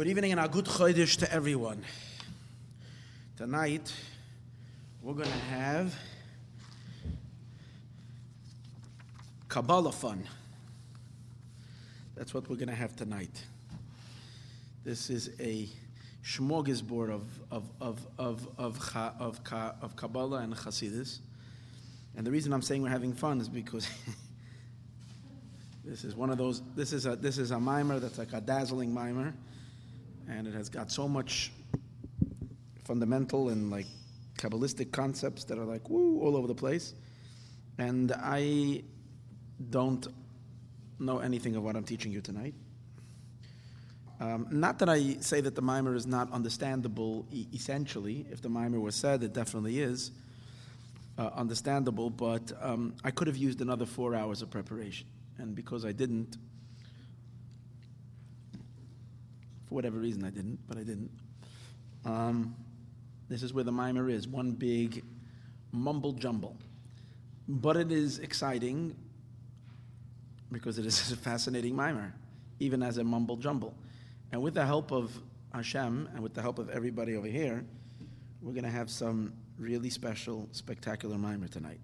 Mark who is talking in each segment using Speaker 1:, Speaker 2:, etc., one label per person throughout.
Speaker 1: Good evening and a good chodesh to everyone. Tonight, we're going to have Kabbalah fun. That's what we're going to have tonight. This is a smorgasbord of, of, of, of, of, of, of Kabbalah and Hasidus. And the reason I'm saying we're having fun is because this is one of those, this is a, this is a mimer that's like a dazzling mimer and it has got so much fundamental and like kabbalistic concepts that are like woo all over the place. And i don't know anything of what i'm teaching you tonight. Um, not that i say that the mimer is not understandable e- essentially. If the mimer was said it definitely is uh, understandable. But um, i could have used another four hours of preparation. And because i didn't for whatever reason, I didn't, but I didn't. Um, this is where the mimer is one big mumble jumble. But it is exciting because it is a fascinating mimer, even as a mumble jumble. And with the help of Hashem and with the help of everybody over here, we're going to have some really special, spectacular mimer tonight.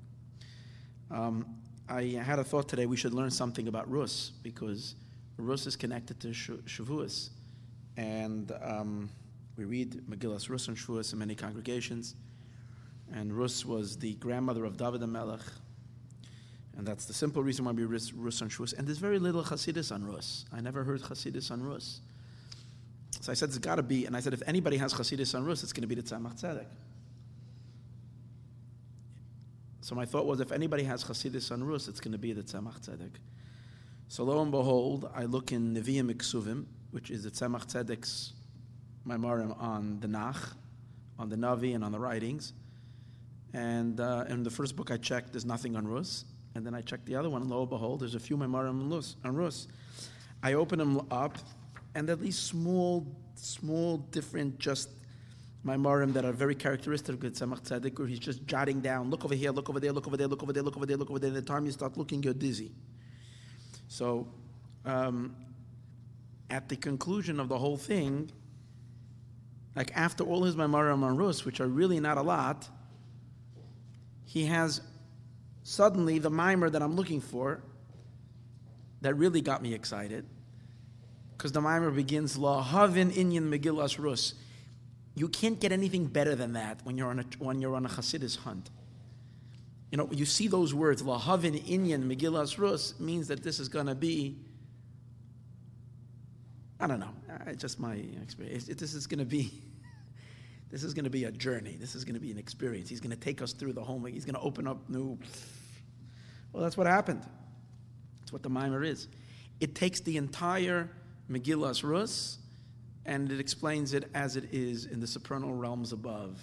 Speaker 1: Um, I had a thought today we should learn something about Rus because Rus is connected to Shavuos and um, we read Megillas Rus and Shavuos in many congregations. And Rus was the grandmother of David HaMelech, and that's the simple reason why we read Rus and Shavuos. And there's very little Hasidus on Rus. I never heard Hasidus on Rus. So I said it's got to be, and I said if anybody has Hasidus on Rus, it's going to be the Tzemach Tzedek. So my thought was, if anybody has Hasidus on Rus, it's going to be the Tzemach Tzedek. So lo and behold, I look in Nevi'im Iksuvim, which is the Tzemach Tzedek's Maimarim on the Nach, on the Navi, and on the writings. And uh, in the first book I checked, there's nothing on Rus. And then I checked the other one, and lo and behold, there's a few Maimarim on Rus. I open them up, and at least small, small, different, just Maimarim that are very characteristic of Tzemach Tzedek, where he's just jotting down, look over here, look over there, look over there, look over there, look over there, look over there. And the time you start looking, you're dizzy. So um, at the conclusion of the whole thing, like after all his Maimarim on Rus, which are really not a lot, he has suddenly the mimer that I'm looking for that really got me excited. Because the mimer begins, La Havin Inyan Megillas Rus. You can't get anything better than that when you're on a, when you're on a Hasidus hunt. You know, you see those words, La Havin Inyan Megillas Rus, means that this is going to be I don't know. It's just my experience. This is going to be. This is going to be a journey. This is going to be an experience. He's going to take us through the whole. He's going to open up new. Well, that's what happened. That's what the mimer is. It takes the entire Megillas Rus, and it explains it as it is in the supernal realms above,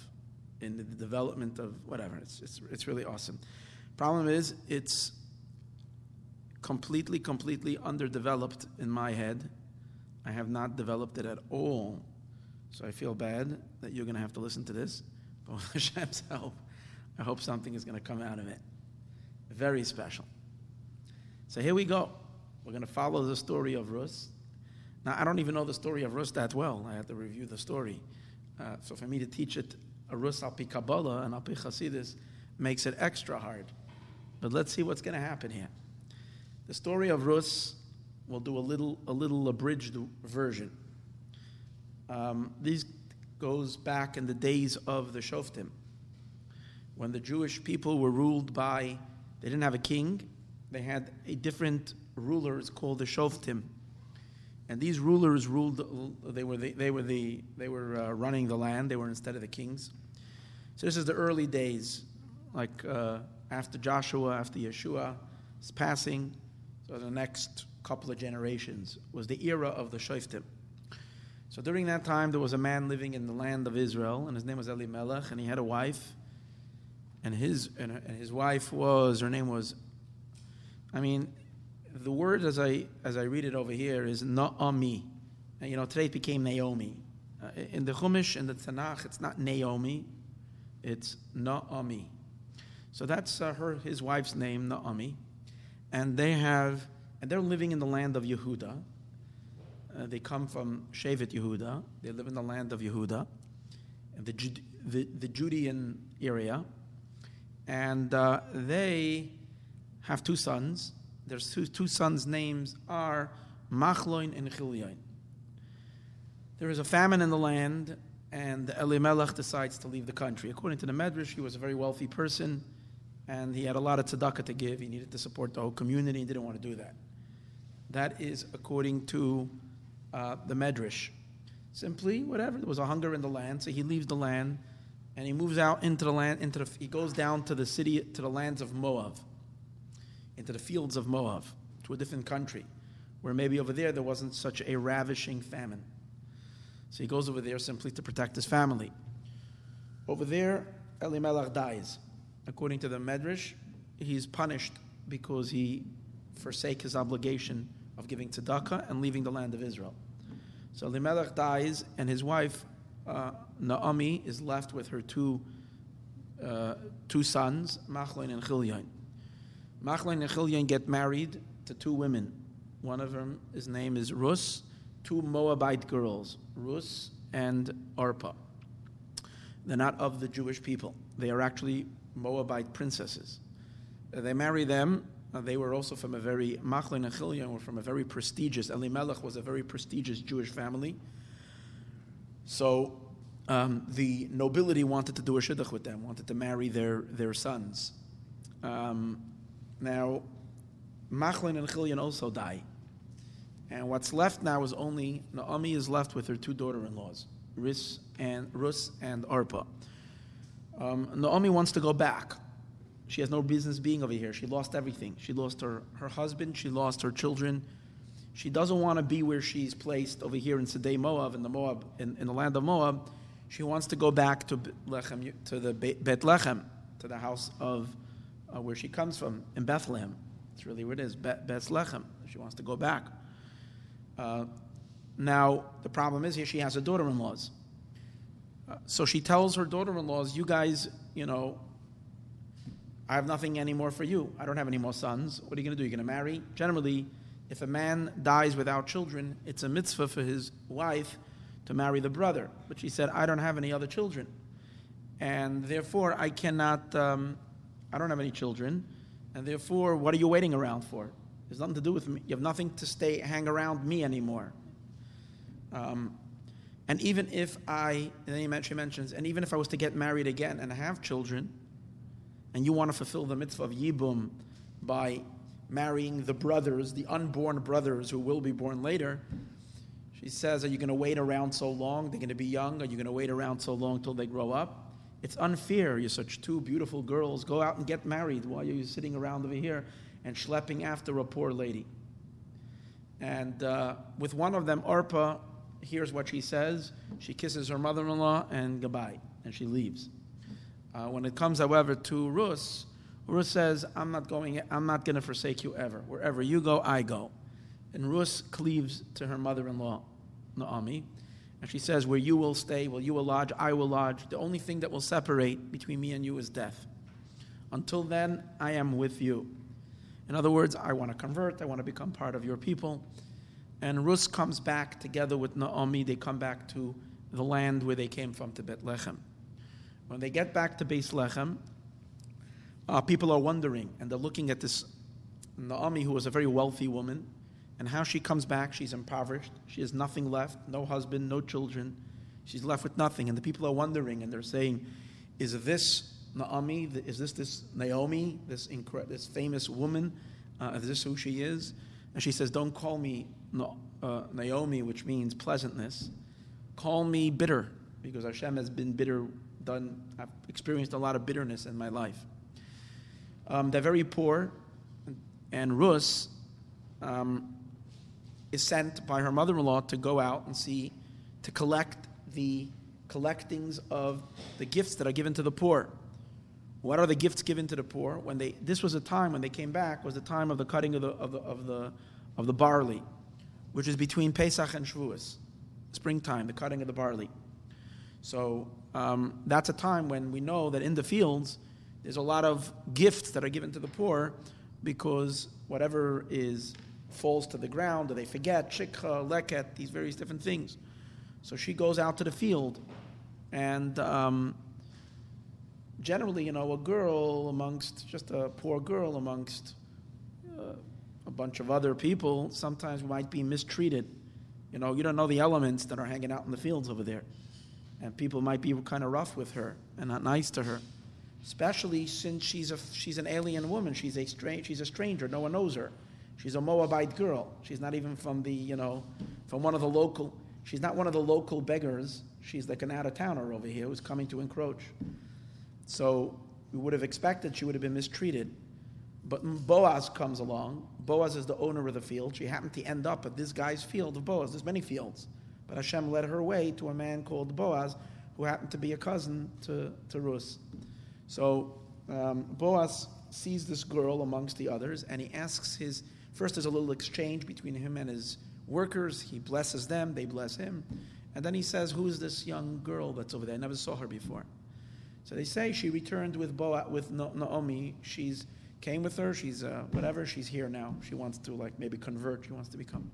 Speaker 1: in the development of whatever. It's it's, it's really awesome. Problem is, it's completely, completely underdeveloped in my head I have not developed it at all. So I feel bad that you're going to have to listen to this. But with Hashem's help, I hope something is going to come out of it. Very special. So here we go. We're going to follow the story of Rus. Now, I don't even know the story of Rus that well. I had to review the story. Uh, so for me to teach it, a Rus al pi Kabbalah and al Chasidis makes it extra hard. But let's see what's going to happen here. The story of Rus We'll do a little, a little abridged version. Um, goes back in the days of the Shoftim, when the Jewish people were ruled by, they didn't have a king, they had a different ruler, it's called the Shoftim. And these rulers ruled, they were, the, they were, the, they were uh, running the land, they were instead of the kings. So this is the early days, like uh, after Joshua, after Yeshua is passing. So the next couple of generations, was the era of the Shoftim. So during that time, there was a man living in the land of Israel, and his name was Elimelech, and he had a wife, and his and, and his wife was her name was, I mean, the word as I as I read it over here is Naomi, and you know today it became Naomi. Uh, in the Chumash and the Tanakh, it's not Naomi, it's Naomi. So that's uh, her his wife's name, Naomi, and they have and they're living in the land of Yehuda. Uh, they come from Shevet Yehuda. They live in the land of Yehuda, the, the, the Judean area. And uh, they have two sons. Their two, two sons' names are Machloin and Chilyoin. There is a famine in the land, and Elimelech decides to leave the country. According to the Medrash, he was a very wealthy person, and he had a lot of tzedakah to give. He needed to support the whole community. He didn't want to do that. That is according to uh, the Medrash. Simply, whatever. There was a hunger in the land, so he leaves the land, and he moves out into the land. Into the, he goes down to the city, to the lands of Moab, into the fields of Moab, to a different country, where maybe over there there wasn't such a ravishing famine. So he goes over there simply to protect his family. Over there, Elimelech dies. According to the Medrash, he's punished because he forsake his obligation of giving tzedakah and leaving the land of Israel. So Elimelech dies, and his wife uh, Naomi is left with her two uh, two sons, Machlon and Chilyon. Machlon and Chilyon get married to two women. One of them, his name is Rus, two Moabite girls, Rus and Orpah. They're not of the Jewish people. They are actually Moabite princesses. They marry them. Uh, they were also from a very, Machlin and Chilyon were from a very prestigious, Elimelech was a very prestigious Jewish family. So um, the nobility wanted to do a shidduch with them, wanted to marry their, their sons. Um, now, Machlin and Chilyon also die. And what's left now is only Naomi is left with her two daughter-in-laws, Rus and Rus and Arpa. Um, Naomi wants to go back. She has no business being over here. She lost everything. She lost her, her husband. She lost her children. She doesn't want to be where she's placed over here in Sedei Moab, in the Moab, in, in the land of Moab. She wants to go back to Lechem, to the Bet Lechem, to the house of uh, where she comes from in Bethlehem. It's really where it is, Bet, Bethlehem. She wants to go back. Uh, now, the problem is here she has a daughter in laws. Uh, so she tells her daughter in laws, You guys, you know, I have nothing anymore for you. I don't have any more sons. What are you going to do? You're going to marry? Generally, if a man dies without children, it's a mitzvah for his wife to marry the brother. But she said, I don't have any other children. And therefore, I cannot, um, I don't have any children. And therefore, what are you waiting around for? There's nothing to do with me. You have nothing to stay, hang around me anymore. Um, and even if I, and then she mentions, and even if I was to get married again and have children, and you want to fulfill the mitzvah of Yibum by marrying the brothers, the unborn brothers who will be born later, she says, Are you going to wait around so long? They're going to be young. Are you going to wait around so long till they grow up? It's unfair. You're such two beautiful girls. Go out and get married while you're sitting around over here and schlepping after a poor lady. And uh, with one of them, Arpa, hears what she says. She kisses her mother in law and goodbye, and she leaves. Uh, when it comes, however, to Rus, Rus says, I'm not going, I'm not going to forsake you ever. Wherever you go, I go. And Rus cleaves to her mother in law, Naomi. And she says, Where you will stay, where you will lodge, I will lodge. The only thing that will separate between me and you is death. Until then, I am with you. In other words, I want to convert, I want to become part of your people. And Rus comes back together with Naomi. They come back to the land where they came from, to Bethlehem. When they get back to Bethlehem, uh, people are wondering, and they're looking at this Naomi, who was a very wealthy woman, and how she comes back. She's impoverished. She has nothing left no husband, no children. She's left with nothing. And the people are wondering, and they're saying, Is this Naomi? Is this this Naomi, this, incre- this famous woman? Uh, is this who she is? And she says, Don't call me uh, Naomi, which means pleasantness. Call me bitter, because Hashem has been bitter, done, I've experienced a lot of bitterness in my life. Um, they're very poor, and Rus um, is sent by her mother in law to go out and see, to collect the collectings of the gifts that are given to the poor. What are the gifts given to the poor? When they, this was a time when they came back, was the time of the cutting of the, of the, of the, of the barley, which is between Pesach and Shavuos, springtime, the cutting of the barley. So um, that's a time when we know that in the fields, there's a lot of gifts that are given to the poor because whatever is falls to the ground, or they forget, shikha, leket, these various different things. So she goes out to the field, and um, generally, you know, a girl amongst, just a poor girl amongst uh, a bunch of other people, sometimes might be mistreated. You know, you don't know the elements that are hanging out in the fields over there. And people might be kind of rough with her and not nice to her. Especially since she's, a, she's an alien woman. She's a, stra- she's a stranger. No one knows her. She's a Moabite girl. She's not even from the, you know, from one of the local, she's not one of the local beggars. She's like an out of towner over here who's coming to encroach. So we would have expected she would have been mistreated. But Boaz comes along. Boaz is the owner of the field. She happened to end up at this guy's field of Boaz. There's many fields. But Hashem led her way to a man called Boaz, who happened to be a cousin to, to Rus. So um, Boaz sees this girl amongst the others, and he asks his. First, there's a little exchange between him and his workers. He blesses them, they bless him. And then he says, Who's this young girl that's over there? I never saw her before. So they say she returned with Boaz, with Naomi. She's came with her. She's uh, whatever. She's here now. She wants to like maybe convert. She wants to become.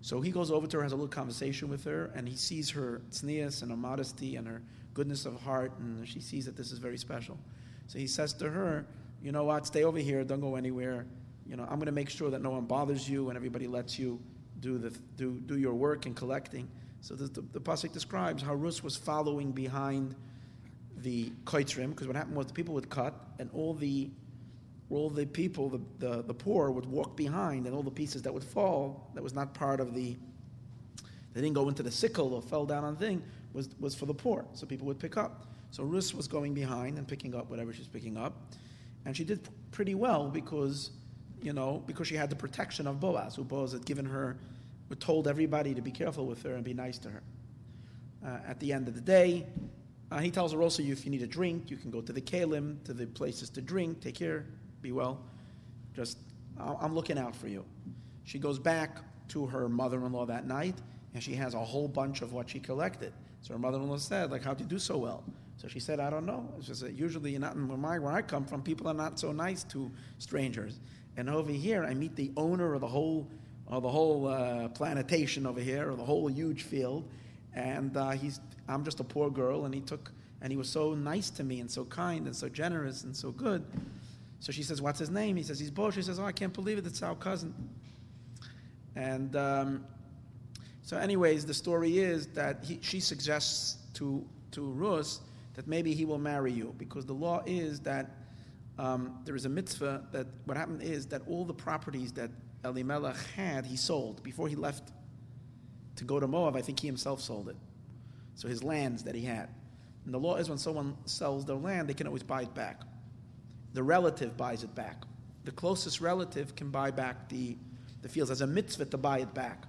Speaker 1: So he goes over to her, has a little conversation with her, and he sees her tznius and her modesty and her goodness of heart, and she sees that this is very special. So he says to her, "You know what? Stay over here. Don't go anywhere. You know, I'm going to make sure that no one bothers you, and everybody lets you do the do do your work in collecting." So the, the, the pasuk describes how Rus was following behind the koitzrim, because what happened was the people would cut, and all the all the people, the, the, the, poor, would walk behind, and all the pieces that would fall, that was not part of the, they didn't go into the sickle or fell down on thing, was, was for the poor. So people would pick up. So Rus was going behind and picking up whatever she's picking up. And she did pretty well because, you know, because she had the protection of Boaz, who Boaz had given her, had told everybody to be careful with her and be nice to her. Uh, at the end of the day, uh, he tells her also, if you need a drink, you can go to the kalim, to the places to drink, take care, be well. Just, I'm looking out for you. She goes back to her mother in law that night, and she has a whole bunch of what she collected. So her mother in law said, like, how'd you do so well? So she said, I don't know. Just that usually not where, my, where I come from, people are not so nice to strangers. And over here, I meet the owner of the whole, of the whole uh, plantation over here, or the whole huge field, and uh, he's, I'm just a poor girl, and he took, and he was so nice to me, and so kind, and so generous, and so good. So she says, What's his name? He says, He's Bo. She says, Oh, I can't believe it. It's our cousin. And um, so, anyways, the story is that he, she suggests to, to Rus that maybe he will marry you because the law is that um, there is a mitzvah that what happened is that all the properties that Elimelech had, he sold before he left to go to Moab. I think he himself sold it. So his lands that he had. And the law is when someone sells their land, they can always buy it back the relative buys it back. The closest relative can buy back the, the fields as a mitzvah to buy it back.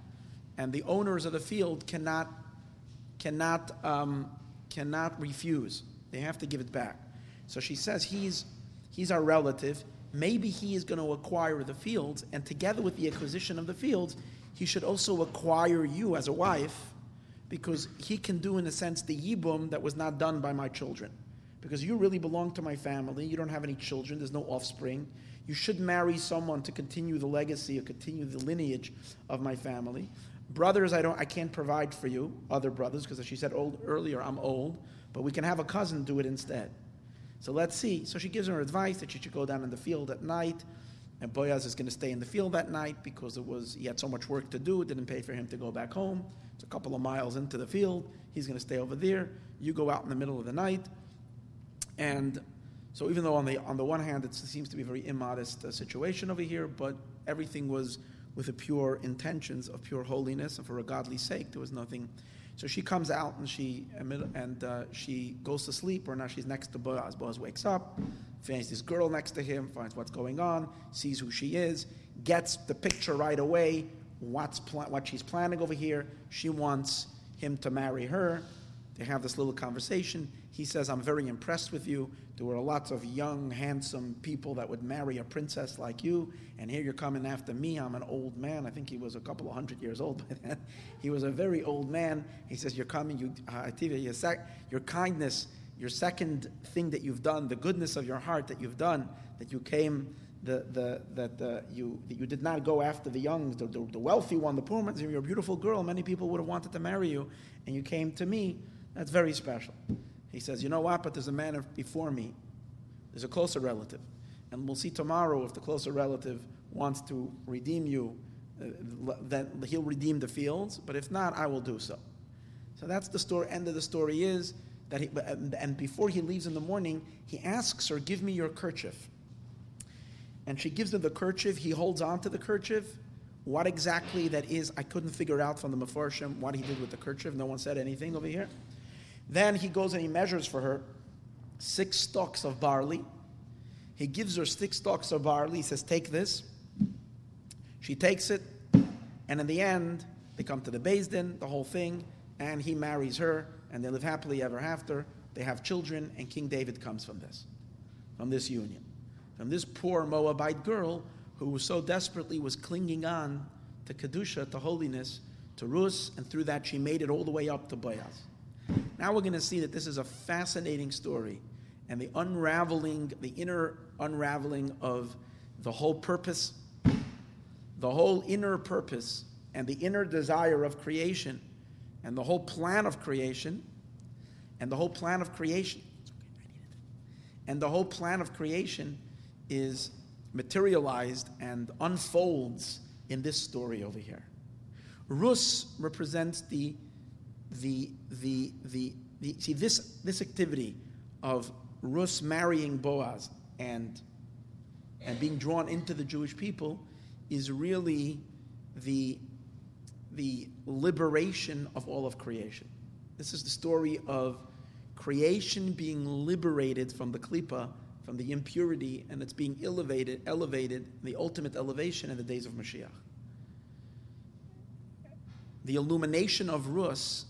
Speaker 1: And the owners of the field cannot, cannot, um, cannot refuse. They have to give it back. So she says, he's, he's our relative. Maybe he is going to acquire the fields, and together with the acquisition of the fields, he should also acquire you as a wife, because he can do, in a sense, the yibum that was not done by my children because you really belong to my family. You don't have any children, there's no offspring. You should marry someone to continue the legacy or continue the lineage of my family. Brothers, I don't I can't provide for you, other brothers, because as she said old, earlier, I'm old, but we can have a cousin do it instead. So let's see. So she gives her advice that she should go down in the field at night. And Boaz is going to stay in the field that night because it was he had so much work to do. It didn't pay for him to go back home. It's a couple of miles into the field. He's going to stay over there. You go out in the middle of the night. And so, even though on the on the one hand it seems to be a very immodest uh, situation over here, but everything was with the pure intentions of pure holiness and for a godly sake. There was nothing. So she comes out and she and uh, she goes to sleep, or now she's next to Boaz. Boaz wakes up, finds this girl next to him, finds what's going on, sees who she is, gets the picture right away. What's pl- what she's planning over here? She wants him to marry her. They have this little conversation. He says, I'm very impressed with you. There were lots of young, handsome people that would marry a princess like you, and here you're coming after me. I'm an old man. I think he was a couple of hundred years old by then. He was a very old man. He says, You're coming, you, uh, your, kindness, your second thing that you've done, the goodness of your heart that you've done, that you came the, the, that uh, you, that you did not go after the young, the, the, the wealthy one, the poor one. You're a beautiful girl. Many people would have wanted to marry you, and you came to me. That's very special. He says, You know what? But there's a man before me. There's a closer relative. And we'll see tomorrow if the closer relative wants to redeem you, uh, then he'll redeem the fields. But if not, I will do so. So that's the story. End of the story is that he, and before he leaves in the morning, he asks her, Give me your kerchief and she gives him the kerchief. He holds on to the kerchief. What exactly that is, I couldn't figure out from the Mefarshim what he did with the kerchief. No one said anything over here. Then he goes and he measures for her six stalks of barley. He gives her six stalks of barley. He says, Take this. She takes it. And in the end, they come to the Din, the whole thing, and he marries her, and they live happily ever after. They have children, and King David comes from this, from this union from this poor Moabite girl who so desperately was clinging on to Kedusha, to holiness, to Rus, and through that she made it all the way up to Boaz. Now we're going to see that this is a fascinating story and the unraveling, the inner unraveling of the whole purpose, the whole inner purpose, and the inner desire of creation, and the whole plan of creation, and the whole plan of creation, and the whole plan of creation is materialized and unfolds in this story over here. Rus represents the, the, the, the, the, see this, this activity of Rus marrying Boaz and, and being drawn into the Jewish people is really the, the liberation of all of creation. This is the story of creation being liberated from the klipa from the impurity, and it's being elevated, elevated, the ultimate elevation in the days of Mashiach. The illumination of Rus,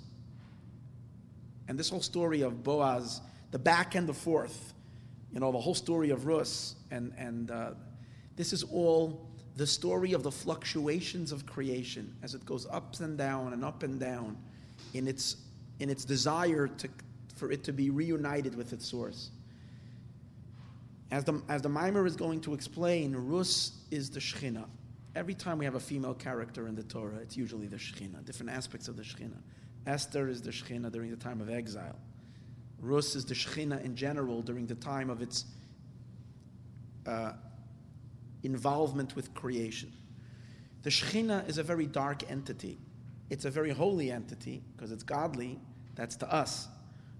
Speaker 1: and this whole story of Boaz, the back and the forth, you know, the whole story of Rus, and, and uh, this is all the story of the fluctuations of creation as it goes up and down and up and down in its, in its desire to, for it to be reunited with its source. As the, as the Mimer is going to explain, Rus is the Shechina. Every time we have a female character in the Torah, it's usually the Shechina, different aspects of the Shechina. Esther is the Shechina during the time of exile. Rus is the Shechina in general during the time of its uh, involvement with creation. The Shechina is a very dark entity. It's a very holy entity because it's godly. That's to us.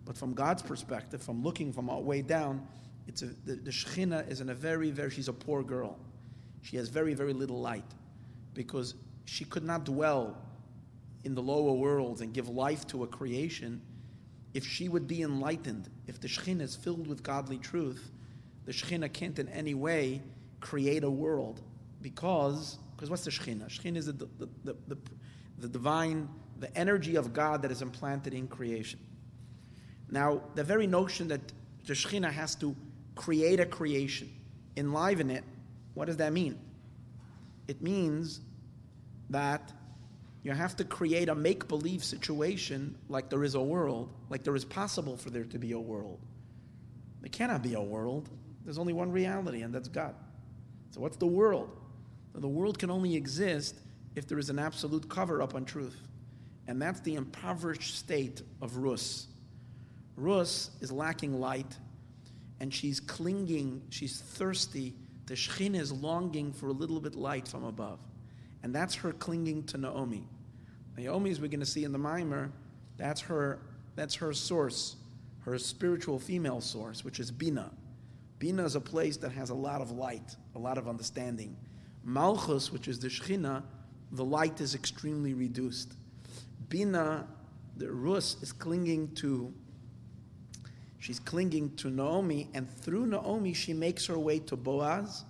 Speaker 1: But from God's perspective, from looking from all way down, it's a, the, the Shekhinah is in a very, very, she's a poor girl. She has very, very little light because she could not dwell in the lower worlds and give life to a creation if she would be enlightened. If the Shekhinah is filled with godly truth, the Shekhinah can't in any way create a world because, because what's the Shekhinah? Shekhinah is the, the, the, the, the divine, the energy of God that is implanted in creation. Now, the very notion that the Shekhinah has to create a creation, enliven it, what does that mean? It means that you have to create a make believe situation like there is a world, like there is possible for there to be a world. There cannot be a world. There's only one reality, and that's God. So, what's the world? The world can only exist if there is an absolute cover up on truth. And that's the impoverished state of Rus. Rus is lacking light, and she's clinging, she's thirsty. The Shekhinah is longing for a little bit light from above. And that's her clinging to Naomi. Naomi, as we're going to see in the Mimer, that's her, that's her source, her spiritual female source, which is Bina. Bina is a place that has a lot of light, a lot of understanding. Malchus, which is the Shekhinah, the light is extremely reduced. Bina, the Rus, is clinging to She's clinging to Naomi, and through Naomi, she makes her way to Boaz.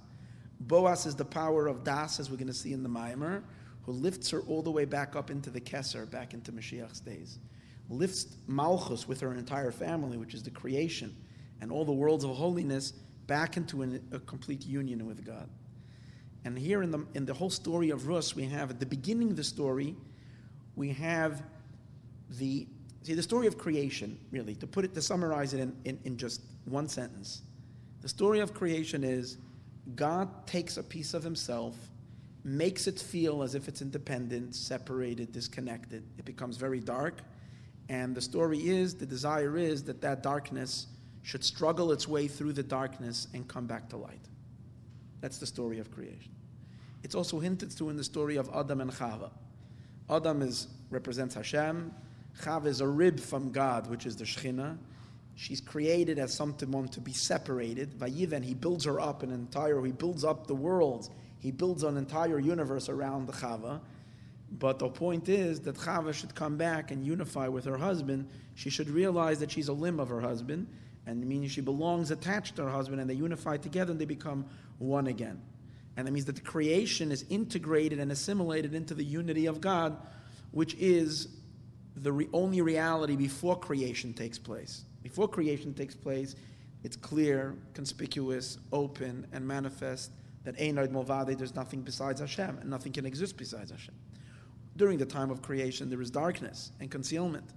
Speaker 1: Boaz is the power of Das, as we're going to see in the Maimer, who lifts her all the way back up into the Kesser, back into Mashiach's days. Lifts Malchus with her entire family, which is the creation, and all the worlds of holiness back into an, a complete union with God. And here in the, in the whole story of Rus, we have at the beginning of the story, we have the See, the story of creation, really, to put it, to summarize it in, in, in just one sentence, the story of creation is God takes a piece of himself, makes it feel as if it's independent, separated, disconnected. It becomes very dark. And the story is, the desire is that that darkness should struggle its way through the darkness and come back to light. That's the story of creation. It's also hinted to in the story of Adam and Chava. Adam is, represents Hashem. Chava is a rib from God, which is the Shekhinah. She's created as something to be separated. Vayiven, he builds her up an entire, he builds up the world. He builds an entire universe around the Chava. But the point is that Chava should come back and unify with her husband. She should realize that she's a limb of her husband, and meaning she belongs attached to her husband, and they unify together and they become one again. And that means that the creation is integrated and assimilated into the unity of God, which is the re- only reality before creation takes place. Before creation takes place, it's clear, conspicuous, open, and manifest that Einoid Movade, there's nothing besides Hashem, and nothing can exist besides Hashem. During the time of creation, there is darkness and concealment.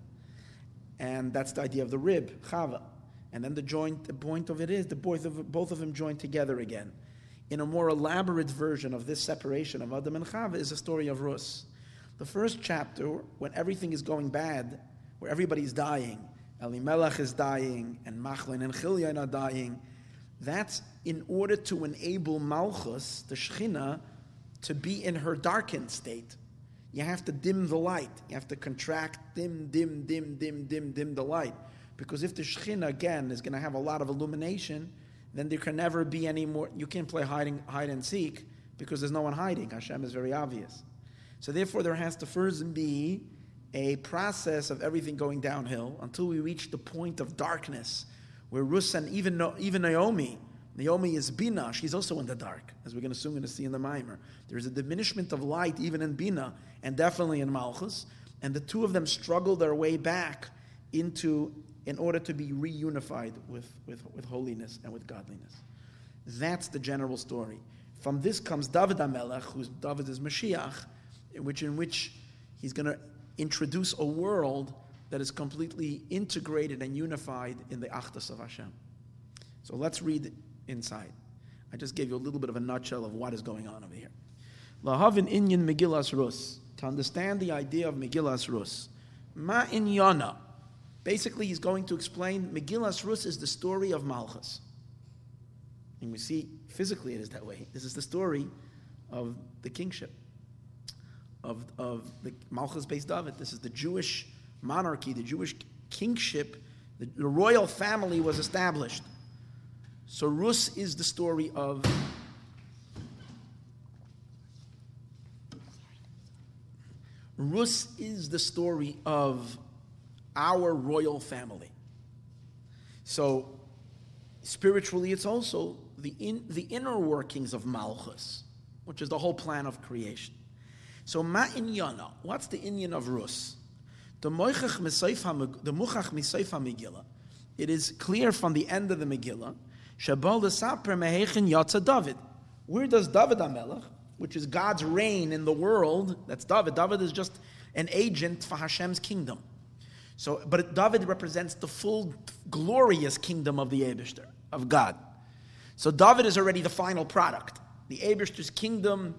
Speaker 1: And that's the idea of the rib, Chava. And then the joint, the point of it is the both of, both of them join together again. In a more elaborate version of this separation of Adam and Chava is the story of Rus. The first chapter, when everything is going bad, where everybody's dying, Elimelech is dying, and Machlin and Chilyon are dying. That's in order to enable Malchus, the Shechina, to be in her darkened state. You have to dim the light. You have to contract, dim, dim, dim, dim, dim, dim the light. Because if the Shechina, again, is going to have a lot of illumination, then there can never be any more. You can't play hiding, hide and seek because there's no one hiding. Hashem is very obvious. So therefore, there has to first be a process of everything going downhill until we reach the point of darkness, where Rus and even, even Naomi, Naomi is Bina, she's also in the dark, as we're going to soon going to see in the Maimer. There is a diminishment of light even in Bina, and definitely in Malchus, and the two of them struggle their way back into, in order to be reunified with, with, with holiness and with godliness. That's the general story. From this comes David HaMelech, who's David is Mashiach, in which, in which he's going to introduce a world that is completely integrated and unified in the Achdus of Hashem. So let's read inside. I just gave you a little bit of a nutshell of what is going on over here. Lahavin inyan Megillas Rus. To understand the idea of Megillas Rus. Ma inyana. Basically, he's going to explain Megillas Rus is the story of Malchus. And we see physically it is that way. This is the story of the kingship of, of the Malchus Beis David. This is the Jewish monarchy, the Jewish kingship. The, the royal family was established. So Rus is the story of Rus is the story of our royal family. So spiritually, it's also the, in, the inner workings of Malchus, which is the whole plan of creation. So ma inyana, what's the inyan of Rus? The Muchach Misayf Megillah. It is clear from the end of the Megillah, Shabal Saper Mehechin Yatza David. Where does David HaMelech, which is God's reign in the world, that's David. David is just an agent for Hashem's kingdom. So, but David represents the full glorious kingdom of the Abishter, of God. So David is already the final product. The Abishter's kingdom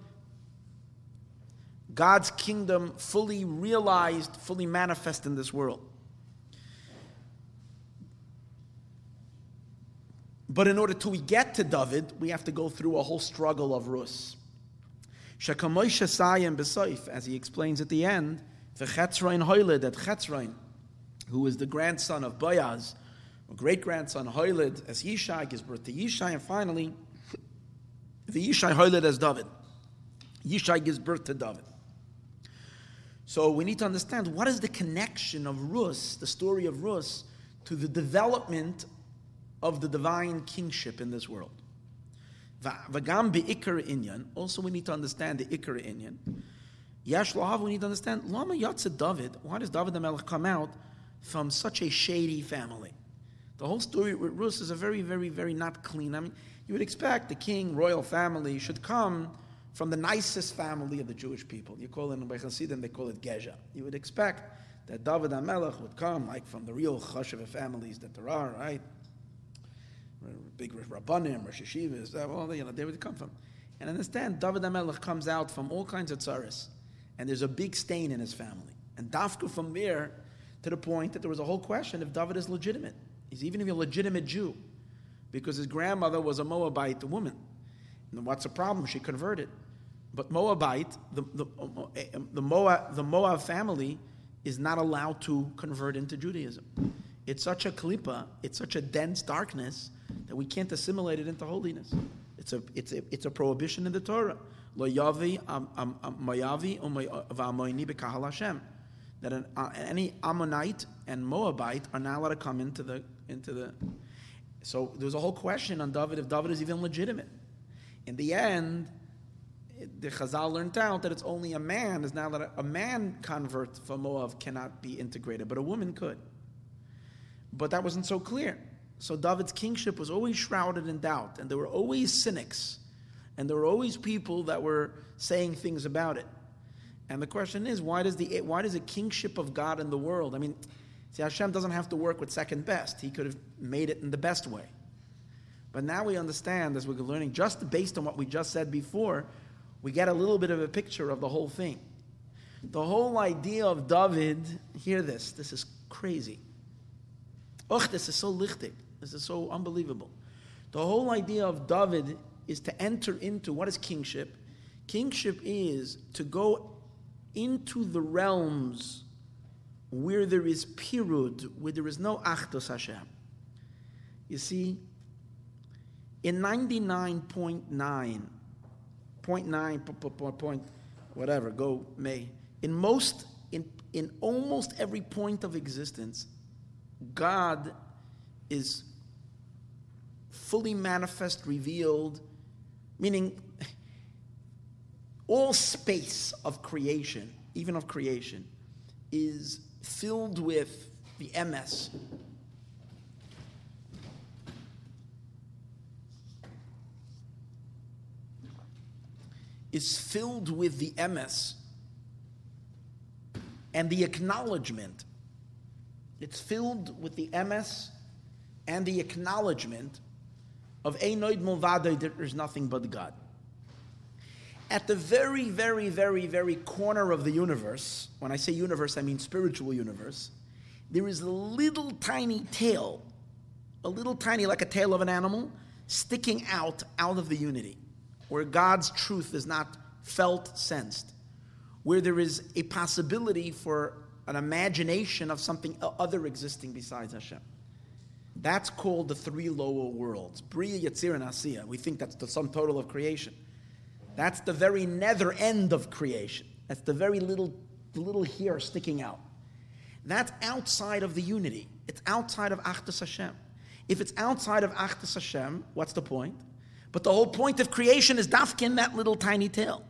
Speaker 1: God's kingdom fully realized, fully manifest in this world. But in order to we get to David, we have to go through a whole struggle of Rus. As he explains at the end, the Chetzrain Hoyled that Chetzrain, who is the grandson of Boaz, great grandson Hoyled as Yishai gives birth to Yishai, and finally, the Yishai Hoyled as David. Yishai gives birth to David. So we need to understand what is the connection of Rus, the story of Rus, to the development of the divine kingship in this world. Inyan. Also, we need to understand the ikar inyan. Yash we need to understand lama yatsa David. Why does David the Melech come out from such a shady family? The whole story with Rus is a very, very, very not clean. I mean, you would expect the king, royal family, should come from the nicest family of the Jewish people. You call it by Hasidim, they call it Gezha. You would expect that David HaMelech would come like from the real Chashiva families that there are, right? big rabbanim, Rosh Yeshivas, uh, well, you know, they would come from. And understand, David HaMelech comes out from all kinds of tsaris, and there's a big stain in his family. And Dafka from there to the point that there was a whole question if David is legitimate. He's even a legitimate Jew, because his grandmother was a Moabite woman. And what's the problem? She converted. But Moabite, the, the, the, Moab, the Moab family, is not allowed to convert into Judaism. It's such a klipa, it's such a dense darkness that we can't assimilate it into holiness. It's a, it's a, it's a prohibition in the Torah. Lo yavi mayavi v'amoini b'kahal Hashem. That an, uh, any Ammonite and Moabite are not allowed to come into the into the. So there was a whole question on David if David is even legitimate. In the end, the Chazal learned out that it's only a man is now that a man convert from Moav cannot be integrated, but a woman could. But that wasn't so clear. So David's kingship was always shrouded in doubt, and there were always cynics, and there were always people that were saying things about it. And the question is, why does the why does the kingship of God in the world? I mean, see, Hashem doesn't have to work with second best; He could have made it in the best way. But now we understand, as we're learning, just based on what we just said before, we get a little bit of a picture of the whole thing. The whole idea of David, hear this, this is crazy. Oh, this is so lichtig. This is so unbelievable. The whole idea of David is to enter into what is kingship? Kingship is to go into the realms where there is pirud, where there is no achdos Hashem. You see, in 99.9 point nine, point, whatever, go may. In most, in, in almost every point of existence, God is fully manifest, revealed, meaning all space of creation, even of creation, is filled with the emes, is filled with the emes and the acknowledgement. It's filled with the emes and the acknowledgement of Einoid Mulvade that there's nothing but God. At the very, very, very, very corner of the universe, when I say universe, I mean spiritual universe, there is a little tiny tail, a little tiny, like a tail of an animal, sticking out out of the unity where God's truth is not felt, sensed, where there is a possibility for an imagination of something other existing besides Hashem. That's called the three lower worlds. Bria, Yetzir, and Asiya. We think that's the sum total of creation. That's the very nether end of creation. That's the very little, little hair sticking out. That's outside of the unity. It's outside of Achdus Hashem. If it's outside of Achdus Hashem, what's the point? But the whole point of creation is dafkin, that little tiny tail.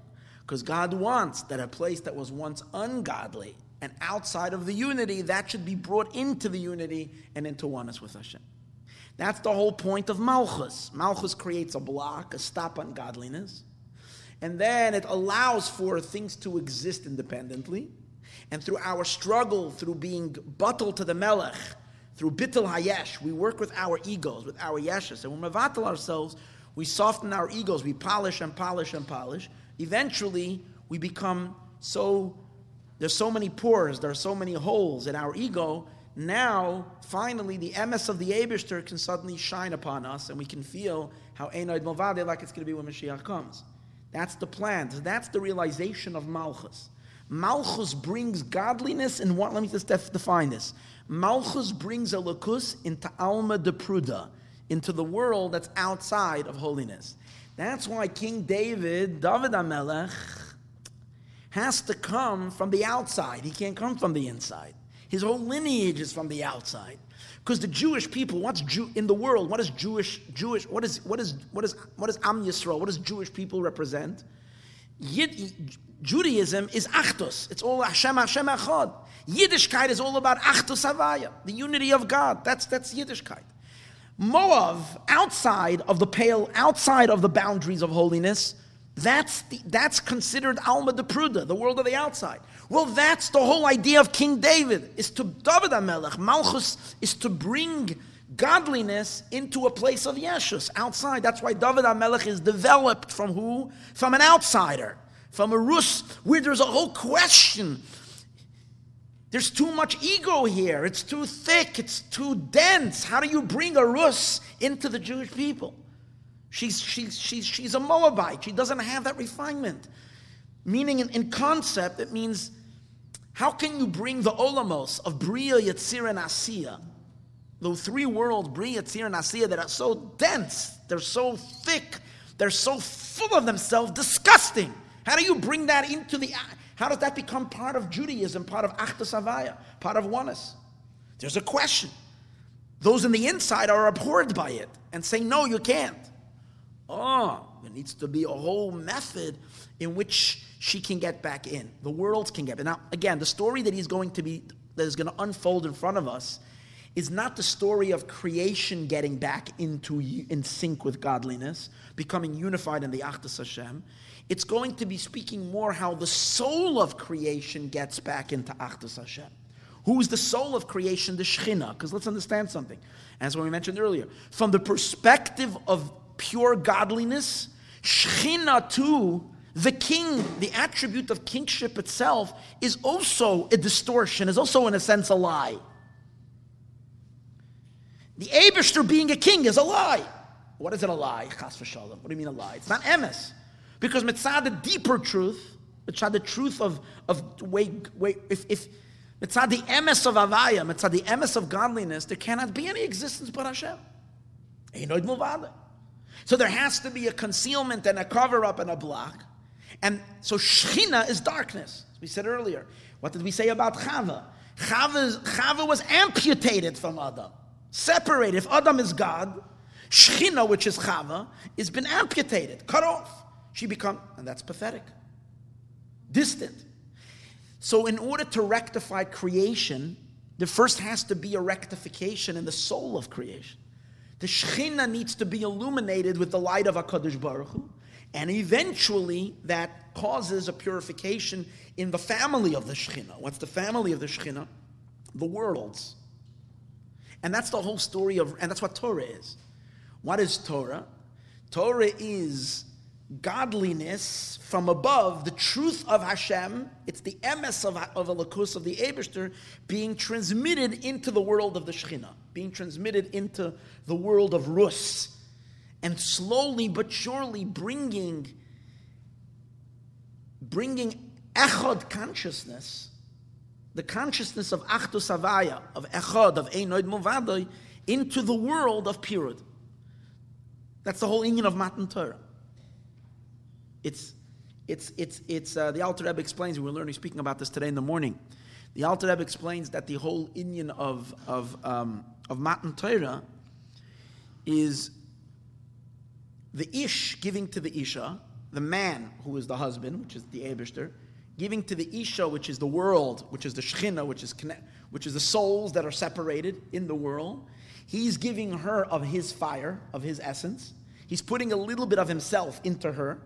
Speaker 1: Because God wants that a place that was once ungodly and outside of the unity, that should be brought into the unity and into oneness with Hashem. That's the whole point of Malchus. Malchus creates a block, a stop on godliness, and then it allows for things to exist independently. And through our struggle, through being bottled to the Melech, through Bittel Hayesh, we work with our egos, with our Yeshes, and we mevatel ourselves we soften our egos, we polish and polish and polish. Eventually, we become so, there's so many pores, there are so many holes in our ego. Now, finally, the emes of the Abishter can suddenly shine upon us, and we can feel how Einoid Movade, like it's going to be when Mashiach comes. That's the plan. That's the realization of Malchus. Malchus brings godliness in what? Let me just define this. Malchus brings Elokus into Alma de Pruda into the world that's outside of holiness. That's why King David, David HaMelech, has to come from the outside. He can't come from the inside. His whole lineage is from the outside. Because the Jewish people, what's Jew, in the world? What is Jewish? Jewish? What is what is what is what is Am Yisrael? What does Jewish people represent? Yid, Judaism is Achdus. It's all Hashem Hashem Echad. Yiddishkeit is all about Achdus Havaya, the unity of God. That's that's Yiddishkeit. Moab, outside of the pale, outside of the boundaries of holiness, that's, the, that's considered Alma de Pruda, the world of the outside. Well, that's the whole idea of King David, is to David HaMelech. Malchus is to bring godliness into a place of yeshus outside. That's why David HaMelech is developed from who? From an outsider, from a Rus, where there's a whole question. There's too much ego here. It's too thick. It's too dense. How do you bring a Rus into the Jewish people? She's, she's, she's, she's a Moabite. She doesn't have that refinement. Meaning, in, in concept, it means how can you bring the olamos of Bria, Yetzir, and Asiya those three worlds, Bria, Tzir, and Asiya, that are so dense, they're so thick, they're so full of themselves, disgusting. How do you bring that into the, how does that become part of Judaism, part of Achdus Havaya, part of oneness? There's a question. Those in the inside are abhorred by it and say, no, you can't. Oh, there needs to be a whole method in which she can get back in. The world can get back. In. Now, again, the story that he's going to be, that is going to unfold in front of us is not the story of creation getting back into in sync with godliness, becoming unified in the Achdus Hashem. It's going to be speaking more how the soul of creation gets back into Achdus Hashem. Who's the soul of creation? The Shechina. Because let's understand something. As we mentioned earlier, from the perspective of pure godliness, Shechina too, the king, the attribute of kingship itself, is also a distortion, is also in a sense a lie. The Abishter being a king is a lie. What is it a lie? Chas v'shalom. What do you mean a lie? It's not emes. Because mitzad the deeper truth, mitzad the truth of, of way, way, if, if mitzad the emes of avaya, mitzad the emes of godliness, there cannot be any existence but Hashem. So there has to be a concealment and a cover up and a block. And so Shechina is darkness. As we said earlier. What did we say about Chava? Chava, Chava was amputated from Adam separated. If Adam is God, Shechina, which is Chava, has been amputated, cut off. She become, and that's pathetic, distant. So, in order to rectify creation, there first has to be a rectification in the soul of creation. The Shechina needs to be illuminated with the light of HaKadosh Baruch Hu, and eventually that causes a purification in the family of the Shechina. What's the family of the Shechina? The worlds. And that's the whole story of, and that's what Torah is. What is Torah? Torah is godliness from above, the truth of Hashem. It's the emes of, of Elokus, of the Abishter, being transmitted into the world of the Shekhinah, being transmitted into the world of Rus, and slowly but surely bringing, bringing echad consciousness the consciousness of Achdus Havaya, of Echad, of Einoid Movadoy, into the world of Pirud. That's the whole union of Matan Torah. It's, it's, it's, it's uh, the Alter Rebbe explains, we were learning, speaking about this today in the morning. The Alter Rebbe explains that the whole union of, of, um, of Matan Torah is the Ish giving to the Isha, the man who is the husband, which is the Abishter, giving to the Isha, which is the world, which is the Shechina, which is, which is the souls that are separated in the world. He's giving her of his fire, of his essence. He's putting a little bit of himself into her.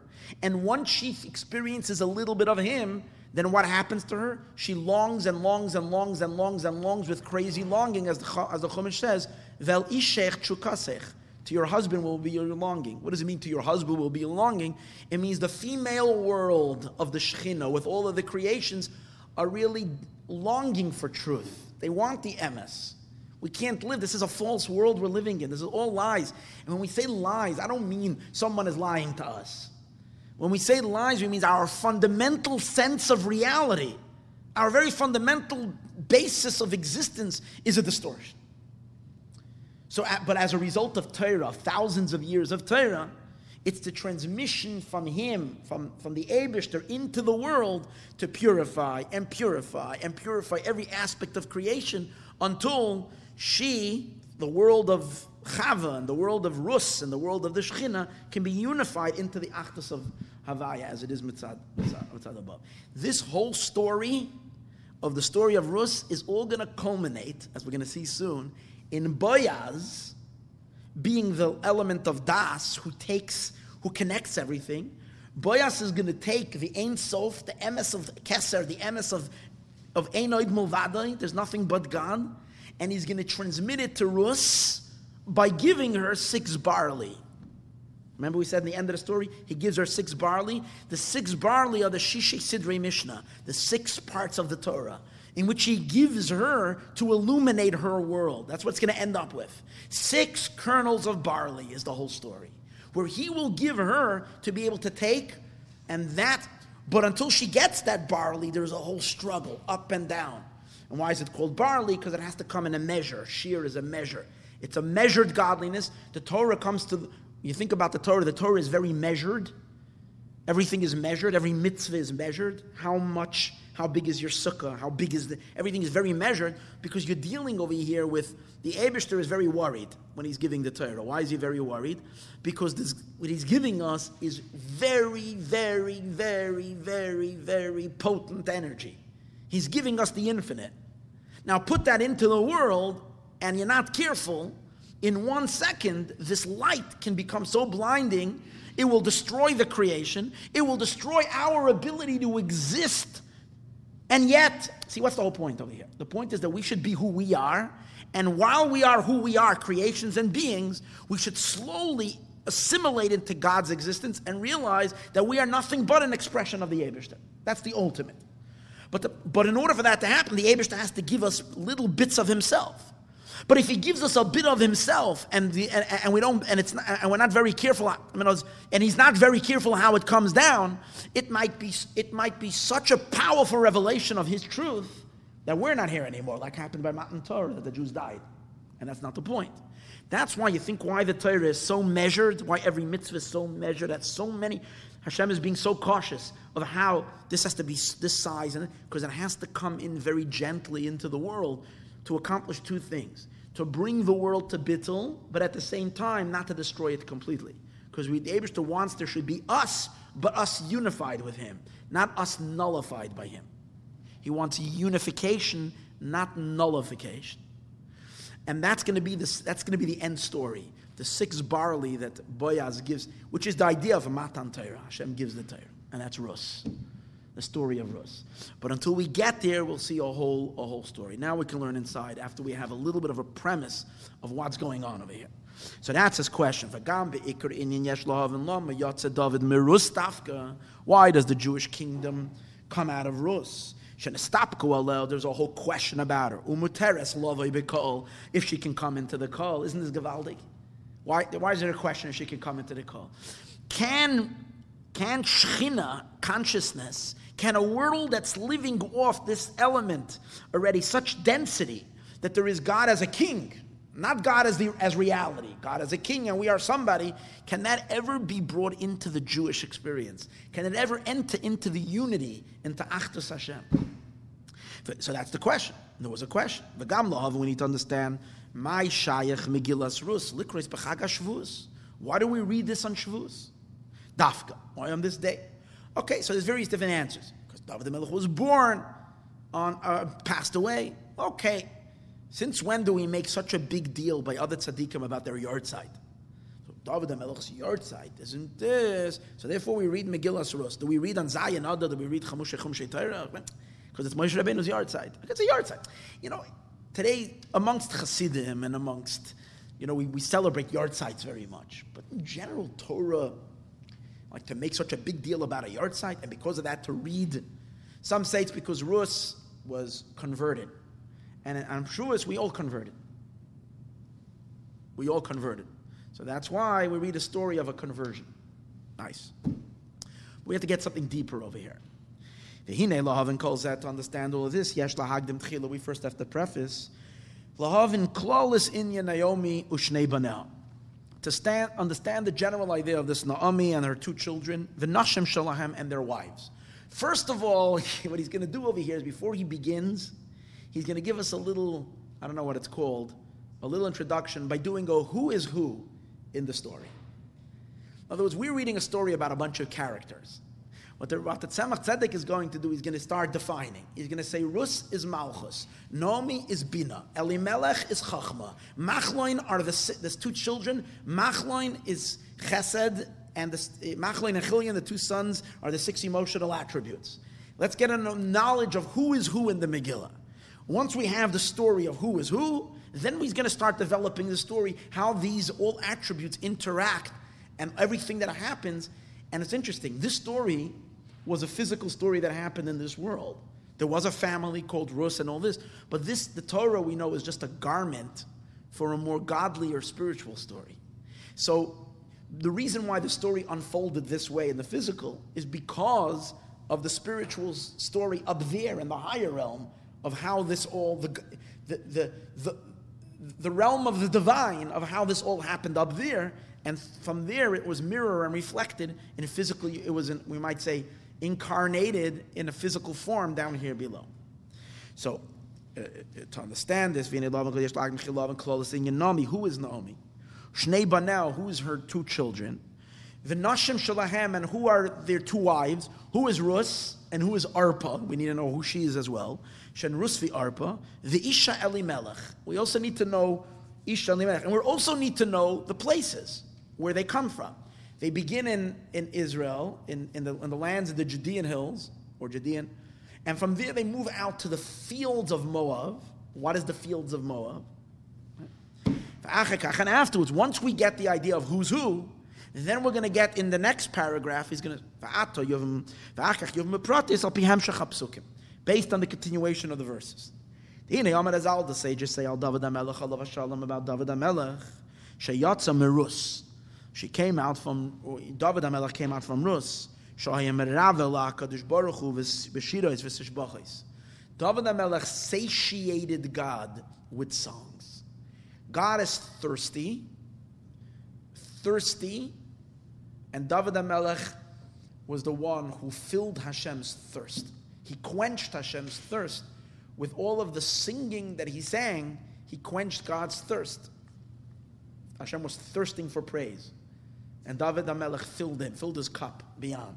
Speaker 1: And once she experiences a little bit of him, then what happens to her? She longs and longs and longs and longs and longs with crazy longing, as the, as the Chumash says, Vel ishech chukasech to your husband will be your longing. What does it mean to your husband will be your longing? It means the female world of the Shekhinah, with all of the creations, are really longing for truth. They want the emes. We can't live. This is a false world we're living in. This is all lies. And when we say lies, I don't mean someone is lying to us. When we say lies, we mean our fundamental sense of reality, our very fundamental basis of existence is a distortion. So, but as a result of Torah, thousands of years of Torah, it's the transmission from him, from, from the Abishter into the world to purify and purify and purify every aspect of creation until she, the world of Chava and the world of Rus and the world of the Shechina, can be unified into the Achdus of Havaya as it is mitzad, mitzad, mitzad above. This whole story of the story of Rus is all going to culminate, as we're going to see soon, in Boaz, being the element of Das, who takes, who connects everything, Boaz is going to take the Ein Sof, the emes of Keser, the emes of, of Einoid Mulvadai, there's nothing but God, and he's going to transmit it to Rus, by giving her six barley. Remember, we said in the end of the story, he gives her six barley. The six barley are the Shishi Sidrei Mishnah, the six parts of the Torah, in which he gives her to illuminate her world. That's what's going to end up with. Six kernels of barley is the whole story, where he will give her to be able to take, and that, but until she gets that barley, there's a whole struggle up and down. And why is it called barley? Because it has to come in a measure. Shear is a measure. It's a measured godliness. The Torah comes to you think about the Torah, the Torah is very measured. Everything is measured. Every mitzvah is measured. How much, how big is your sukkah? How big is the, everything is very measured because you're dealing over here with, the Abishter is very worried when he's giving the Torah. Why is he very worried? Because this, what he's giving us is very, very, very, very, very potent energy. He's giving us the infinite. Now put that into the world and you're not careful, in one second, this light can become so blinding, it will destroy the creation, it will destroy our ability to exist. And yet, see, what's the whole point over here? The point is that we should be who we are, and while we are who we are, creations and beings, we should slowly assimilate into God's existence and realize that we are nothing but an expression of the Abishter. That's the ultimate. But, the, but in order for that to happen, the Abishter has to give us little bits of himself. But if he gives us a bit of himself, and, the, and, and we don't, and it's not, and we're not very careful, I mean, and he's not very careful how it comes down, it might be it might be such a powerful revelation of his truth that we're not here anymore, like happened by Matan Torah, that the Jews died, and that's not the point. That's why you think why the Torah is so measured, why every mitzvah is so measured, that so many Hashem is being so cautious of how this has to be this size, and because it has to come in very gently into the world to accomplish two things to bring the world to bittul, but at the same time not to destroy it completely. Because we, the Abishter wants there should be us, but us unified with Him, not us nullified by Him. He wants unification, not nullification. And that's going to be this, that's going to be the end story. The six barley that Boaz gives, which is the idea of a Matan Torah. Hashem gives the Torah, and that's Rus the story of Rus. But until we get there, we'll see a whole, a whole story. Now we can learn inside after we have a little bit of a premise of what's going on over here. So that's his question. Why does the Jewish kingdom come out of Rus? Shahna stop koalel, there's a whole question about her. Umuteres be call if she can come into the call, isn't this Gavaldik? Why, why is there a question if she can come into the call? Can can Shechina, consciousness, can a world that's living off this element already, such density, that there is God as a king, not God as, the, as reality, God as a king, and we are somebody, can that ever be brought into the Jewish experience? Can it ever enter into the unity, into Achdus Hashem? So that's the question. There was a question. The Gamlahav, we need to understand, my Shayach Megillas Rus, Likris B'chag Why do we read this on Shavuos? Dafka. Why on this day? Okay, so there's various different answers. Because David the Melech was born on, uh, passed away. Okay, since when do we make such a big deal by other tzaddikim about their yahrzeit? So David the Melech's yahrzeit isn't this. So therefore we read Megillah Rus. Do we read on Zayin Adar? Do we read Chamush Chum? Because it's Moshe Rabbeinu's yahrzeit. It's a yahrzeit. You know, today amongst Hasidim and amongst, you know, we, we celebrate yahrzeits very much. But in general, Torah like to make such a big deal about a yahrzeit, and because of that to read. Some say it's because Rus was converted. And I'm sure it's we all converted. We all converted. So that's why we read a story of a conversion. Nice. We have to get something deeper over here. Hine Lahavin calls that to understand all of this. Yesh lahagdim tchila. We first have to preface. Lahavin klalis inya Naomi ushnei banel to stand, understand the general idea of this Naomi and her two children, the Nashim Shalahem and their wives. First of all, what he's going to do over here is before he begins, he's going to give us a little, I don't know what it's called, a little introduction by doing a who is who in the story. In other words, we're reading a story about a bunch of characters. What the, the Tzemach Tzedek is going to do, he's going to start defining. He's going to say, Rus is Malchus, Nomi is Bina, Elimelech is Chachma, Machloin are the, there's two children, Machloin is Chesed, and the, Machloin and Chilion, the two sons, are the six emotional attributes. Let's get a knowledge of who is who in the Megillah. Once we have the story of who is who, Then we're going to start developing the story, how these all attributes interact and everything that happens. And it's interesting. This story was a physical story that happened in this world. There was a family called Rus and all this. But this, the Torah we know, is just a garment for a more godly or spiritual story. So the reason why the story unfolded this way in the physical is because of the spiritual story up there in the higher realm of how this all the the the, the, realm of the divine of how this all happened up there. And from there it was mirrored and reflected and physically it was we might say incarnated in a physical form down here below. So uh, uh to understand this who is Naomi Shnei Banel, who is her two children, the Nashim Shalahem, and who are their two wives, who is Rus, and who is Arpa, we need to know who she is as well, Shen Rusvi Arpa, the Isha Elimelech. We also need to know Isha Elimelech, and we also need to know the places where they come from. They begin in, in Israel, in, in, the, in the lands of the Judean hills, or Judean, and from there they move out to the fields of Moab. What is the fields of Moab? And afterwards, once we get the idea of who's who, then we're going to get in the next paragraph, he's going to, based on the continuation of the verses. Hine Amar Azal, the sages say, Al David HaMelech, Allah Shalom, about David HaMelech, Sheyatza Merus. She came out from, David HaMelech came out from Rus. Shahayim Ravel HaKadosh Baruch Hu. David HaMelech satiated God with songs. God is thirsty, thirsty, and David HaMelech was the one who filled Hashem's thirst. He quenched Hashem's thirst with all of the singing that he sang. He quenched God's thirst. Hashem was thirsting for praise, and David HaMelech filled him, filled his cup beyond.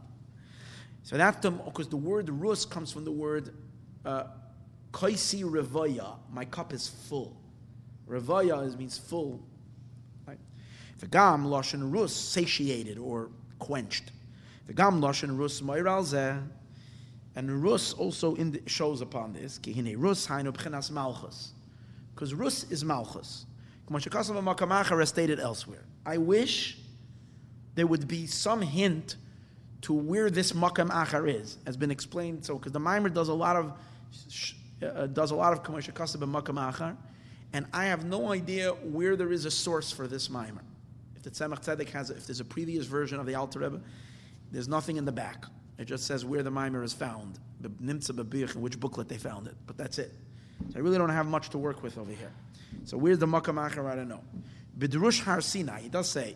Speaker 1: So that's the because the word rus comes from the word uh, kaisi revaya. My cup is full. Ravaya is, means full. Right? V'gam lashon rus, satiated or quenched. V'gam lashon rus moiral zeh. And rus also the, shows upon this. Because rus is malchus. Makamacha stated elsewhere. I wish there would be some hint to where this makam achar is, has been explained. So, because the mimer does a lot of uh, does a lot of kamashakasav makam achar, and I have no idea where there is a source for this mimer. If the Tzemach Tzedek has, if there's a previous version of the Alter Rebbe, there's nothing in the back. It just says where the mimer is found, Nimtza Babich, in which booklet they found it. But that's it. So I really don't have much to work with over here. So where's the Makkah Makkah? I don't know. Bidrush Har Sinai, he does say,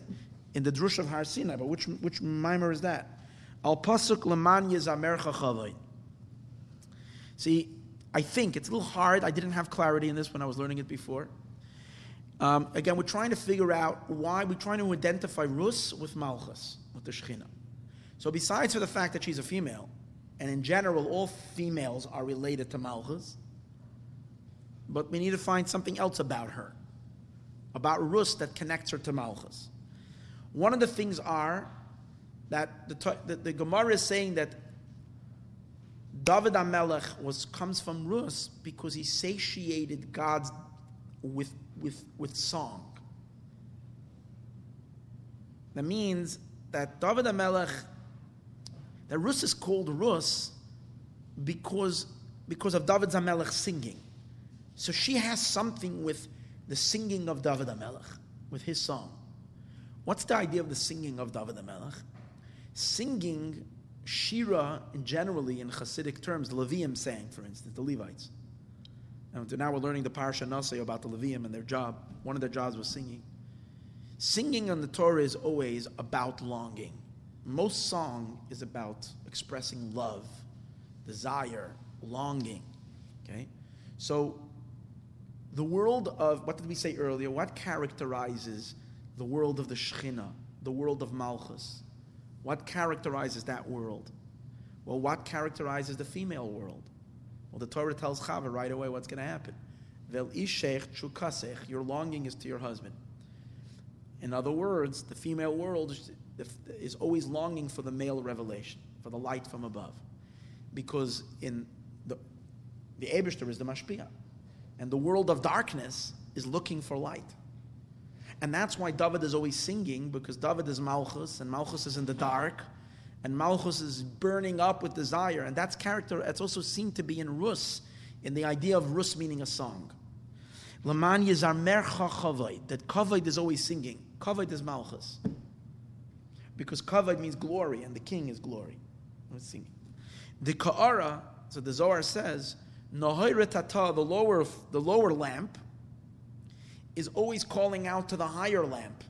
Speaker 1: in the Drush of Har Sinai, but which, which mimer is that? Al Pasuk Leman Yezamer Chachavay. See, I think it's a little hard. I didn't have clarity in this when I was learning it before. Um, again, we're trying to figure out why we're trying to identify Rus with Malchus, with the Shekhinah. So, besides for the fact that she's a female, and in general, all females are related to Malchus, but we need to find something else about her, about Rus that connects her to Malchus. One of the things are that the, the, the Gemara is saying that David HaMelech was, comes from Rus because he satiated God with, with, with song. That means that David HaMelech, that Rus is called Rus because, because of David HaMelech singing. So she has something with the singing of David HaMelech, with his song. What's the idea of the singing of David HaMelech? Singing Shira, in generally in Hasidic terms, the Levium sang, for instance, the Levites. And now we're learning the Parsha Nasei about the Levium and their job. One of their jobs was singing. Singing on the Torah is always about longing. Most song is about expressing love, desire, longing. Okay? So, the world of, what did we say earlier? What characterizes the world of the Shekhinah, the world of Malchus? What characterizes that world? Well, what characterizes the female world? Well, the Torah tells Chava right away what's going to happen. Vel chukasech, your longing is to your husband. In other words, the female world is always longing for the male revelation, for the light from above. Because in the, the is the Mashpia. And the world of darkness is looking for light. And that's why David is always singing, because David is Malchus, and Malchus is in the dark, and Malchus is burning up with desire. And that's character, it's also seen to be in Rus, in the idea of Rus meaning a song. Laman Yizar Mercha that Kavoid is always singing. Kavoid is Malchus. Because kavod means glory, and the king is glory. Let's sing. The Ka'ara, so the Zohar says, Nahoiretata, the lower, the lower lamp, is always calling out to the higher lamp.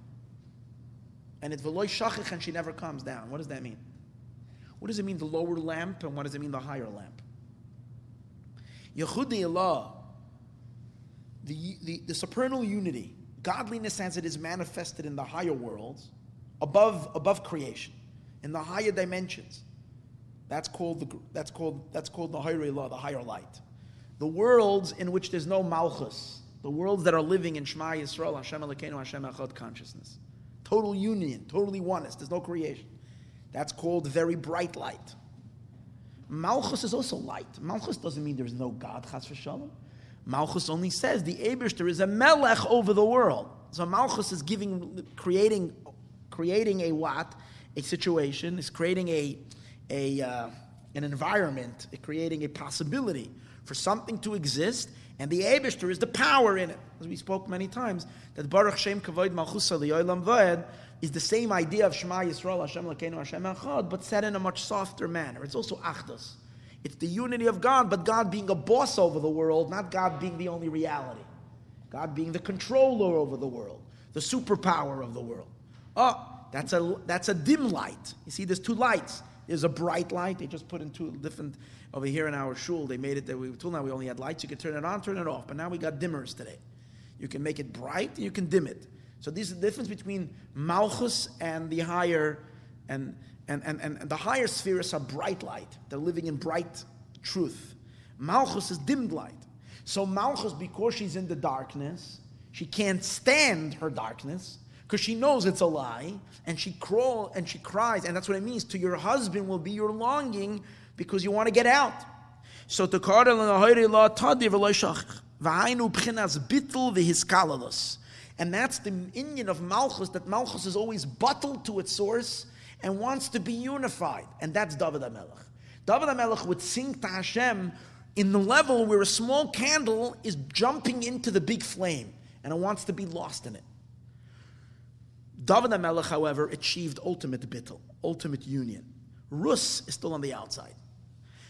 Speaker 1: And it's Veloy Shachich, and she never comes down. What does that mean? What does it mean, the lower lamp, and what does it mean, the higher lamp? Yehudi Allah, the, the, the supernal unity, godliness as it is manifested in the higher worlds, above, above creation, in the higher dimensions. That's called the that's called that's called the higher law, the higher light. The worlds in which there's no malchus, the worlds that are living in Shema Yisrael, Hashem Elokeinu, Hashem Echad consciousness, total union, totally oneness. There's no creation. That's called very bright light. Malchus is also light. Malchus doesn't mean there's no God, Chas v'shalom. Malchus only says the Abishter is a melech over the world. So Malchus is giving, creating, creating a what? A situation, is creating a, a, uh, an environment, creating a possibility for something to exist, and the Abishter is the power in it. As we spoke many times, that Baruch Shem Kavod Malchus Voed is the same idea of Shema Yisrael, Hashem Lakeinu, Hashem Echad, but said in a much softer manner. It's also Achdus. It's the unity of God, but God being a boss over the world, not God being the only reality. God being the controller over the world, the superpower of the world. Oh, that's a, that's a dim light. You see, there's two lights. There's a bright light. They just put in two different, over here in our shul, they made it that we, until now we only had lights. You could turn it on, turn it off. But now we got dimmers today. You can make it bright and you can dim it. So this is the difference between Malchus and the higher, and and, and, and the higher spheres are bright light. They're living in bright truth. Malchus is dimmed light. So Malchus, because she's in the darkness, she can't stand her darkness because she knows it's a lie, and she crawl and she cries, and that's what it means. To your husband will be your longing because you want to get out. So to and that's the Indian of Malchus, that Malchus is always bottled to its source and wants to be unified. And that's David HaMelech. David HaMelech would sing to Hashem in the level where a small candle is jumping into the big flame and it wants to be lost in it. David HaMelech, however, achieved ultimate bittul, ultimate union. Rus is still on the outside.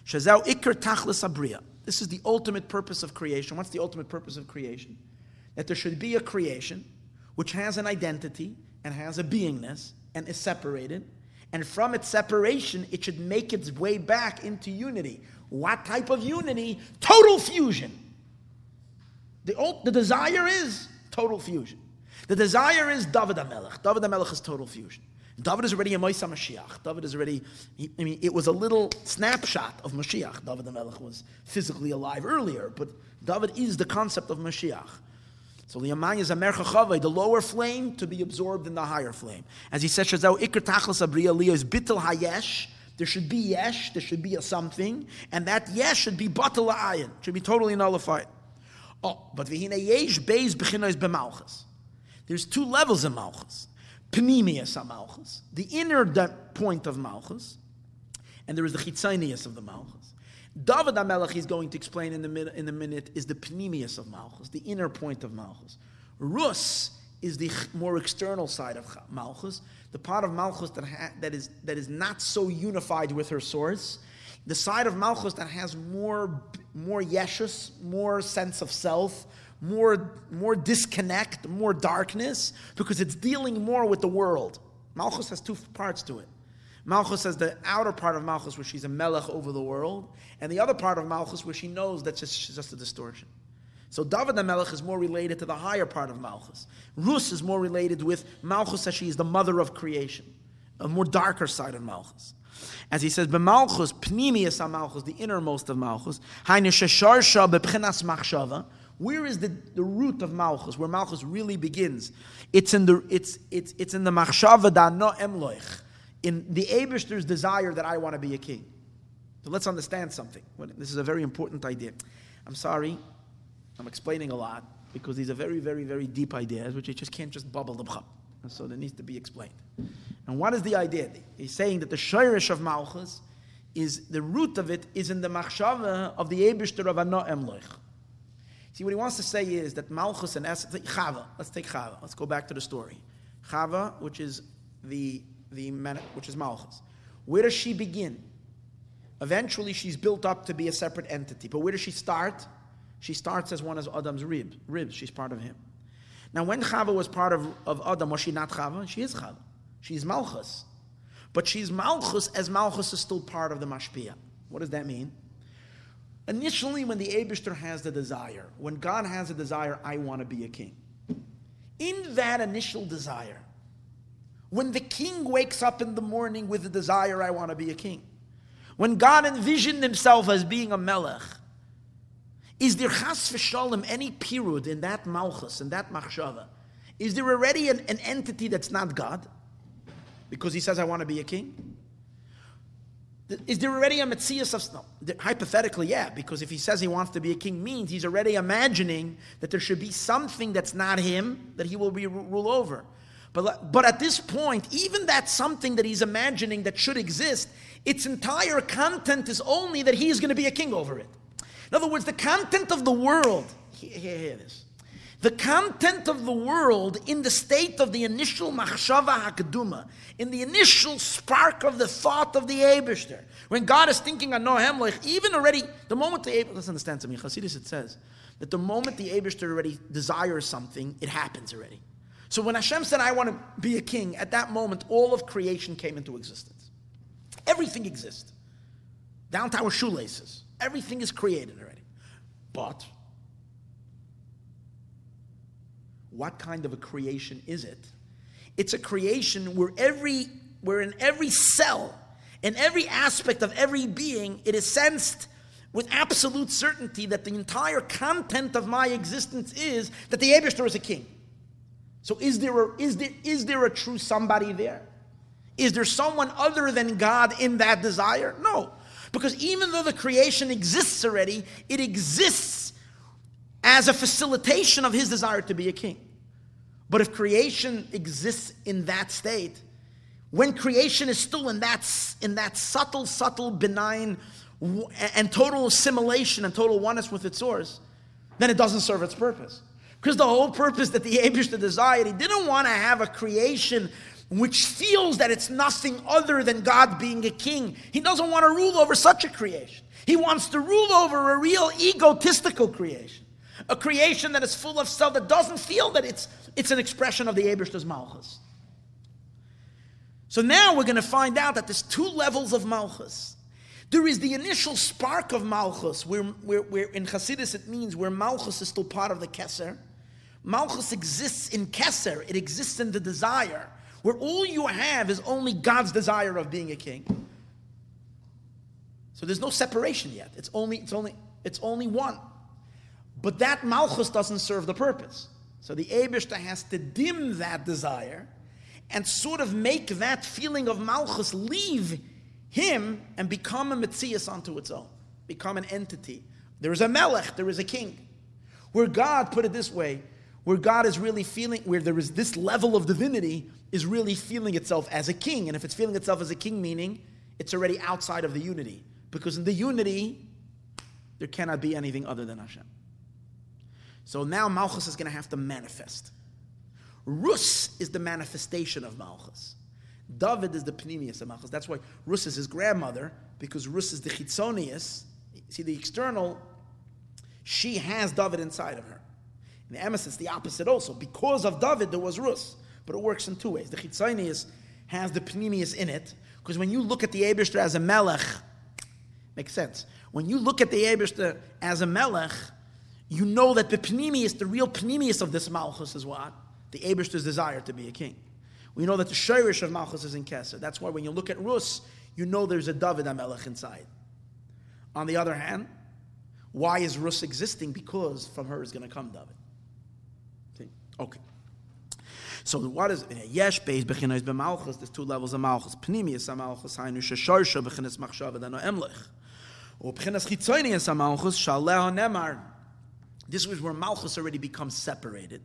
Speaker 1: Shazau ikr tachlis abriya. This is the ultimate purpose of creation. What's the ultimate purpose of creation? That there should be a creation which has an identity and has a beingness and is separated, and from its separation, it should make its way back into unity. What type of unity? Total fusion. The, the desire is total fusion. The desire is David HaMelech. David HaMelech is total fusion. David is already a Moisa Mashiach. David is already, I mean, it was a little snapshot of Mashiach. David HaMelech was physically alive earlier, but David is the concept of Mashiach. So the Liyaman is a merchachavay, the lower flame to be absorbed in the higher flame. As he says, Shazau abriya liya is bitel hayesh. There should be yesh, there should be a something, and that yesh should be batel ayin, should be totally nullified. Oh, but v'hine yesh beis b'chinois b'malchus. There's two levels of malchus. Panemius malchus, the inner point of malchus, and there is the chitzonius of the malchus. David HaMelech, is going to explain in the, minute, in the minute, is the pneumius of Malchus, the inner point of Malchus. Rus is the more external side of Malchus, the part of Malchus that, ha- that, is, that is not so unified with her source, the side of Malchus that has more, more yeshus, more sense of self, more, more disconnect, more darkness, because it's dealing more with the world. Malchus has two parts to it. Malchus has the outer part of Malchus where she's a melech over the world, and the other part of Malchus where she knows that she's just a distortion. So David the Melech is more related to the higher part of Malchus. Rus is more related with Malchus as she is the mother of creation, a more darker side of Malchus. As he says, B'Malchus, Pnimius Malchus, the innermost of Malchus, Haine Shesharsha B'Pchinas Machshava, where is the, the root of Malchus, where Malchus really begins? It's in the, it's, it's, it's in the Machshava da no emloich in the Abishter's desire that I want to be a king. So let's understand something. This is a very important idea. I'm sorry, I'm explaining a lot. because these are very, very, very deep ideas, which you just can't just bubble them up. And so there needs to be explained. And what is the idea? He's saying that the shirish of Malchus is the root of it is in the machshava of the Ebishter of Ano Emloich. See, what he wants to say is that Malchus and essence, Chava, let's take Chava, let's go back to the story. Chava, which is the, the which is Malchus. Where does she begin? Eventually, she's built up to be a separate entity. But where does she start? She starts as one of Adam's ribs. Ribs. She's part of him. Now, when Chava was part of, of Adam, was she not Chava? She is Chava. She's Malchus. But she's Malchus as Malchus is still part of the Mashpia. What does that mean? Initially, when the Abishter has the desire, when God has a desire, I want to be a king. In that initial desire, when the king wakes up in the morning with the desire, I want to be a king, when God envisioned himself as being a melech, is there chas v'shalom any period in that malchus, in that machshava? Is there already an, an entity that's not God? Because he says, I want to be a king? Is there already a Metzias of no? Hypothetically, yeah, because if he says he wants to be a king, means he's already imagining that there should be something that's not him that he will be rule over. But, but at this point, even that something that he's imagining that should exist, its entire content is only that he is going to be a king over it. In other words, the content of the world, hear, hear, hear this. The content of the world in the state of the initial machshava hakaduma, in the initial spark of the thought of the Abishter, when God is thinking on Nohem, like even already, the moment the Abishter, let's understand something, Chassidus it says, that the moment the Abishter already desires something, it happens already. So when Hashem said, I want to be a king, at that moment, all of creation came into existence. Everything exists, down to our shoelaces. Everything is created already. But what kind of a creation is it? It's a creation where every where in every cell, in every aspect of every being, it is sensed with absolute certainty that the entire content of my existence is that the Abishter is a king. So is there a, is there is there a true somebody there? Is there someone other than God in that desire? No. Because even though the creation exists already, it exists as a facilitation of his desire to be a king. But if creation exists in that state, when creation is still in that, in that subtle, subtle, benign, and total assimilation and total oneness with its source, then it doesn't serve its purpose. Because the whole purpose that the Abishta desired, he didn't want to have a creation which feels that it's nothing other than God being a king. He doesn't want to rule over such a creation. He wants to rule over a real egotistical creation, a creation that is full of self, that doesn't feel that it's, it's an expression of the Abishta's Malchus. So now we're going to find out that there's two levels of Malchus. There is the initial spark of Malchus, where, where, where in Hasidus it means where Malchus is still part of the Kesser. Malchus exists in Kesser, it exists in the desire where all you have is only God's desire of being a king. So there's no separation yet. It's only, it's only, it's only one. But that malchus doesn't serve the purpose. So the Abishta has to dim that desire and sort of make that feeling of malchus leave him and become a mitzias unto its own, become an entity. There is a melech, there is a king. Where God, put it this way, where God is really feeling, where there is this level of divinity, is really feeling itself as a king. And if it's feeling itself as a king, meaning it's already outside of the unity. Because in the unity, there cannot be anything other than Hashem. So now Malchus is going to have to manifest. Rus is the manifestation of Malchus. David is the Pneumius of Malchus. That's why Rus is his grandmother, because Rus is the Chitzonius. See, the external, she has David inside of her. The emes, it's the opposite also. Because of David, there was Rus. But it works in two ways. The Chitzonius has the Pneumius in it, because when you look at the Abishter as a Melech, makes sense. When you look at the Abishter as a Melech, you know that the Pneumius, the real Pneumius of this Malchus is what? The Abishter's desire to be a king. We know that the Shirish of Malchus is in Kesser. That's why when you look at Rus, you know there's a David HaMelech inside. On the other hand, why is Rus existing? Because from her is going to come David. Okay. So what is yesh beis bechinos b'malchus? There's two levels of malchus. Pnimius malchus hainu shesharsha bechinos machshava dano emlich. Or bechinos chitzonius malchus shaleh nemar. This was where Malchus already becomes separated.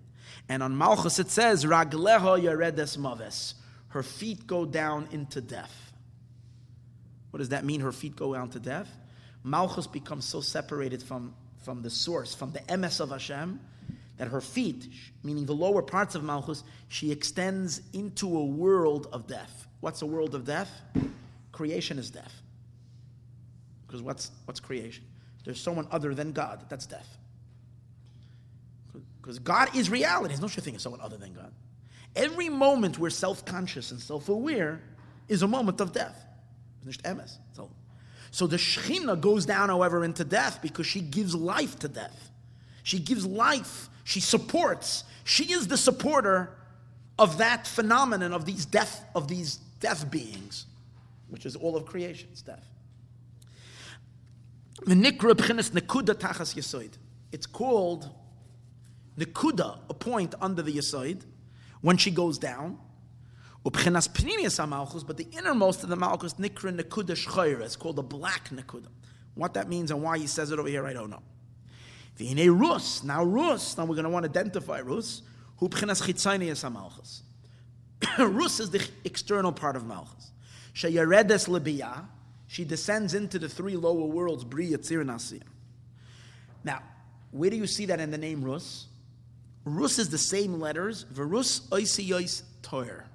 Speaker 1: And on Malchus it says, Ragleho yaredes maves. Her feet go down into death. What does that mean? Her feet go down to death? Malchus becomes so separated from, from the source, from the emes of Hashem, that her feet, meaning the lower parts of Malchus, she extends into a world of death. What's a world of death? Creation is death. Because what's, what's creation? There's someone other than God. That's death. Because God is reality. There's no such thing as someone other than God. Every moment we're self conscious and self aware is a moment of death. So, so the Shekhinah goes down, however, into death because she gives life to death. She gives life. She supports. She is the supporter of that phenomenon of these death of these death beings, which is all of creation's death. It's called Nikuda, a point under the Yasoid, when she goes down. But the innermost of the Malchus, Nikra Nikuda Shchayra, is called a black Nikuda. What that means and why he says it over here, I don't know. V'hinei Rus, now Rus, now we're going to want to identify Rus, who Pchinas Chitzaynias Malchus. Rus is the external part of Malchus. Sheyaredes Libiyah, she descends into the three lower worlds, Bri, Yitzir, and Now, where do you see that in the name Rus? Rus is the same letters, Verus Oisiyos Toir.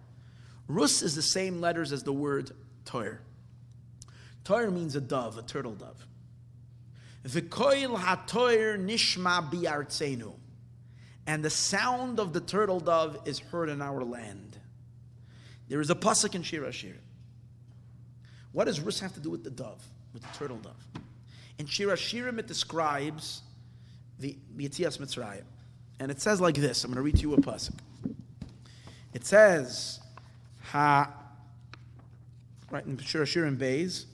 Speaker 1: Rus is the same letters as the word Toir. Toir means a dove, a turtle dove. V'koil hatoir nishma biartzenu. And the sound of the turtle dove is heard in our land. There is a pasuk in Shir Shir. What does Rus have to do with the dove, with the turtle dove? In Shir Shirim it describes the Yitzias Mitzrayim. And it says like this. I'm going to read to you a pasuk. It says, "Ha." Right in Shir Shirim Bays.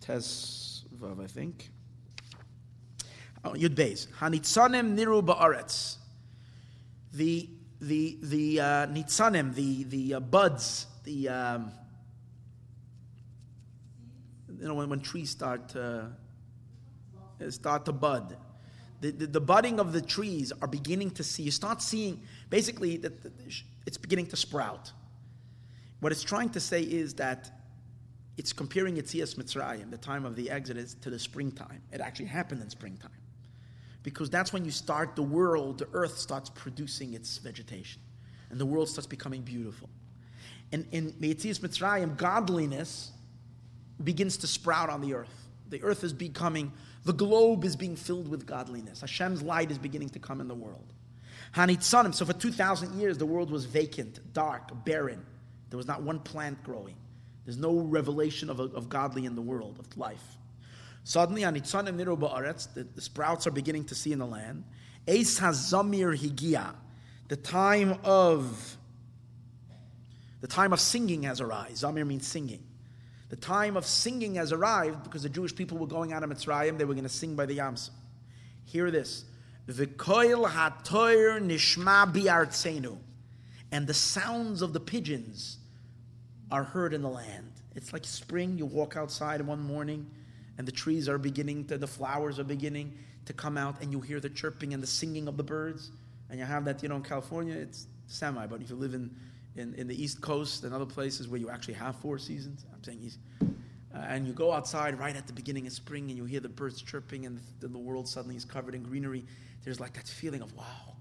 Speaker 1: Tes Vav, I think. Oh, Yud Beis. Hanitzanim niru ba'aretz. The the the uh, nitzanim, the the uh, buds, the um, you know when, when trees start to start to bud the, the, the, budding of the trees are beginning to see. You start seeing, basically, that it's beginning to sprout. What it's trying to say is that it's comparing Yitzias Mitzrayim, the time of the Exodus, to the springtime. It actually happened in springtime. Because that's when you start, the world, the earth starts producing its vegetation. And the world starts becoming beautiful. And in Yitzias Mitzrayim, godliness begins to sprout on the earth. The earth is becoming the globe is being filled with godliness. Hashem's light is beginning to come in the world. Hanitzanim, so for 2,000 years, the world was vacant, dark, barren. There was not one plant growing. There's no revelation of, of godly in the world, of life. Suddenly, Hanitzanim niru ba'aretz, the, the sprouts are beginning to see in the land. Eis hazamir higia, the time of the time of singing has arrived. Zamir means singing. The time of singing has arrived because the Jewish people were going out of Mitzrayim. They were going to sing by the Yamsuf. Hear this. V'koil hatoir nishma bi'artzenu. And the sounds of the pigeons are heard in the land. It's like spring. You walk outside one morning and the trees are beginning to, the flowers are beginning to come out and you hear the chirping and the singing of the birds. And you have that, you know, in California, it's semi, but if you live in in, in the East Coast and other places where you actually have four seasons. I'm saying East. Uh, and you go outside right at the beginning of spring and you hear the birds chirping and the, the world suddenly is covered in greenery. There's like that feeling of wow.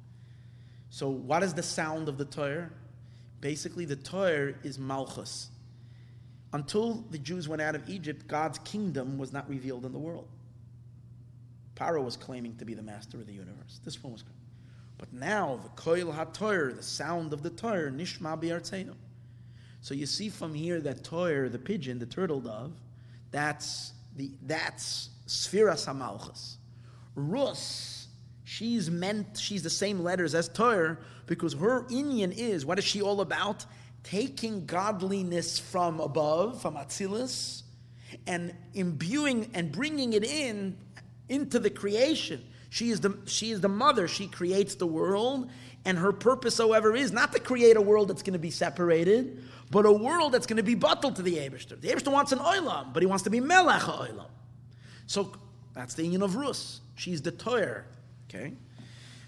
Speaker 1: So, what is the sound of the Torah? Basically, the Torah is Malchus. Until the Jews went out of Egypt, God's kingdom was not revealed in the world. Paro was claiming to be the master of the universe. This one was but now, the koil hatoir, the sound of the toir, nishma bi'artzenu. So you see from here that toir, the pigeon, the turtle dove, that's the that's sphira samalchus. Rus, she's meant, she's the same letters as toir because her inyan is what is she all about? Taking godliness from above, from Atzilus, and imbuing and bringing it in into the creation. She is the, she is the mother. She creates the world. And her purpose, however, is not to create a world that's going to be separated, but a world that's going to be bottled to the Eberster. The Eberster wants an oilam, but he wants to be melech oilam. So That's the union of Rus. She's the Toyer. Okay?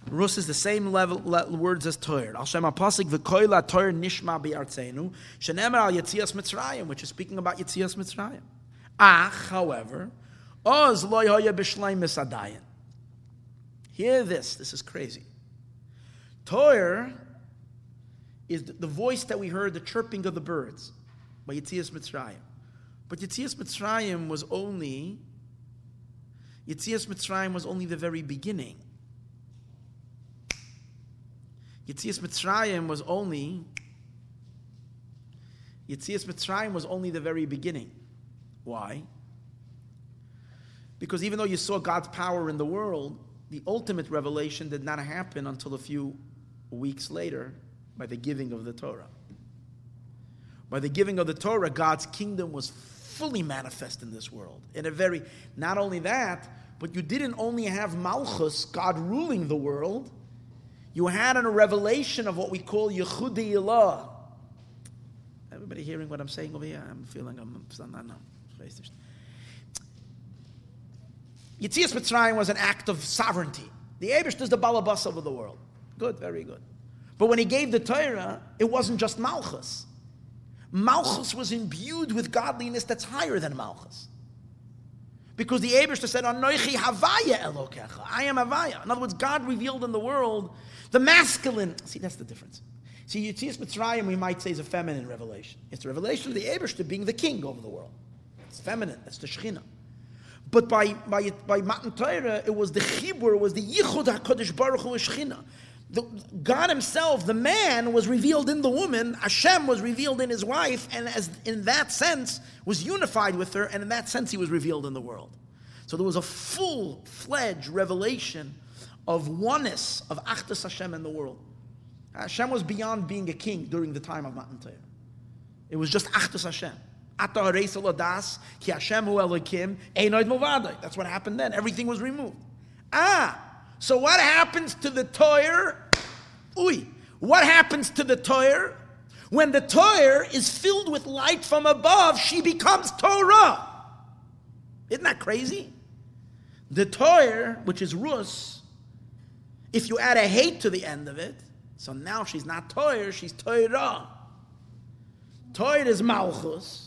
Speaker 1: Rus is the same level le, words as Toyer. Al Shem Apasik v'koila Toyer nishma bi'artzenu shenemer al Mitzrayim, which is speaking about Yetzias Mitzrayim. Ach, however, oz lo yoya b'shleim misadayin. Hear this. This is crazy. Toyer is the voice that we heard, the chirping of the birds by Yitzias Mitzrayim. But Yitzias Mitzrayim was only Yitzias Mitzrayim was only the very beginning. Yitzias Mitzrayim was only Yitzias Mitzrayim was only the very beginning. Why? Because even though you saw God's power in the world, the ultimate revelation did not happen until a few weeks later by the giving of the Torah. By the giving of the Torah, God's kingdom was fully manifest in this world. In a very, not only that, but you didn't only have Malchus, God ruling the world, you had a revelation of what we call Yechudi Ilah. Everybody hearing what I'm saying over here? I'm feeling I'm, I'm not, no. Yitzias Mitzrayim was an act of sovereignty. The Abish is the balabas of the world. Good, very good. But when he gave the Torah, it wasn't just Malchus. Malchus was imbued with godliness that's higher than Malchus. Because the Abishter said, Anoichi Havaya Elokecha. I am Havaya. In other words, God revealed in the world the masculine. See, that's the difference. See, Yitzias Mitzrayim, we might say, is a feminine revelation. It's the revelation of the Abishter being the king over the world. It's feminine. That's the Shekhinah. But by by by Matan Torah, it was the Chibur, it was the Yichud Hakadosh Baruch Hu Shechina. The, God Himself, the man, was revealed in the woman. Hashem was revealed in His wife, and as in that sense was unified with her, and in that sense He was revealed in the world. So there was a full-fledged revelation of oneness of Achdus Hashem in the world. Hashem was beyond being a king during the time of Matan Torah. It was just Achdus Hashem. That's what happened then. Everything was removed. Ah, so what happens to the Torah? Uy, what happens to the Torah? When the Torah is filled with light from above, she becomes Torah. Isn't that crazy? The Torah, which is Rus, if you add a hate to the end of it, so now she's not Torah, she's Torah. Torah is Malchus.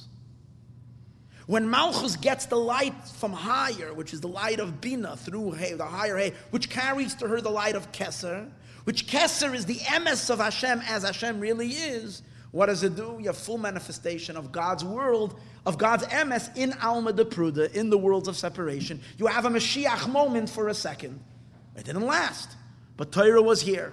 Speaker 1: When Malchus gets the light from higher, which is the light of Bina through the higher hay, which carries to her the light of Kesser, which Kesser is the emes of Hashem as Hashem really is, what does it do? You have full manifestation of God's world, of God's emes in Alma de Pruda, in the worlds of separation. You have a Mashiach moment for a second. It didn't last, but Torah was here.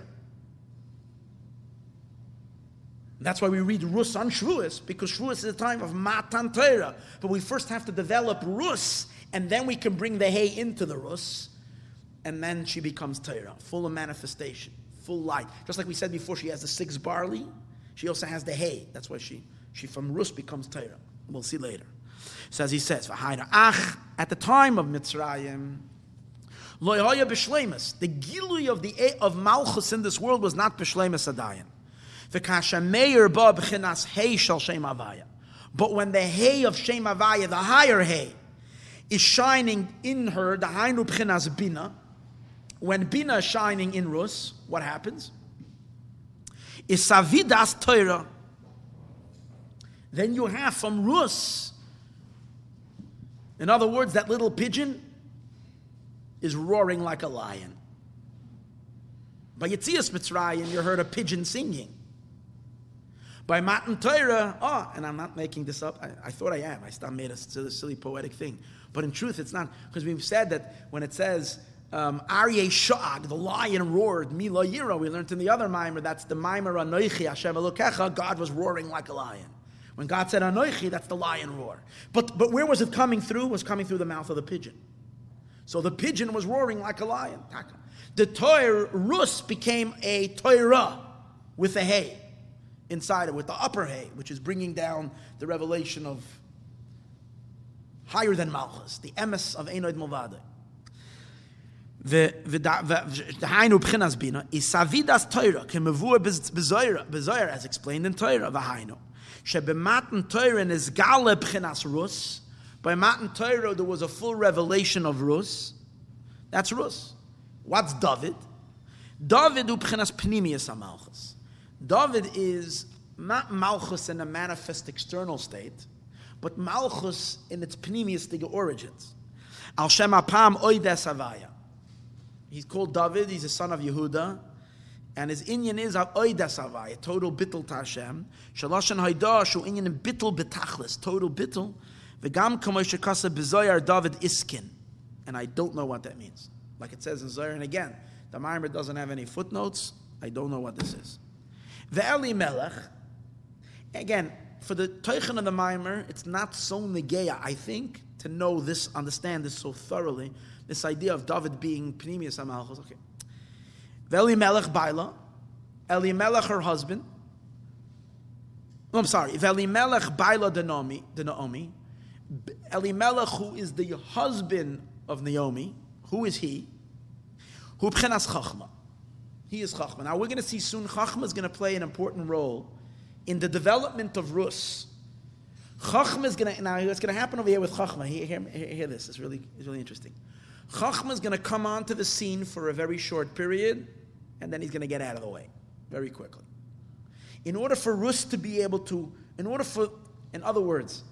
Speaker 1: That's why we read Rus on Shavuos, because Shavuos is a time of Matan Torah. But we first have to develop Rus, and then we can bring the hay into the Rus, and then she becomes Torah, full of manifestation, full light. Just like we said before, she has the six barley, she also has the hay. That's why she, she from Rus becomes Torah. We'll see later. So as he says, Ach, at the time of Mitzrayim, the gilui of the of Malchus in this world was not b'shlemus adayin. But when the hay of Shem Avaya, the higher hay, is shining in her, the Hainu Bchinas Bina, when Bina is shining in Rus, what happens? Is Savidas Torah. Then you have from Rus, in other words, that little pigeon is roaring like a lion. By Yitzias Mitzrayim, you heard a pigeon singing. By Matan Torah, oh, and I'm not making this up. I, I thought I am. I still made a silly, silly poetic thing. But in truth, it's not. Because we've said that when it says, um, Aryeh Shag, the lion roared, Mila Yira, we learned in the other mimer, that's the mimer Anoichi, Hashem Elokecha, God was roaring like a lion. When God said Anoichi, that's the lion roar. But, but where was it coming through? It was coming through the mouth of the pigeon. So the pigeon was roaring like a lion. The Torah, Rus, became a Torah with a hay inside it with the upper hay, which is bringing down the revelation of higher than Malchus, the emes of Einoid Movade. V'hainu b'chinas bina is savidas Torah kemevur b'zoyer as explained in v'hainu shebematen Torah is gale b'chinas rus By Matan Torah, there was a full revelation of Rus. That's Rus. What's David? David ubchenas pnimius malchus. David is not malchus in a manifest external state, but malchus in its pnimius origins. Al Shem Apam Oides Avaya. He's called David, he's a son of Yehuda, and his inyan is Oides Avaya, total bittul to Hashem. Shaloshan Haidah, Shu inyan bittul betachlis, total bittul. V'gam kamosh kasa b'zoyar David Iskin. And I don't know what that means. Like it says in Zohar, and again, the Maimer doesn't have any footnotes. I don't know what this is. Ve'eli Melech, again, for the Teichen of the Maimer, it's not so negeya, I think, to know this, understand this so thoroughly, this idea of David being Pnimius HaMalchus. Okay. Veli Melech Baila, Eli Melech her husband. I'm sorry. Veli Melech Baila de Naomi, de Naomi. Elimelech, who is the husband of Naomi, who is he? Who Bchenas Chachma. He is Chachma. Now we're going to see soon Chachma is going to play an important role in the development of Rus. Chachma is going to, now what's going to happen over here with Chachma, hear, hear, hear this, it's really, it's really interesting. Chachma is going to come onto the scene for a very short period, and then he's going to get out of the way very quickly. In order for Rus to be able to, in order for, in other words,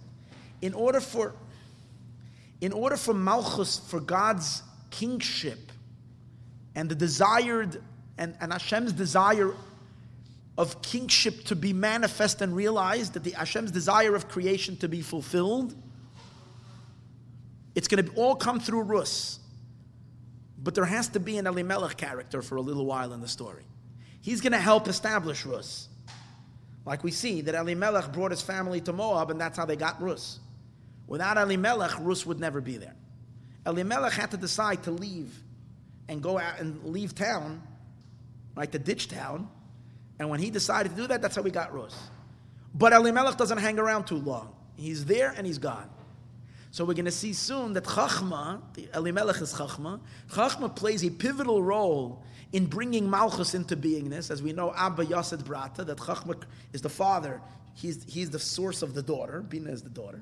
Speaker 1: in order for, in order for Malchus, for God's kingship, and the desired, and, and Hashem's desire of kingship to be manifest and realized, that the Hashem's desire of creation to be fulfilled, it's going to all come through Rus. But there has to be an Elimelech character for a little while in the story. He's going to help establish Rus. Like we see that Elimelech brought his family to Moab, and that's how they got Rus. Without Elimelech, Rus would never be there. Elimelech had to decide to leave and go out and leave town, right, to ditch town, and when he decided to do that, that's how we got Rus. But Elimelech doesn't hang around too long. He's there and he's gone. So we're going to see soon that Chachma, the Elimelech is Chachma, Chachma plays a pivotal role in bringing Malchus into beingness. As we know, Abba Yased Brata, that Chachma is the father, he's, he's the source of the daughter, Bina is the daughter.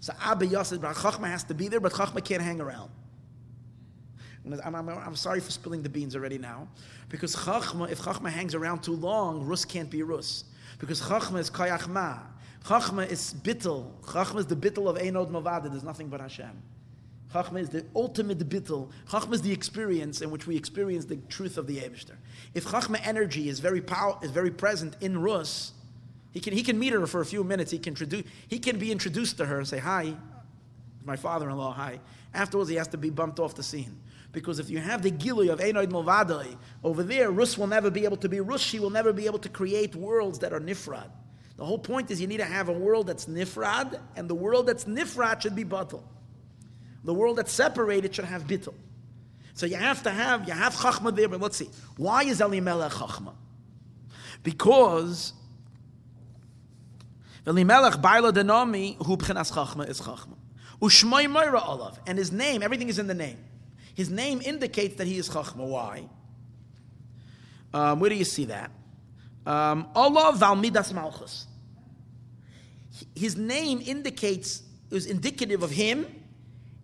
Speaker 1: So Abba Yased Brata, Chachma has to be there, but Chachma can't hang around. I'm, I'm, I'm, sorry for spilling the beans already now. Because Chachma, if Chachma hangs around too long, Rus can't be Rus. Because Chachma is Kayachma. Chachma is bittel. Chachma is the bittel of Einod Mavada. There's nothing but Hashem. Chachma is the ultimate bittel. Chachma is the experience in which we experience the truth of the Eibishter. If Chachma energy is very is very present in Rus, he can, he can meet her for a few minutes. He can, introduce, he can be introduced to her and say, Hi, my father in law, hi. Afterwards, he has to be bumped off the scene. Because if you have the Gilui of Einoid Movadai over there, Rus will never be able to be Rus. She will never be able to create worlds that are Nifrad. The whole point is you need to have a world that's Nifrad, and the world that's Nifrad should be Batal. The world that's separated should have Bittel. So you have to have, you have Chachma there, but let's see. Why is Elimelech Chachma? Because Elimelech Baila Denomi, who B'chinas Chachma is Chachma. Ushmai Moira Olav. And his name, everything is in the name. His name indicates that he is Chachma. Why? Um, where do you see that? Um, Allah Valmidas Malchus. His name indicates, is indicative of him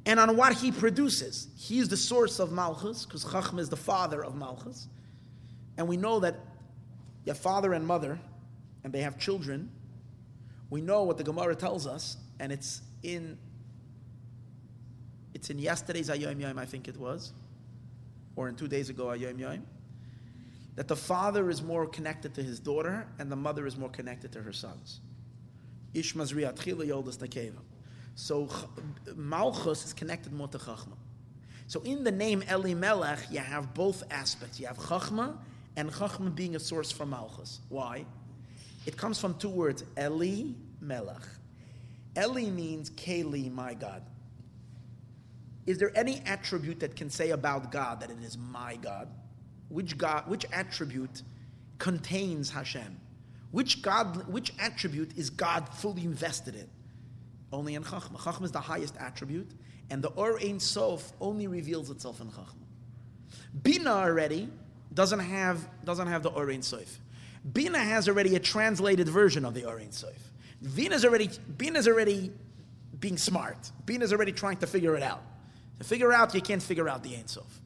Speaker 1: and on what he produces. He is the source of Malchus, because Chachma is the father of Malchus. And we know that your father and mother, and they have children. We know what the Gemara tells us, and it's in it's in yesterday's Hayom Yom, I think it was, or in two days ago Hayom Yom, that the father is more connected to his daughter and the mother is more connected to her sons. Ishmazri Atchila Yoldas Nakeva. So Malchus is connected more to Chachma. So in the name Eli Melech, you have both aspects. You have Chachma and Chachma being a source for Malchus. Why? It comes from two words, Eli Melech. Eli means Keli, my God. Is there any attribute that can say about God that it is my God? Which God, which attribute contains Hashem? Which God, which attribute is God fully invested in? Only in Chachma. Chachma is the highest attribute, and the Or Ein Sof only reveals itself in Chachma. Bina already doesn't have doesn't have the Or Ein Sof. Bina has already a translated version of the Or Ein Sof. Is already Bina is already being smart. Bina is already trying to figure it out. To figure out, you can't figure out the Ein Sof.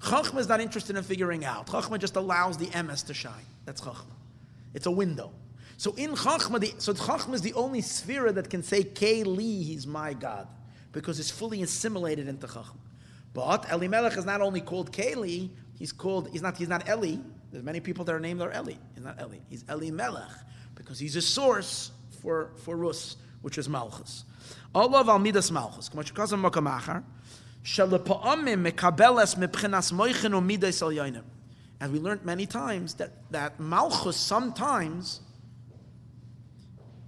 Speaker 1: Chachma is not interested in figuring out. Chachma just allows the MS to shine. That's Chachma. It's a window. So in Chachma, the, so Chachma is the only sphere that can say, Keli, he's my God, because it's fully assimilated into Chachma. But Elimelech is not only called Keli, he's called, he's not, he's not Eli. There's many people that are named are Eli. He's not Eli. He's Elimelech, because he's a source for, for Rus, which is Malchus. Allah al midas Malchus. And we learned many times that, that Malchus sometimes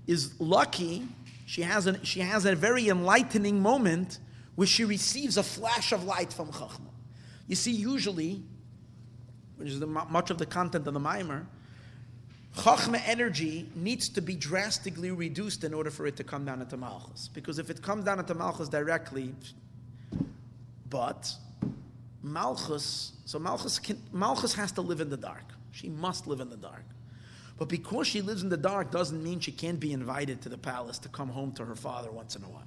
Speaker 1: is lucky. She has, an, she has a very enlightening moment where she receives a flash of light from Chachma. You see, usually, which is the, much of the content of the Maimer, Chachma energy needs to be drastically reduced in order for it to come down into Malchus. Because if it comes down into Malchus directly, but Malchus, so Malchus, can, Malchus has to live in the dark. She must live in the dark. But because she lives in the dark doesn't mean she can't be invited to the palace to come home to her father once in a while.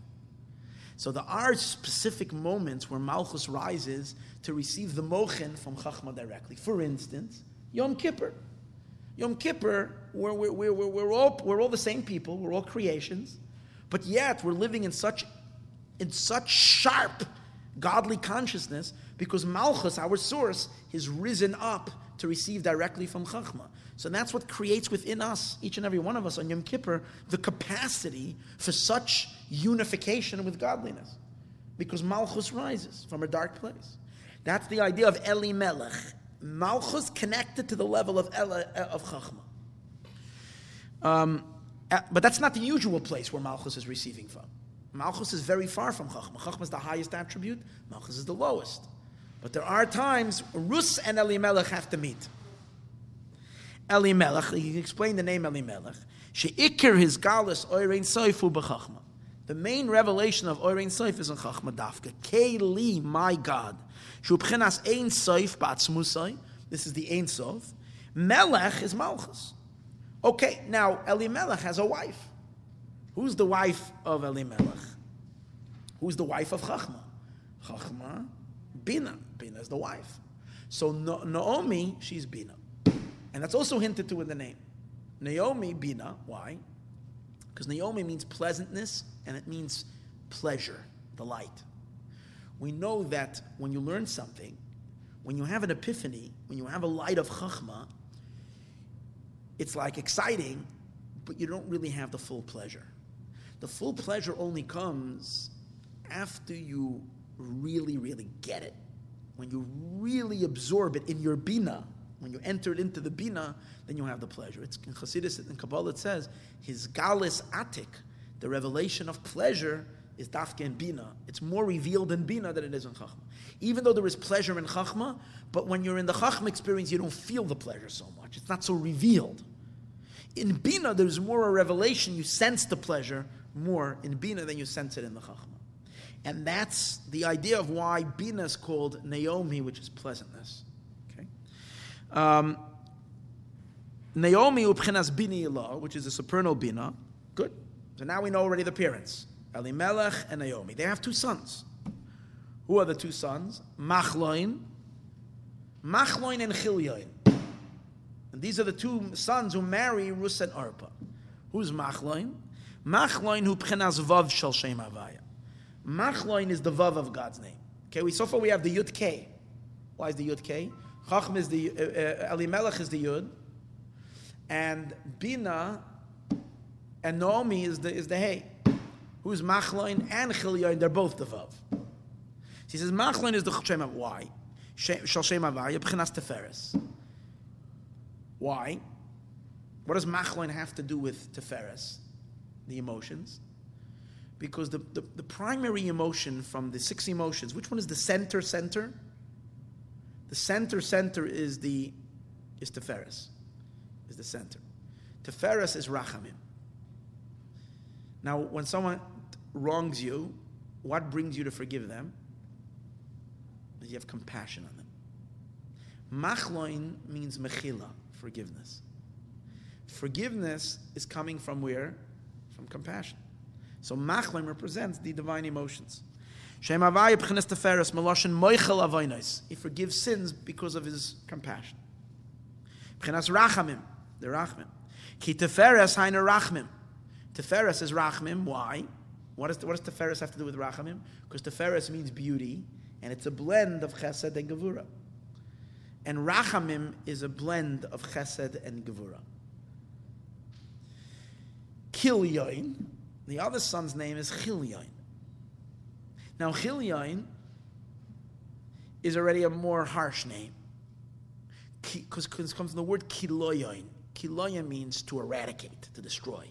Speaker 1: So there are specific moments where Malchus rises to receive the mochen from Chachma directly. For instance, Yom Kippur. Yom Kippur, we're, we're, we're, we're, all, we're all the same people, we're all creations, but yet we're living in such, in such sharp godly consciousness because Malchus, our source, has risen up to receive directly from Chachma. So that's what creates within us, each and every one of us on Yom Kippur, the capacity for such unification with godliness. Because Malchus rises from a dark place. That's the idea of Eli Melech. Malchus connected to the level of Ela, of Chachma. Um, but that's not the usual place where Malchus is receiving from. Malchus is very far from Chachma. Chachma is the highest attribute, Malchus is the lowest. But there are times Rus and Elimelech have to meet. Elimelech, he explained the name Elimelech. She'ikir his galus oirein soifu b'chachma. The main revelation of oirein soif is in Chachma Dafka. Keli, my God. Shubchenas ein soif ba'atzmusai. This is the ein soif. Melech is Malchus. Okay, now Elimelech has a wife. Who's the wife of Elimelech? Who's the wife of Chachma? Chachma, Bina. Bina is the wife. So Naomi, she's Bina. And that's also hinted to in the name. Naomi, Bina. Why? Because Naomi means pleasantness and it means pleasure, delight. We know that when you learn something, when you have an epiphany, when you have a light of Chachma, it's like exciting, but you don't really have the full pleasure. The full pleasure only comes after you really, really get it. When you really absorb it in your bina, when you enter it into the bina, then you have the pleasure. It's in Chassidus in Kabbalah it says his galis atik, the revelation of pleasure is dafke in bina. It's more revealed in bina than it is in chachma. Even though there is pleasure in chachma, but when you're in the chachma experience, you don't feel the pleasure so much. It's not so revealed. In bina, there's more a revelation. You sense the pleasure more in bina than you sense it in the chachma. And that's the idea of why bina is called Naomi, which is pleasantness. Okay. Um, Naomi ubchenas bini which is a supernal bina. Good. So now we know already the parents, Elimelech and Naomi. They have two sons. Who are the two sons? Machloin, Machloin and Chilyoin. And these are the two sons who marry Rus and Arpa. Who's Machloin? Machloin hu pchenas vav shel shem avaya. Machloin is the vav of God's name. Okay, we so far we have the yud k. Why is the yud k? Chacham is the uh, uh, Elimelech is the yud, and Bina and Naomi is the is the hey. Who's Machloin and Chilyoin? They're both the vav. He says Machloin is the shem of why shel shem avaya pchenas teferes. Why? What does Machloin have to do with teferes? The emotions. Because the, the, the, primary emotion from the six emotions, which one is the center center? The center center is the is Teferis, is the center. Teferis is Rachamim. Now, when someone wrongs you, what brings you to forgive them? You have compassion on them. Machloin means mechila, forgiveness. Forgiveness is coming from where? From compassion. So Machlim represents the divine emotions. Shem Avaya B'chinas Teferes Meloshin Moichel Avoinos. He forgives sins because of his compassion. B'chinas Rachamim, the Rachmim. Ki Teferes Haina Rachmim. Teferes is Rachmim. Why? What, is, what does Teferes have to do with Rachamim? Because Teferes means beauty, and it's a blend of Chesed and Gevura. And Rachamim is a blend of Chesed and Gevura. Kilyoin, the other son's name is Chilyoin. Now, Chilyoin is already a more harsh name because it comes from the word kiloyoin. Kiloyoin means to eradicate, to destroy.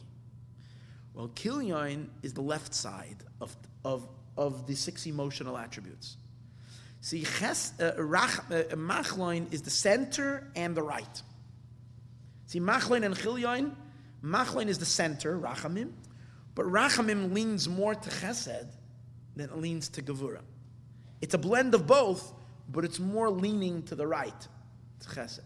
Speaker 1: Well, kilyoin is the left side of, of, of the six emotional attributes. See, ches, uh, rach, uh, machloin is the center and the right. See, machloin and chilyoin, machloin is the center, rachamim, but rachamim leans more to chesed than it leans to gevura. It's a blend of both, but it's more leaning to the right, to chesed.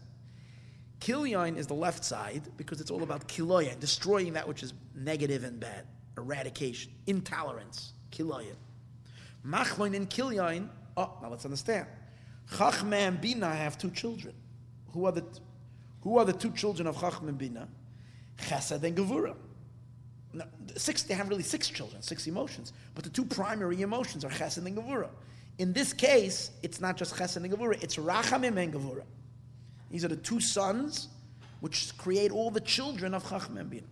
Speaker 1: Kilyoin is the left side because it's all about kiloyin, destroying that which is negative and bad, eradication, intolerance, kiloyin. Machloin and kilyoin, oh, now let's understand. Chachma and Bina have two children. Who are the, who are the two children of Chachma and Bina? Chesed and Gevura. Now, six, they have really six children, six emotions, but the two primary emotions are Chesed and Gevura. In this case, it's not just Chesed and Gevura, it's Rachamim and Gevura. These are the two sons which create all the children of Chacham and Bina.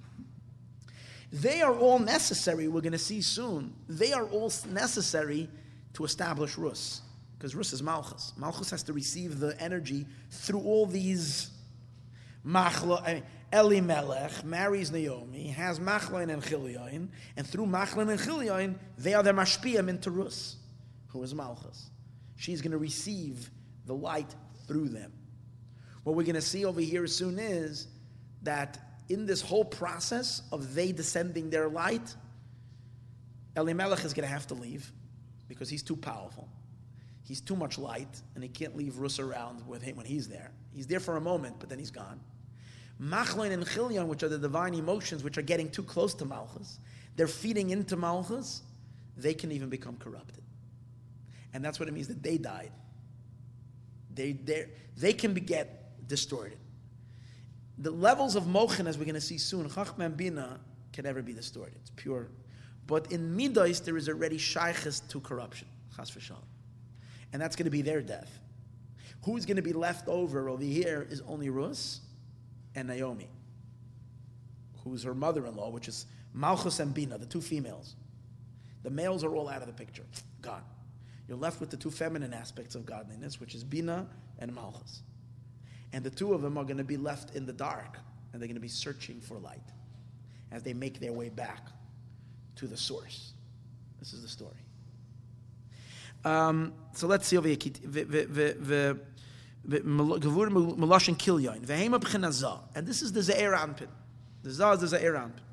Speaker 1: They are all necessary, we're going to see soon. They are all necessary to establish Rus. Because Rus is Malchus. Malchus has to receive the energy through all these. Machlo, I mean, Elimelech marries Naomi, has Machlon and Chilion, and through Machlon and Chilion, they are the Mashpiyam into Rus, who is Malchus. She's going to receive the light through them. What we're going to see over here soon is that in this whole process of they descending their light, Elimelech is going to have to leave because he's too powerful. He's too much light, and he can't leave Rus around with him when he's there. He's there for a moment, but then he's gone. Machlon and Chilion, which are the divine emotions, which are getting too close to Malchus, they're feeding into Malchus, they can even become corrupted. And that's what it means that they died. They, they can be, get distorted. The levels of mochin, as we're going to see soon, chachma and bina, can never be distorted. It's pure. But in midas, there is already shaykhis to corruption, chas v'shalom. And that's going to be their death. Who's going to be left over over here is only Rus and Naomi, who's her mother-in-law, which is Malchus and Bina, the two females. The males are all out of the picture, gone. You're left with the two feminine aspects of godliness, which is Bina and Malchus. And the two of them are going to be left in the dark and they're going to be searching for light as they make their way back to the source. This is the story. Um, so let's see over here. And this is the Ze'er Anpin. The Zah is the Ze'er Anpin.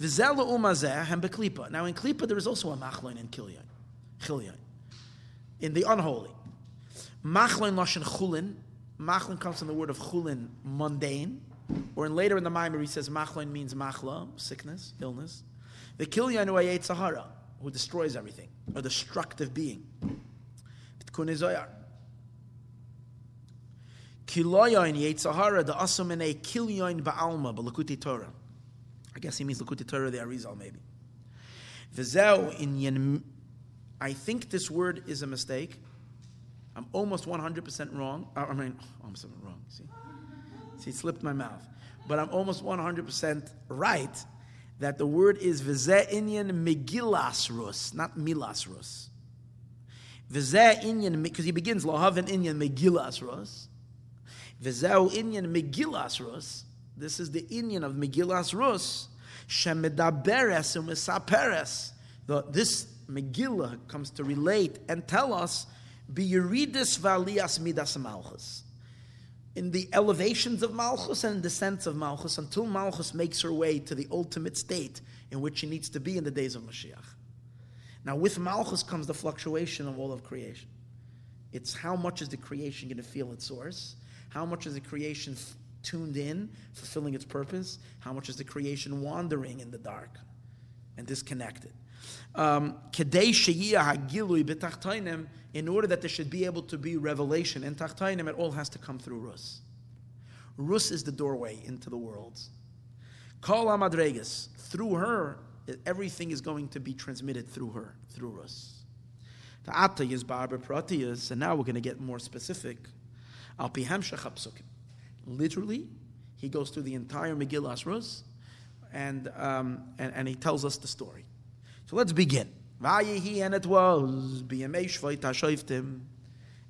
Speaker 1: V'zela umazeh hem beklipa. Now in klipa there is also a machloin and kilyon. Chilyon. In the unholy. Machloin lashon chulin Machlin comes from the word of chulin, mundane, or in later in the Maimer he says machlin means machla, sickness, illness. The kilyanu ayet sahara, who destroys everything, a destructive being. Kiloyon yet sahara, the asumene kilyon ba'alma, ba'lakuti Torah. I guess he means lakuti Torah, the Arizal maybe. V'zeu in I think this word is a mistake. I'm almost 100% wrong. Uh, I mean, almost wrong. See? See, it slipped my mouth. But I'm almost 100% right that the word is Vizeh Inyan Megillas Rus, not Milas Rus. Vizeh Inyan, because he begins Lohaven Inyan Megillas Vizeh Inyan Megillas Rus. This is the Inyan of Megillas Rus. Shemedaberes Umisaperes. This Megillah comes to relate and tell us Biyuridis valias midas malchus. In the elevations of malchus and the descents of malchus, until malchus makes her way to the ultimate state in which she needs to be in the days of Mashiach. Now, with malchus comes the fluctuation of all of creation. It's how much is the creation going to feel its source? How much is the creation tuned in, fulfilling its purpose? How much is the creation wandering in the dark and disconnected. Um, in order that there should be able to be revelation in Tachtainim, it all has to come through Rus. Rus is the doorway into the world. Kol Amadregas, through her, everything is going to be transmitted through her, through Rus. The Atta is Barbara Pratiyas, and now we're going to get more specific. Al Pihem Literally, he goes through the entire Megillah Rus, and, um, and, and he tells us the story. So let's begin. Vayihi, and it was,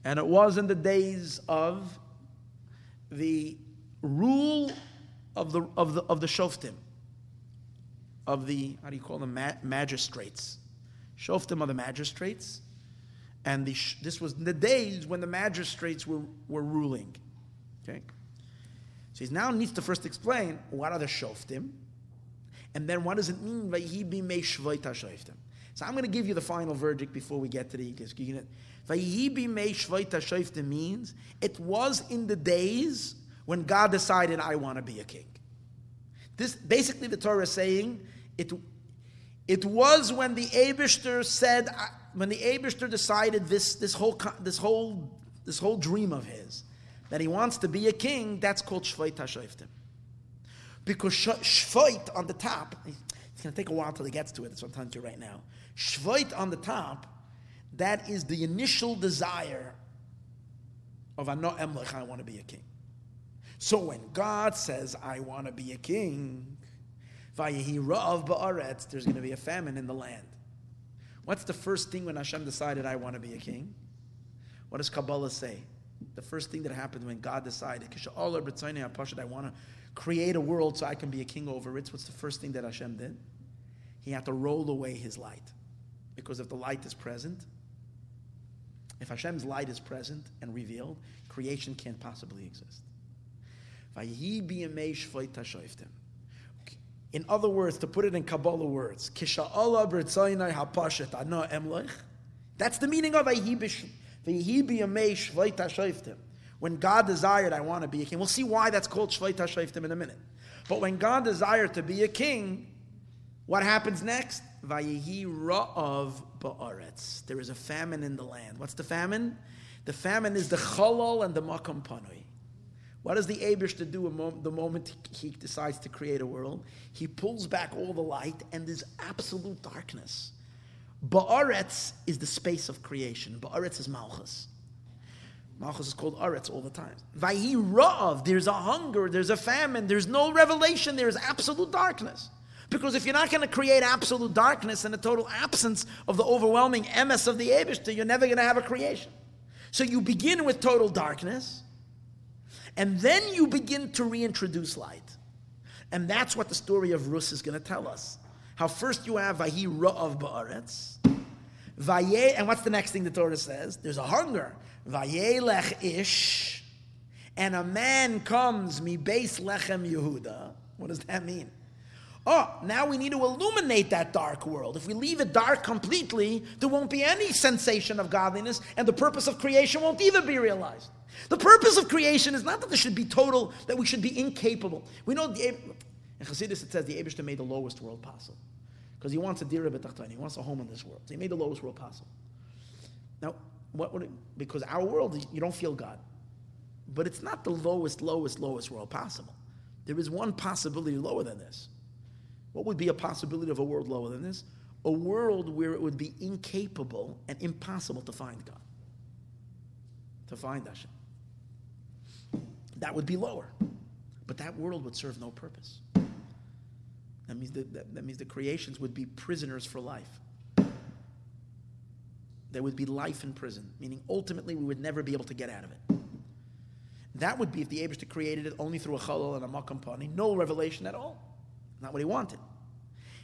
Speaker 1: and it was in the days of the rule of the, of the, of the shoftim, of the, how do you call them, Ma- magistrates. Shoftim are the magistrates, and the, this was the days when the magistrates were, were ruling. Okay? So he now needs to first explain what are the shoftim, and then what does it mean by he be shoftim. So I'm going to give you the final verdict before we get to the unit. Vayihi mei shoftim means it was in the days when God decided I want to be a king. This basically the Torah is saying it. It was when the Abishter said when the Abishter decided this this whole this whole this whole dream of his that he wants to be a king. That's called shvayt hashayftim. Because shvayt on the top, it's going to take a while till he gets to it. That's what I'm telling you right now. Shvayt on the top, that is the initial desire of Ano Emlech, I want to be a king. So when God says, I want to be a king, there's going to be a famine in the land. What's the first thing when Hashem decided, I want to be a king? What does Kabbalah say? The first thing that happened when God decided, because I want to create a world so I can be a king over it. What's the first thing that Hashem did? He had to roll away his light. Because if the light is present, if Hashem's light is present and revealed, creation can't possibly exist. In other words, to put it in Kabbalah words, that's the meaning of when God desired, I want to be a king. We'll see why that's called Shvait HaShoiftim in a minute. But when God desired to be a king, what happens next? Vayihi ra'av ba'aretz. There is a famine in the land. What's the famine? The famine is the chalal and the makam panui. What does the Abish to do the moment he decides to create a world? He pulls back all the light and there's absolute darkness. Ba'aretz is the space of creation. Ba'aretz is Malchus. Malchus is called Aretz all the time. Vayi there's a hunger, there's a famine, there's no revelation, there's absolute darkness. Because if you're not going to create absolute darkness and a total absence of the overwhelming MS of the Abishta, you're never going to have a creation. So you begin with total darkness, and then you begin to reintroduce light. And that's what the story of Rus is going to tell us. How first you have Vahi Ra'av Ba'aretz. Vaye, and what's the next thing the Torah says? There's a hunger. Vayelech Ish. And a man comes, mi base lechem Yehuda. What does that mean? Oh, now we need to illuminate that dark world. If we leave it dark completely, there won't be any sensation of godliness, and the purpose of creation won't either be realized. The purpose of creation is not that there should be total, that we should be incapable. We know the, in Chassidus it says the Abishta made the lowest world possible. Because he wants a dira b'tachtain, he wants a home in this world. So he made the lowest world possible. Now, what would it, because our world, you don't feel God. But it's not the lowest, lowest, lowest world possible. There is one possibility lower than this. What would be a possibility of a world lower than this? A world where it would be incapable and impossible to find God. To find Hashem. That would be lower. But that world would serve no purpose. That means that, that, that means the creations would be prisoners for life. There would be life in prison, meaning ultimately we would never be able to get out of it. That would be if the Abishta created it only through a chalal and a makam pani, no revelation at all. Not what he wanted.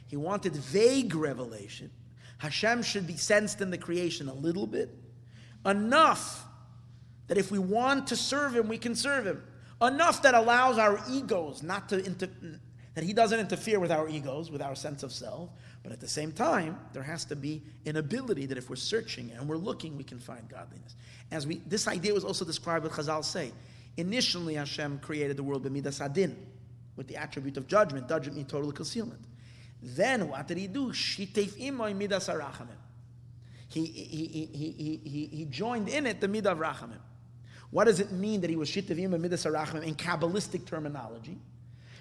Speaker 1: He wanted vague revelation. Hashem should be sensed in the creation a little bit, enough that if we want to serve him, we can serve him. Enough that allows our egos not to inter- that he doesn't interfere with our egos, with our sense of self, but at the same time, there has to be an ability that if we're searching and we're looking, we can find godliness. As we, this idea was also described with Chazal say. Initially, Hashem created the world b'midas adin, with the attribute of judgment. Judgment means total concealment. Then what did he do? Midas arachamim. He, he, he, he, he, he joined in it the midah of rachamim. What does it mean that he was shitef imoy midas arachamim in Kabbalistic terminology?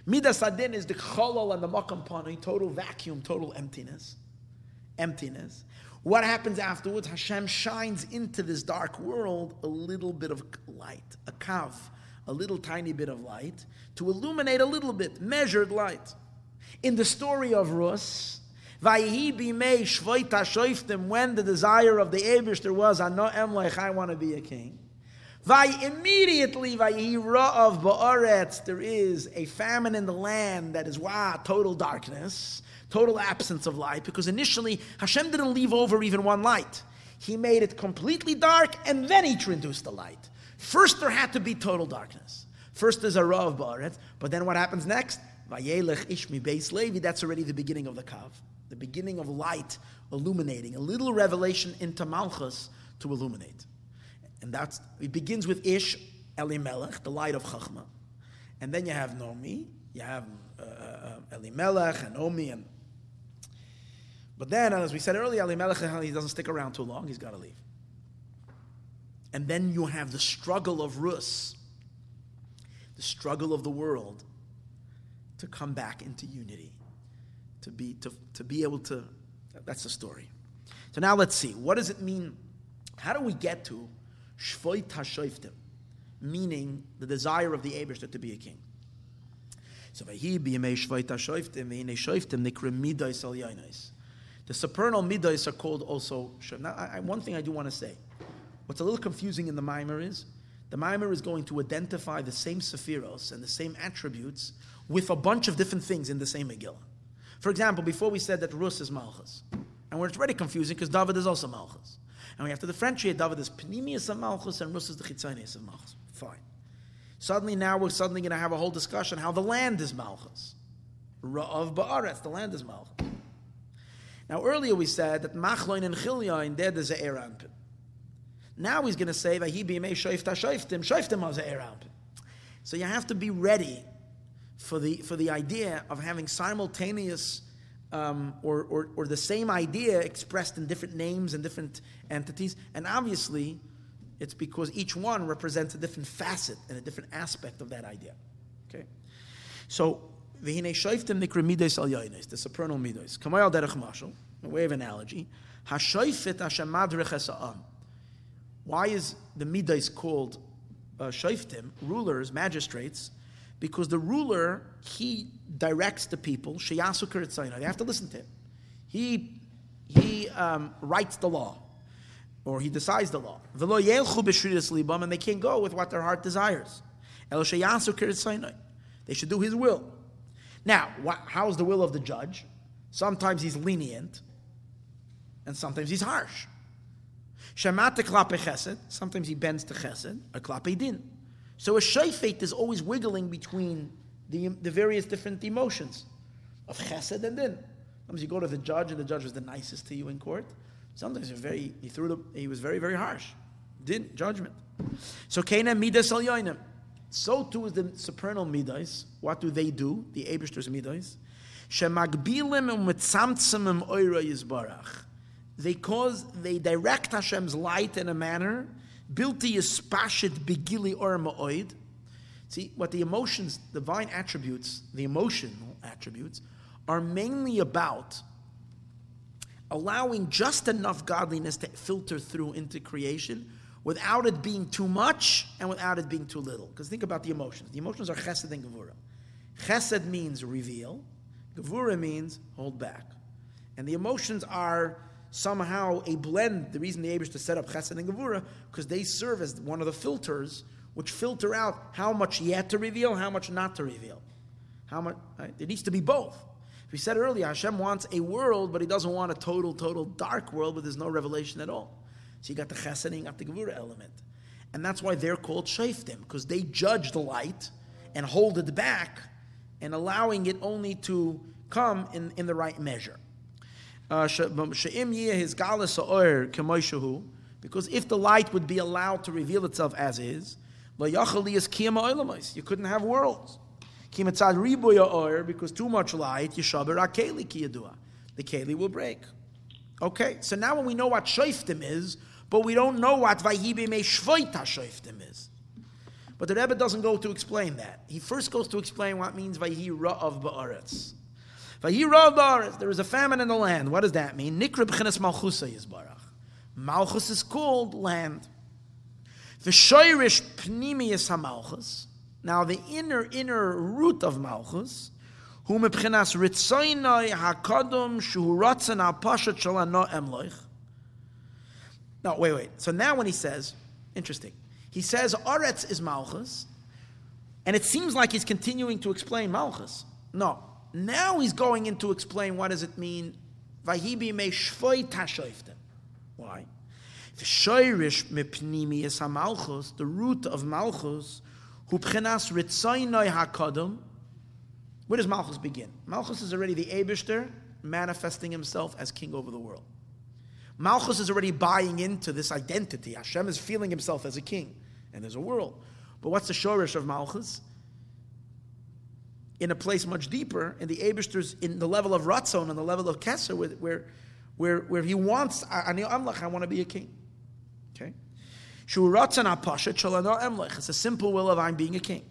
Speaker 1: Midas adin is the cholol and the makam pani, total vacuum, total emptiness. Emptiness. What happens afterwards? Hashem shines into this dark world a little bit of light, a kav, a little tiny bit of light, to illuminate a little bit, measured light. In the story of Rus, Vayihi bimei shvoita shoiftim, when the desire of the Abishter was, I know Emlech, I want to be a king. Vay immediately of ba'aretz, there is a famine in the land that is wow, total darkness, total absence of light, because initially Hashem didn't leave over even one light. He made it completely dark and then he introduced the light. First there had to be total darkness. First there's a ra of ba'aretz, but then what happens next? Vayelech ishmi beis Levi, that's already the beginning of the kav. The beginning of light illuminating, a little revelation into Malchus to illuminate. And that's, it begins with Ish Elimelech, the light of Chachma. And then you have Nomi, you have uh, uh, uh Elimelech and Nomi. And, but then, as we said earlier, Elimelech, he doesn't stick around too long, he's got to leave. And then you have the struggle of Rus, the struggle of the world to come back into unity, to be, to, to be able to, that's the story. So now let's see, what does it mean? How do we get to Shvoit HaShoiftim, meaning the desire of the Abishter to be a king. So Vahi b'yemei Shvoit HaShoiftim, v'hinei Shoiftim nikrim midois al. The supernal midois are called also. Now, I, one thing I do want to say. What's a little confusing in the Mimer is, the Mimer is going to identify the same Sephiros and the same attributes with a bunch of different things in the same Megillah. For example, before we said that Rus is Malchus, and we're already confusing because David is also Malchus. And we have to differentiate David as Pnimius of Malchus and Rus is the Chitzonius of Malchus. Fine. Suddenly now we're suddenly going to have a whole discussion how the land is Malchus. Ra'av Ba'aretz, the land is Malchus. Now earlier we said that Machloin and Chilyoin, there there's a Erampin. Now he's going to say, Vahi b'yimei shoifta shoiftim, shoiftim az Erampin. So you have to be ready for the, for the idea of having simultaneous um, or, or, or the same idea expressed in different names and different entities. And obviously, it's because each one represents a different facet and a different aspect of that idea. Okay? So, v'hinei shoiftim nikra midos al yoinis, the supernal midos. Kamayal derech mashal, a way of analogy. Hashoifit Hashem madrech Why is the midos called uh, shoiftim, rulers, magistrates? Because the ruler he directs the people. Sheyasu They have to listen to him. He he um, writes the law, or he decides the law. And they can't go with what their heart desires. El They should do his will. Now, how's the will of the judge? Sometimes he's lenient, and sometimes he's harsh. Sometimes he bends to chesed, or klape din. So a shayfet is always wiggling between the, the various different emotions of chesed and din. Sometimes you go to the judge and the judge was the nicest to you in court. Sometimes you're very, he threw the, he was very, very harsh. Din, judgment. So kena midas al So too is the supernal midas. What do they do? The Abishter's midas. Um um oira yizbarach. They cause, they direct Hashem's light in a manner Bilti is spashit begili or ma'oid. See, what the emotions, divine attributes, the emotional attributes, are mainly about allowing just enough godliness to filter through into creation without it being too much and without it being too little. Because think about the emotions. The emotions are chesed and gevura. Chesed means reveal, gevura means hold back. And the emotions are somehow a blend. The reason the Abish to set up Chesed and Gevura because they serve as one of the filters which filter out how much yet to reveal, how much not to reveal. How much right? it needs to be both. We said earlier, Hashem wants a world, but He doesn't want a total, total dark world where there's no revelation at all. So you got the Chesed and you got the Gevura element, and that's why they're called Shaftim because they judge the light and hold it back and allowing it only to come in, in the right measure. Uh, because if the light would be allowed to reveal itself as is, you couldn't have worlds.
Speaker 2: Because too much light. The keli will break. Okay, so now when we know what shoiftim is, but we don't know what vahibi me shvoita shoiftim is. But the Rebbe doesn't go to explain that. He first goes to explain what means vahi of ba'aretz. There is a famine in the land. What does that mean? Nikra b'chenes malchusa yizbarach. Malchus is called land. The shoirish pnimius hamalchus. Now the inner inner root of malchus, who mepchenas ritzaynai hakadum shu ratzan al pashat shalano emloich. No, wait, wait. So now when he says, interesting, he says Aretz is Malchus, and it seems like he's continuing to explain Malchus. No. Now he's going in to explain what does it mean. Why? The shoirish the root of Malchus, who pchenas ritzaynoi hakadam. Where does Malchus begin? Malchus is already the Abishter manifesting himself as king over the world. Malchus is already buying into this identity. Hashem is feeling himself as a king, and there's a world. But what's the shorish of Malchus? In a place much deeper, in the Abishter's, in the level of Ratzon and the level of Kesser, where, where, where, he wants, I want to be a king. Okay? It's a simple will of I'm being a king.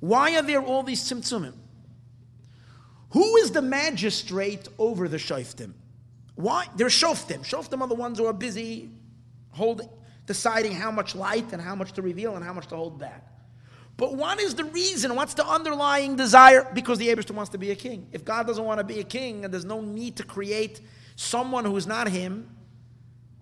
Speaker 2: Why are there all these tzimtzumim? Who is the magistrate over the shoftim? Why? They're shoftim. Shoftim are the ones who are busy holding, deciding how much light and how much to reveal and how much to hold back. But what is the reason? What's the underlying desire? Because the Abishter wants to be a king. If God doesn't want to be a king and there's no need to create someone who is not him,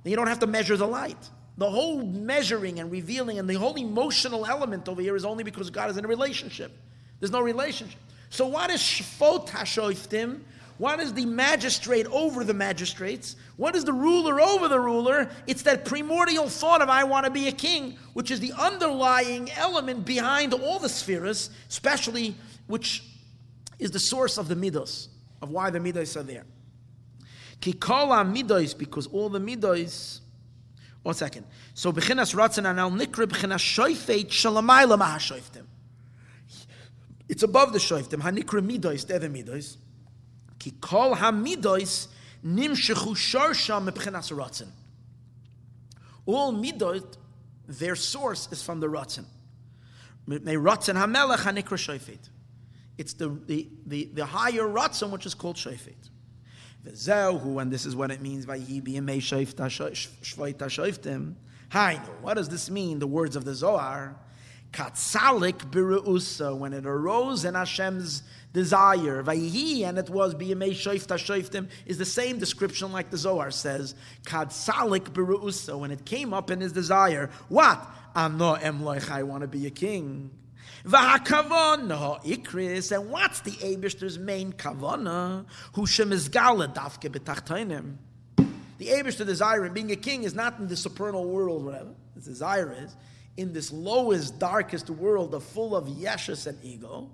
Speaker 2: then you don't have to measure the light. The whole measuring and revealing and the whole emotional element over here is only because God is in a relationship. There's no relationship. So what is Shfot HaShoiftim? What is the magistrate over the magistrates? What is the ruler over the ruler? It's that primordial thought of I want to be a king, which is the underlying element behind all the spheres, especially which is the source of the midos, of why the midos are there. Kikola midos, because all the midos. One second. So bechinas ratzon anal nikra bechinas shoifet shalamayla mahashoiftim. It's above the shoiftim. Hanikra midois, the other midois. Ki kol hamidois nimshechu sharsha mepchenas ratzin. All midot, their source is from the ratzin. May ratzin hamelech hanikra shoifet. It's the, the, the, the higher ratzin which is called shoifet. V'zehu, and this is what it means by yibi and shvoita shoiftim. Hainu, what does this mean? The words of the Zohar. Katzalik biruusa, when it arose in Hashem's desire, Vayhi, and it was biyamei shoifta shoiftim, is the same description like the Zohar says. Katzalik biruusa, when it came up in his desire. What? Ano emloich, I want to be a king. V'hakavona ikris, and what's the Abishter's main kavana? Who shemizgala dafke. The Abishter desire in being a king is not in the supernal world, whatever. His desire is in this lowest, darkest world, of full of yeshus and ego,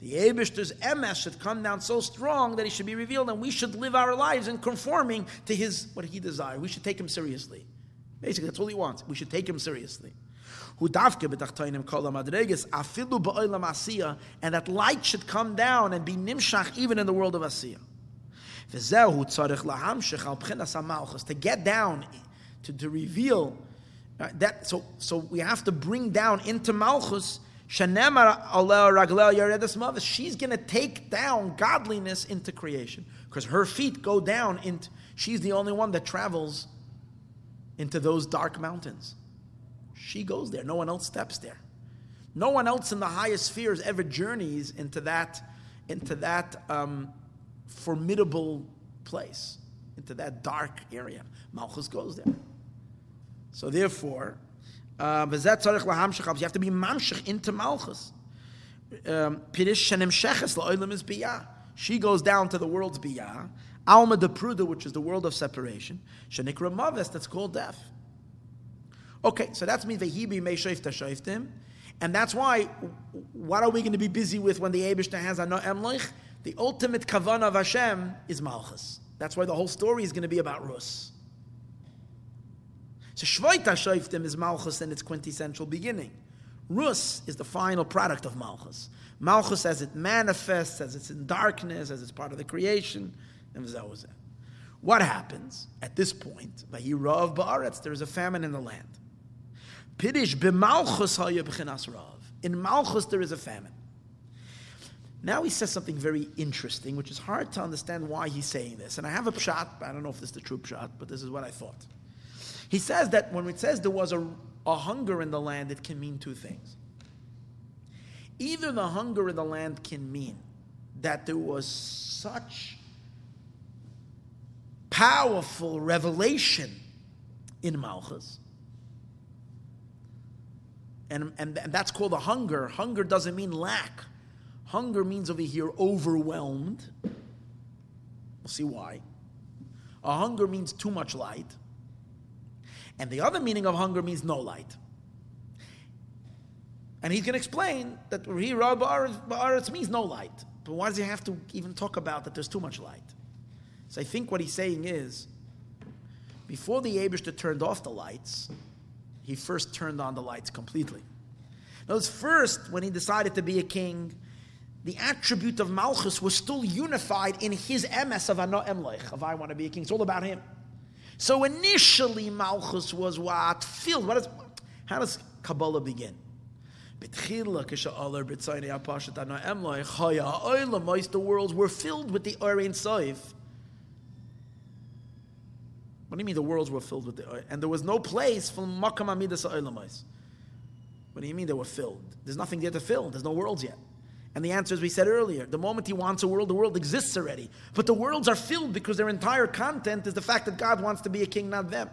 Speaker 2: the Abishter's emes should come down so strong that he should be revealed, and we should live our lives in conforming to his what he desires. We should take him seriously. Basically, that's all he wants. We should take him seriously. And that light should come down and be nimshach even in the world of Asiya. To get down, to, to reveal uh, that so so we have to bring down into Malchus. She's going to take down godliness into creation because her feet go down into. She's the only one that travels into those dark mountains. She goes there. No one else steps there. No one else in the highest spheres ever journeys into that into that um, formidable place, into that dark area. Malchus goes there. So therefore, uh, you have to be mamshech into malchus. Um, Pirish. She goes down to the world's biyah. Alma de pruda, which is the world of separation. Shenikra maves, that's called death. Okay, so that's me vehibi meishaif tashaiftim. And that's why, what are we going to be busy with when the Abishta has no emlich? The ultimate kavanah of Hashem is malchus. That's why the whole story is going to be about Rus. So Shvoita Shoiftim is Malchus in its quintessential beginning. Rus is the final product of Malchus. Malchus as it manifests, as it's in darkness, as it's part of the creation, and V'zeh What happens at this point? Vayirav ba'aretz, there is a famine in the land. Pidish b'malchus b'chinas rav. In Malchus there is a famine. Now he says something very interesting, which is hard to understand why he's saying this. And I have a pshat, I don't know if this is the true pshat, but this is what I thought. He says that when it says there was a, a hunger in the land, it can mean two things. Either the hunger in the land can mean that there was such powerful revelation in Malchus and, and, and that's called a hunger. Hunger doesn't mean lack. Hunger means over here overwhelmed. We'll see why. A hunger means too much light. And the other meaning of hunger means no light. And he's going to explain that here Ba'aretz means no light. But why does he have to even talk about that there's too much light? So I think what he's saying is, before the Abishter turned off the lights, he first turned on the lights completely. Notice first, when he decided to be a king, the attribute of Malchus was still unified in his emes of Ano Emlech, of I want to be a king. It's all about him. So initially, Malchus was what? Filled. What is, how does Kabbalah begin? The worlds were filled with the Orein Soif. What do you mean the worlds were filled with the and there was no place for makam amidas? What do you mean they were filled? There's nothing there to fill. There's no worlds yet. And the answer, as we said earlier, the moment he wants a world, the world exists already. But the worlds are filled because their entire content is the fact that God wants to be a king, not them.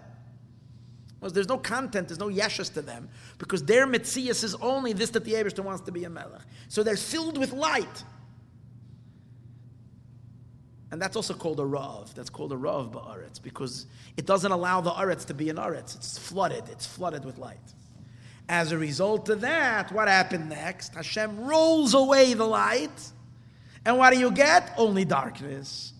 Speaker 2: Because there's no content, there's no yeshus to them, because their mitzias is only this that the Abishter wants to be a melech. So they're filled with light. And that's also called a Rav. That's called a Rav Ba'aretz because it doesn't allow the Aretz to be an Aretz. It's flooded. It's flooded with light. As a result of that, what happened next? Hashem rolls away the light. And what do you get? Only darkness.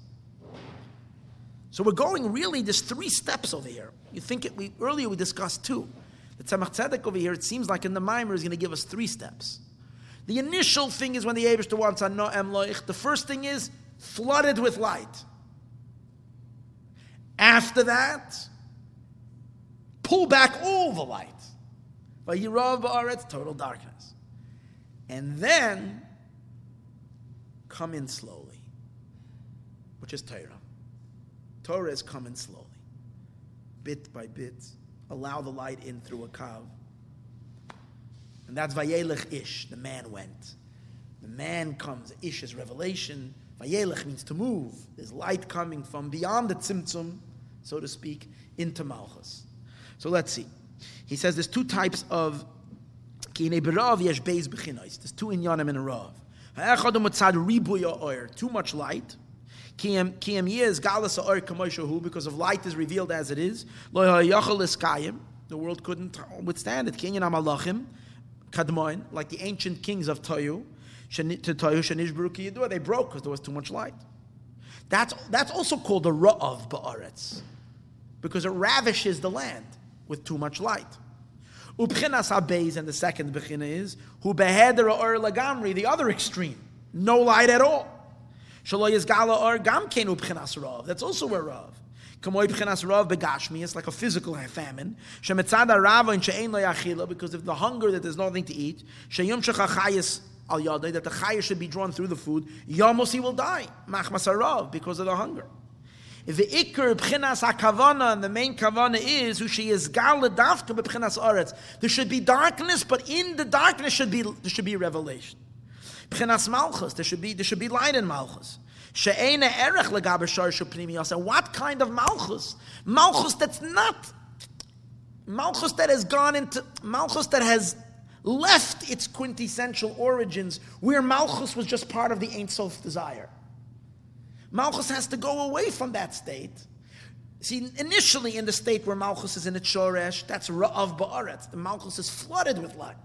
Speaker 2: So we're going really, there's three steps over here. You think it, we, earlier we discussed two. The Tzemach Tzedek over here, it seems like in the Mimer is going to give us three steps. The initial thing is when the Abishter wants on no emloich. The first thing is flooded with light. After that, pull back all the light. Vayirav ba'aretz, total darkness. And then come in slowly, which is Torah. Torah is coming slowly, bit by bit. Allow the light in through a kav. And that's Vayelech Ish, the man went. The man comes, Ish is revelation. Vayelech means to move. There's light coming from beyond the tzimtzum, so to speak, into Malchus. So let's see. He says there's two types of There's two inyanim in a rav. Too much light. Kiyam yez galas oir kamoishahu because of light is revealed as it is. The world couldn't withstand it. Like the ancient kings of Toyu to Toyu Shanish they broke because there was too much light. That's, that's also called a Ra'av Ba'aretz, because it ravishes the land with too much light. Ubchinas Abeis, and the second Bechina is, Hu Beheder Or Lagamri, the other extreme, no light at all. Shalo Yizgala Or Gamkein Ubchinas Rav, that's also a Rav. Kamoy Bchinas Rav Begashmi, it's like a physical famine. Shemetzada Rava and She'en Lo because of the hunger that there's nothing to eat. Sheyum Shechachayis al that the chayah should be drawn through the food, yamos he will die, machmas arav, because of the hunger. The ikr b'chinas hakavana, and the main kavana is who she is gala dafka b'chinas aretz. There should be darkness, but in the darkness should be there should be revelation. B'chinas malchus, there should be there should be light in malchus. She'ena erech legaber shar shupnimiyas. And what kind of malchus? Malchus that's not malchus that has gone into malchus that has left its quintessential origins where Malchus was just part of the Ein Sof desire. Malchus has to go away from that state. See, initially in the state where Malchus is in its Shoresh, that's Ra'av Ba'aretz. The Malchus is flooded with light.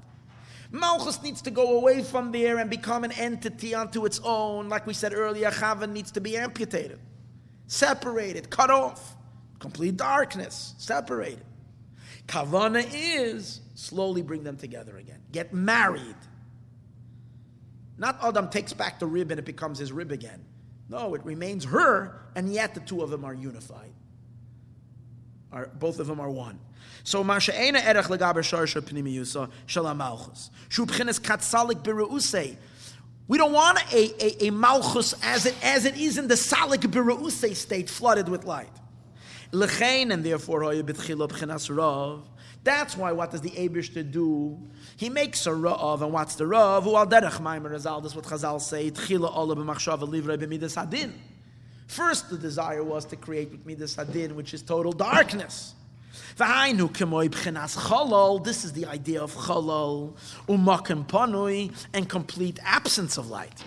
Speaker 2: Malchus needs to go away from there and become an entity unto its own. Like we said earlier, Chava needs to be amputated, separated, cut off, complete darkness, separated. Kavana is slowly bring them together again. Get married. Not Adam takes back the rib and it becomes his rib again. No, it remains her, and yet the two of them are unified. Are, both of them are one. So masha'ena erech sharsha pnimiyusa shalamalchus. We don't want a, a, a malchus as it, as it is in the salik biruusei state, flooded with light. And therefore, that's why what does the Abishter do? He makes a Ra'av, and what's the Ra'av? Who al derech maimer azal, this what Chazal say, tchila ola b'machshava livrei b'midas hadin. First, the desire was to create with midas hadin, which is total darkness. V'hainu k'moi b'chinas cholol, this is the idea of cholol, umakim panui, and complete absence of light.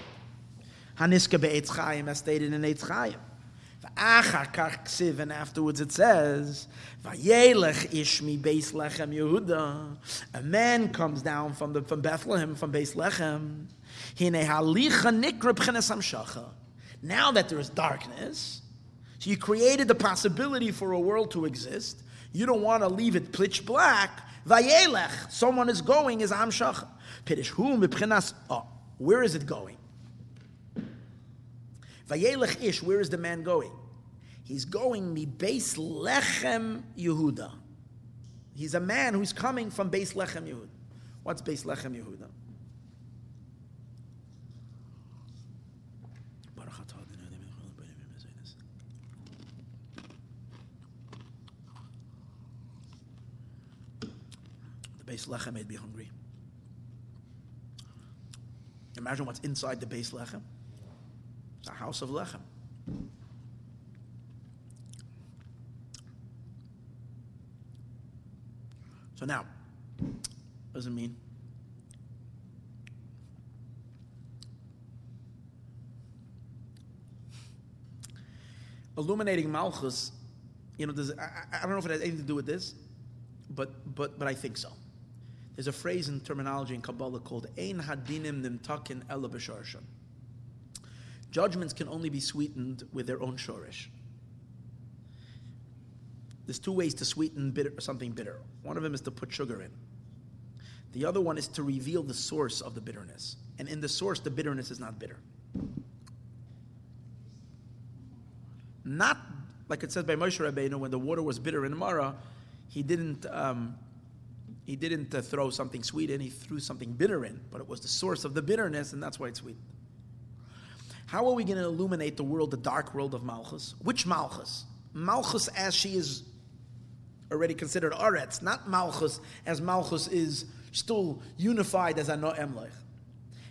Speaker 2: Haniska be'etz chayim, as stated in Eitz Chayim. And afterwards it says, Vayelech Ishmi Beis Lechem Yehuda. A man comes down from, the, from Bethlehem, from Beis Lechem. Now that there is darkness, so you created the possibility for a world to exist. You don't want to leave it pitch black. Vayelech, someone is going, is Hamshacha. Pirish hu mibchenas, oh, where is it going? Vayelech Ish, where is the man going? He's going mi Beis Lechem Yehuda. He's a man who's coming from Beis Lechem Yehuda. What's Beis Lechem Yehuda? The Beis Lechem made me hungry. Imagine what's inside the Beis Lechem. It's a house of Lechem. So now, what does it mean? Illuminating Malchus, you know, I, I don't know if it has anything to do with this, but, but, but I think so. There's a phrase in terminology in Kabbalah called Ein Hadinim Nimtakin Ela. Judgments can only be sweetened with their own shorish. There's two ways to sweeten bitter, something bitter. One of them is to put sugar in. The other one is to reveal the source of the bitterness. And in the source, the bitterness is not bitter. Not like it says by Moshe Rabbeinu, when the water was bitter in Mara, he didn't um, he didn't uh, throw something sweet in; he threw something bitter in. But it was the source of the bitterness, and that's why it's sweet. How are we going to illuminate the world, the dark world of Malchus? Which Malchus? Malchus as she is already considered Aretz, not Malchus, as Malchus is still unified as Ano Emlech.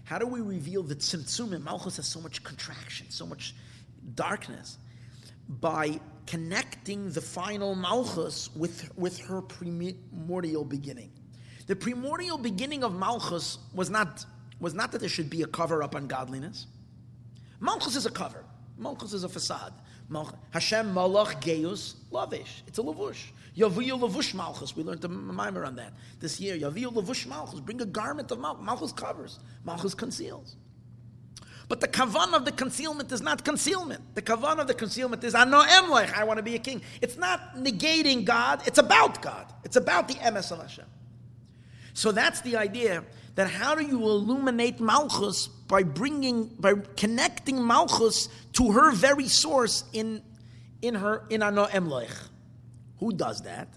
Speaker 2: How do we reveal the Tzimtzum? Malchus has so much contraction, so much darkness. By connecting the final Malchus with, with her primordial beginning. The primordial beginning of Malchus was not, was not that there should be a cover up on godliness. Malchus is a cover. Malchus is a facade. Hashem Malach Geus Lavish. It's a lavush. Yaviyu Lavush Malchus. We learned a mimer on that this year. Yaviyu Lavush Malchus. Bring a garment of Malchus. Malchus covers. Malchus conceals. But the kavan of the concealment is not concealment. The kavan of the concealment is ano emlech. I want to be a king. It's not negating God. It's about God. It's about the emes of Hashem. So that's the idea that how do you illuminate Malchus by bringing, by connecting Malchus to her very source in, in her, in Ano Emloich. Who does that?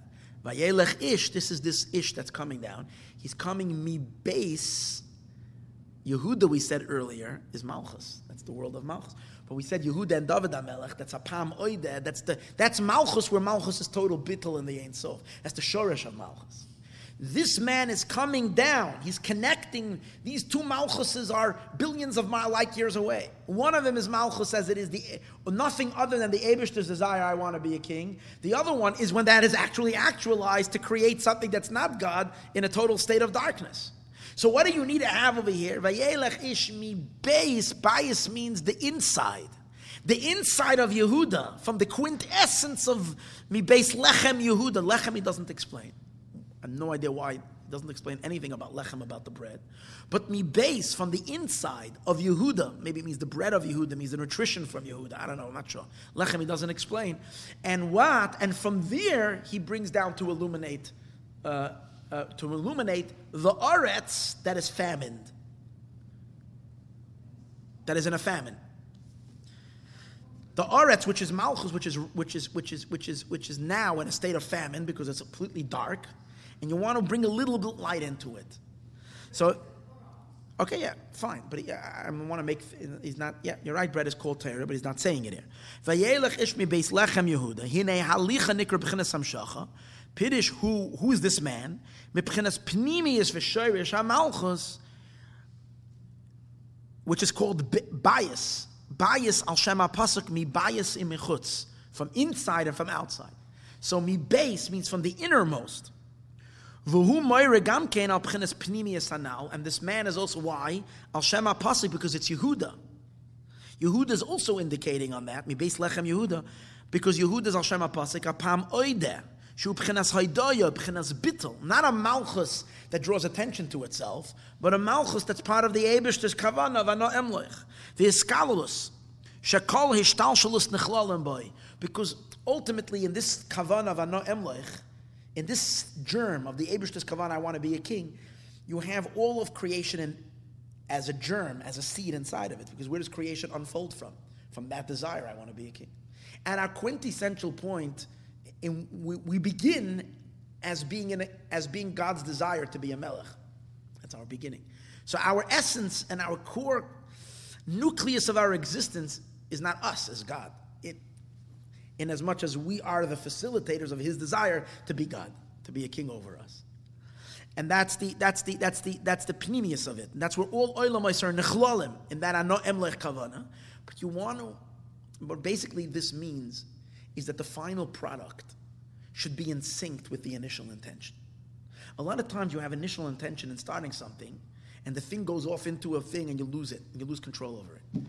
Speaker 2: Vayelech Ish, this is this Ish that's coming down. He's coming mi base. Yehuda, we said earlier, is Malchus. That's the world of Malchus. But we said Yehuda and David HaMelech, that's a Apam Oide, that's, the, that's Malchus, where Malchus is total bittel in the Ein Sof. That's the Shoresh of Malchus. This man is coming down. He's connecting. These two Malchuses are billions of light years away. One of them is Malchus as it is the nothing other than the Abishter's desire, I want to be a king. The other one is when that is actually actualized to create something that's not God in a total state of darkness. So what do you need to have over here? Vayelech ishmi beis. Bias means the inside. The inside of Yehuda, from the quintessence of mi beis lechem Yehuda. Lechem he doesn't explain. I have no idea why it doesn't explain anything about lechem, about the bread. But me base from the inside of Yehuda, maybe it means the bread of Yehuda, means the nutrition from Yehuda. I don't know, I'm not sure. Lechem he doesn't explain. And what? And from there he brings down to illuminate uh, uh, to illuminate the aretz that is famined, that is in a famine. The aretz, which is malchus, which is which is which is which is which is now in a state of famine because it's completely dark, and you want to bring a little bit light into it. So, okay, yeah, fine, but yeah, I want to make. He's not. Yeah, you're right. Bread is called Torah, but he's not saying it here. Pidish, who who is this man? Which is called bias bias al shema pasuk mi bias im mechutz from inside and from outside. So mi base means from the innermost. And this man is also why al shema pasuk because it's Yehuda. Yehuda is also indicating on that lechem Yehuda because Yehuda is al shema pasuk apam oide. Not a malchus that draws attention to itself, but a malchus that's part of the Ebershter's kavana of ano emloich. The eskalus, shakol hishtalshalus nechlalim boy, because ultimately in this kavana of ano emloich, in this germ of the Ebershter's kavana, I want to be a king, you have all of creation in, as a germ, as a seed inside of it, because where does creation unfold from? From that desire, I want to be a king. And our quintessential point, in, we, we begin as being, in a, as being God's desire to be a melech. That's our beginning. So our essence and our core nucleus of our existence is not us as God. In as much as we are the facilitators of His desire to be God, to be a king over us. And that's the that's the that's the that's the pneumius of it. And that's where all oilamais are nechlalim in that ano emlech kavana. But you want to, what basically this means is that the final product should be in sync with the initial intention. A lot of times you have initial intention in starting something, and the thing goes off into a thing and you lose it, and you lose control over it.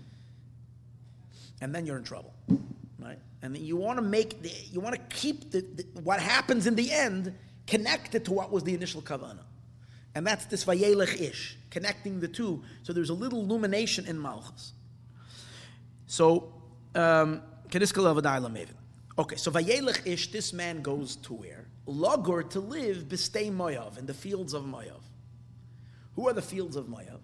Speaker 2: And then you're in trouble, right? And you want to make, the, you want to keep the, the, what happens in the end connected to what was the initial kavana. And that's this vayelech ish, connecting the two. So there's a little illumination in Malchus. So, um, Okay, so Vayelech Ish, this man goes to where? Logor to live Bistei Moyav, in the fields of Moyav. Who are the fields of Moyav?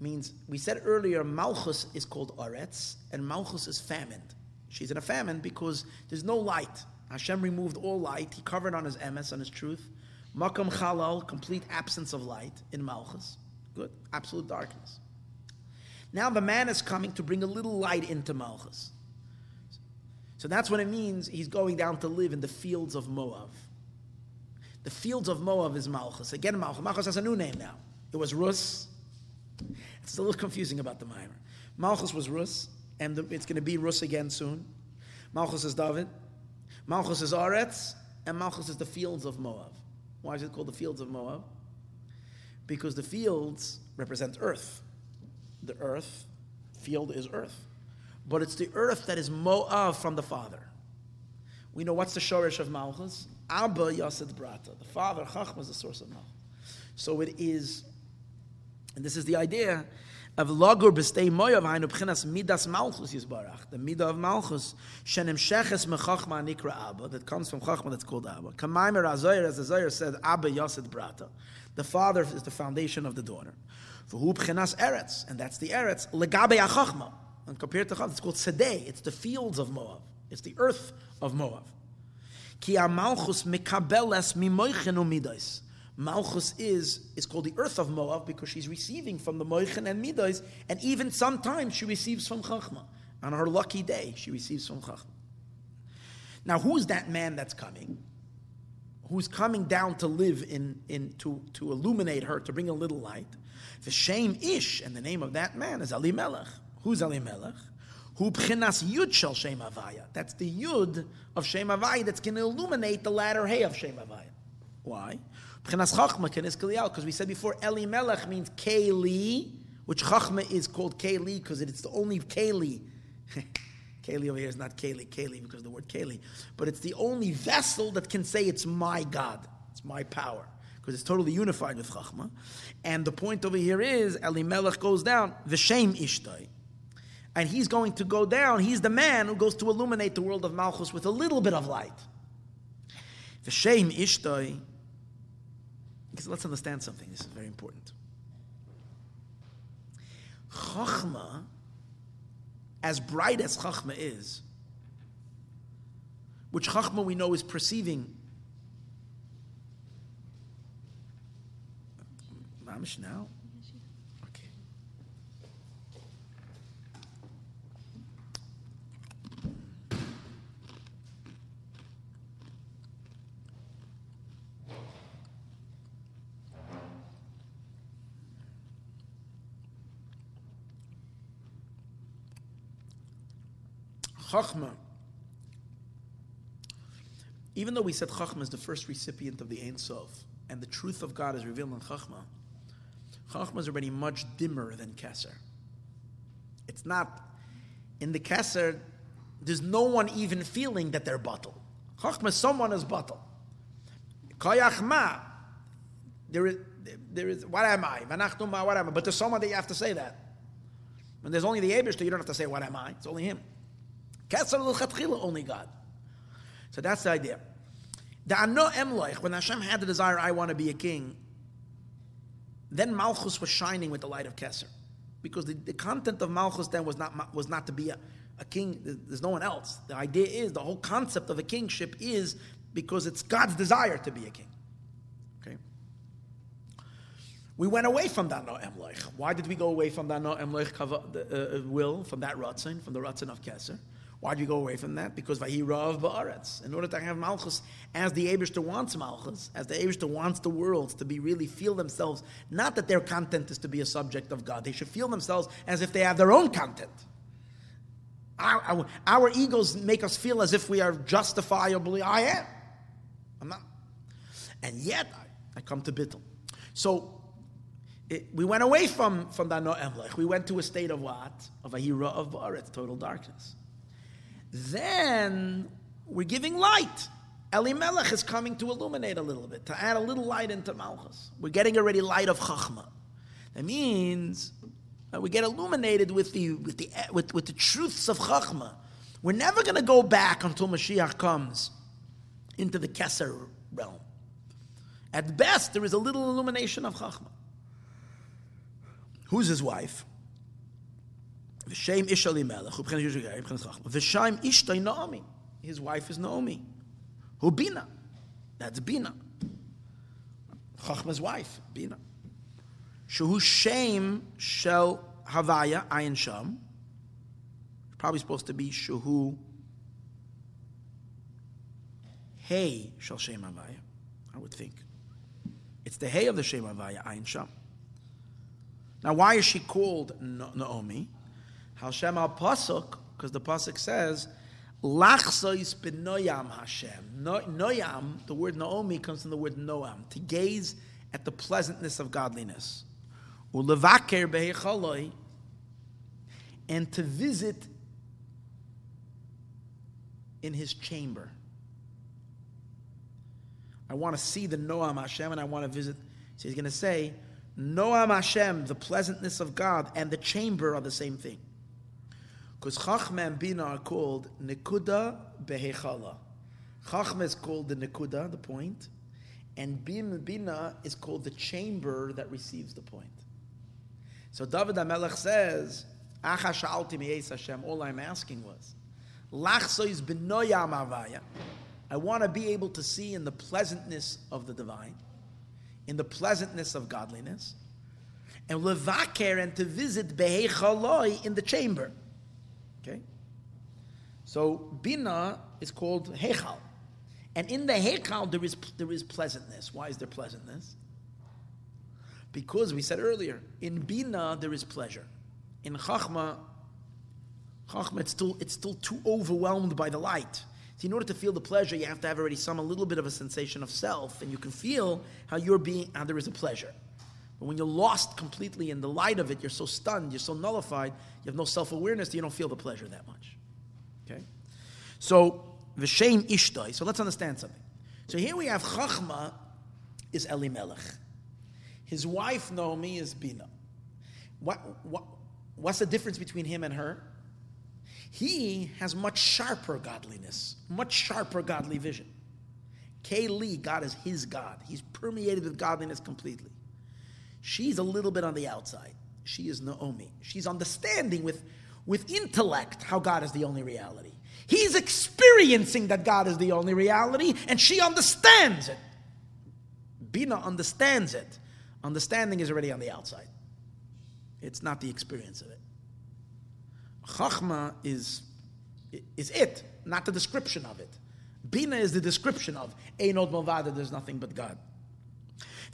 Speaker 2: Means, we said earlier, Malchus is called Aretz, and Malchus is famined. She's in a famine because there's no light. Hashem removed all light. He covered on his emes, on his truth. Makam Chalal, complete absence of light in Malchus. Good. Absolute darkness. Now the man is coming to bring a little light into Malchus. So that's what it means he's going down to live in the fields of Moab. The fields of Moab is Malchus. Again, Malchus. Malchus has a new name now. It was Rus. It's a little confusing about the Mimer. Malchus was Rus, and it's going to be Rus again soon. Malchus is David. Malchus is Aretz, and Malchus is the fields of Moab. Why is it called the fields of Moab? Because the fields represent earth. The earth, field is earth but it's the earth that is mo'av from the father. We know what's the shorish of Malchus? Abba Yasid Brata. The father, Chachma, is the source of Malchus. So it is, and this is the idea of lagur b'stei moyav hainu b'chinas midas malchus yisbarach. The midah of malchus shenem sheches mechachma nikra abba that comes from chachma that's called abba. Kamaimer azoyer as the zoyer said abba yasid brata. The father is the foundation of the daughter. for V'hu b'chinas eretz and that's the eretz legabe achachma. And compared to Chav, it's called Sedeh. It's the fields of Moab. It's the earth of Moab. Ki Malchus mikabeles mimoichen umidas. Malchus is, is called the earth of Moab because she's receiving from the Moichen and Midas, and even sometimes she receives from Chachma. On her lucky day, she receives from Chachma. Now, who's that man that's coming? Who's coming down to live in, in to, to illuminate her, to bring a little light? The shame Ish, and the name of that man is Elimelech. Who's Elimelech? Who b'chinas yud shel Shem Havaya. That's the yud of Shem Havaya that's going to illuminate the latter hay of Shem Havaya. Why? B'chinas chachma kenis kaliyal. Because we said before, Elimelech means Keli, which chachma is called Keli because it's the only Keli. Keli over here is not Keli, Keli because the word Keli. But it's the only vessel that can say it's my God. It's my power because it's totally unified with Chachma. And the point over here is Elimelech goes down, V'shem Ishtai and he's going to go down. He's the man who goes to illuminate the world of Malchus with a little bit of light. The shame Ishtoi, Because let's understand something. This is very important. Chachma, as bright as Chachma is, which Chachma we know is perceiving. Mamish now? Okay. Chachma. Even though we said Chachma is the first recipient of the Ein Sof, and the truth of God is revealed in Chachma, Chachma is already much dimmer than Keser. It's not, in the Keser, there's no one even feeling that they're bottle. Chachma, someone is bottle. Kayachma, there is, there is, what am I? What am I? But there's someone that you have to say that. When there's only the Abishter, you don't have to say, what am I? It's only him. Keser l'chatchila, only God. So that's the idea. The Ano Emloich, when Hashem had the desire, I want to be a king, then Malchus was shining with the light of Keser. Because the, the content of Malchus then was not, was not to be a, a king, there's no one else. The idea is, the whole concept of a kingship is because it's God's desire to be a king. Okay? We went away from that no emloich. Why did we go away from that no emloich uh, will, from that ratzin, from the ratzin of Keser? Why do you go away from that? Because Vahirav Ba'aretz. In order to have Malchus, as the Abishter wants Malchus, as the Abishter wants the worlds to be really feel themselves, not that their content is to be a subject of God, they should feel themselves as if they have their own content. Our, our, our egos make us feel as if we are justifiably, I am. I'm not. And yet, I, I come to Bittel. So, it, we went away from, from that no emlech. We went to a state of what? Of a hero of Ba'aretz, total darkness. Then we're giving light. Elimelech is coming to illuminate a little bit, to add a little light into Malchus. We're getting already light of Chachma. That means that we get illuminated with the, with the, with, with the truths of Chachma. We're never going to go back until Mashiach comes into the Kesser realm. At best, there is a little illumination of Chachma. Who's his wife? V'shem ish Elimelech, V'shem ishtay Naomi. His wife is Naomi. Who Bina? That's Bina. Chachma's wife, Bina. Shehu Shem Shel Havaya Ayin Sham. Probably supposed to be Shehu Hey Shel Shem Havaya. I would think. It's the Hey of the Shem Havaya Ayin Sham. Now, why is she called Naomi? Hashem al pasuk, because the pasuk says, Lachsois benoyam Hashem. Noyam, the word Naomi comes from the word Noam, to gaze at the pleasantness of godliness. Ulevaker behechaloi, and to visit in his chamber. I want to see the Noam Hashem and I want to visit. So he's going to say, Noam Hashem, the pleasantness of God, and the chamber are the same thing. Because Chachma and Bina are called Nekuda Behechala. Chachma is called the Nekuda, the point, and Bina is called the chamber that receives the point. So David HaMelech says, Hashem, all I'm asking was. I want to be able to see in the pleasantness of the divine, in the pleasantness of godliness, and levaker and to visit behechaloi in the chamber. Okay? So Bina is called Hechal. And in the Hechal, there is, there is pleasantness. Why is there pleasantness? Because we said earlier, in Bina, there is pleasure. In Chachma, Chachma, it's still, it's still too overwhelmed by the light. So in order to feel the pleasure, you have to have already some, a little bit of a sensation of self, and you can feel how you're being, how there is a pleasure. But when you're lost completely in the light of it, you're so stunned, you're so nullified, you have no self awareness, you don't feel the pleasure that much. Okay? So, V'shem Ishtoi. So let's understand something. So here we have Chachma is Elimelech. His wife, Naomi, is Bina. What, what, what's the difference between him and her? He has much sharper godliness, much sharper godly vision. Keli, God is his God. He's permeated with godliness completely. She's a little bit on the outside. She is Naomi. She's understanding with, with intellect how God is the only reality. He's experiencing that God is the only reality, and she understands it. Bina understands it. Understanding is already on the outside. It's not the experience of it. Chachma is, is it, not the description of it. Bina is the description of Einod Malvada, there's nothing but God.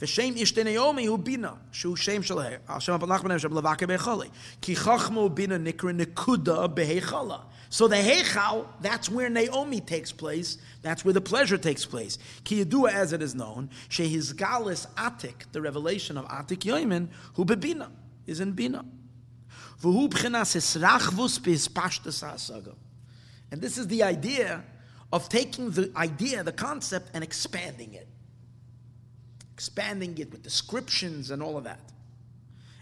Speaker 2: ושם אשתי נעמי הוא בינה, שהוא שם שלהם, על שם הפלח ביניהם שם לבקר בהיכלי. כי חכמו בינה נקרא נקודה בהיכלה. So the Heichal, that's where Naomi takes place. That's where the pleasure takes place. Ki Yedua, as it is known, Shehis Galis Atik, the revelation of Atik Yoimin, who bebina, is in Bina. V'hu b'chinas esrachvus b'hispashtas ha'asaga. And this is the idea of taking the idea, the concept, and expanding it. Expanding it with descriptions and all of that.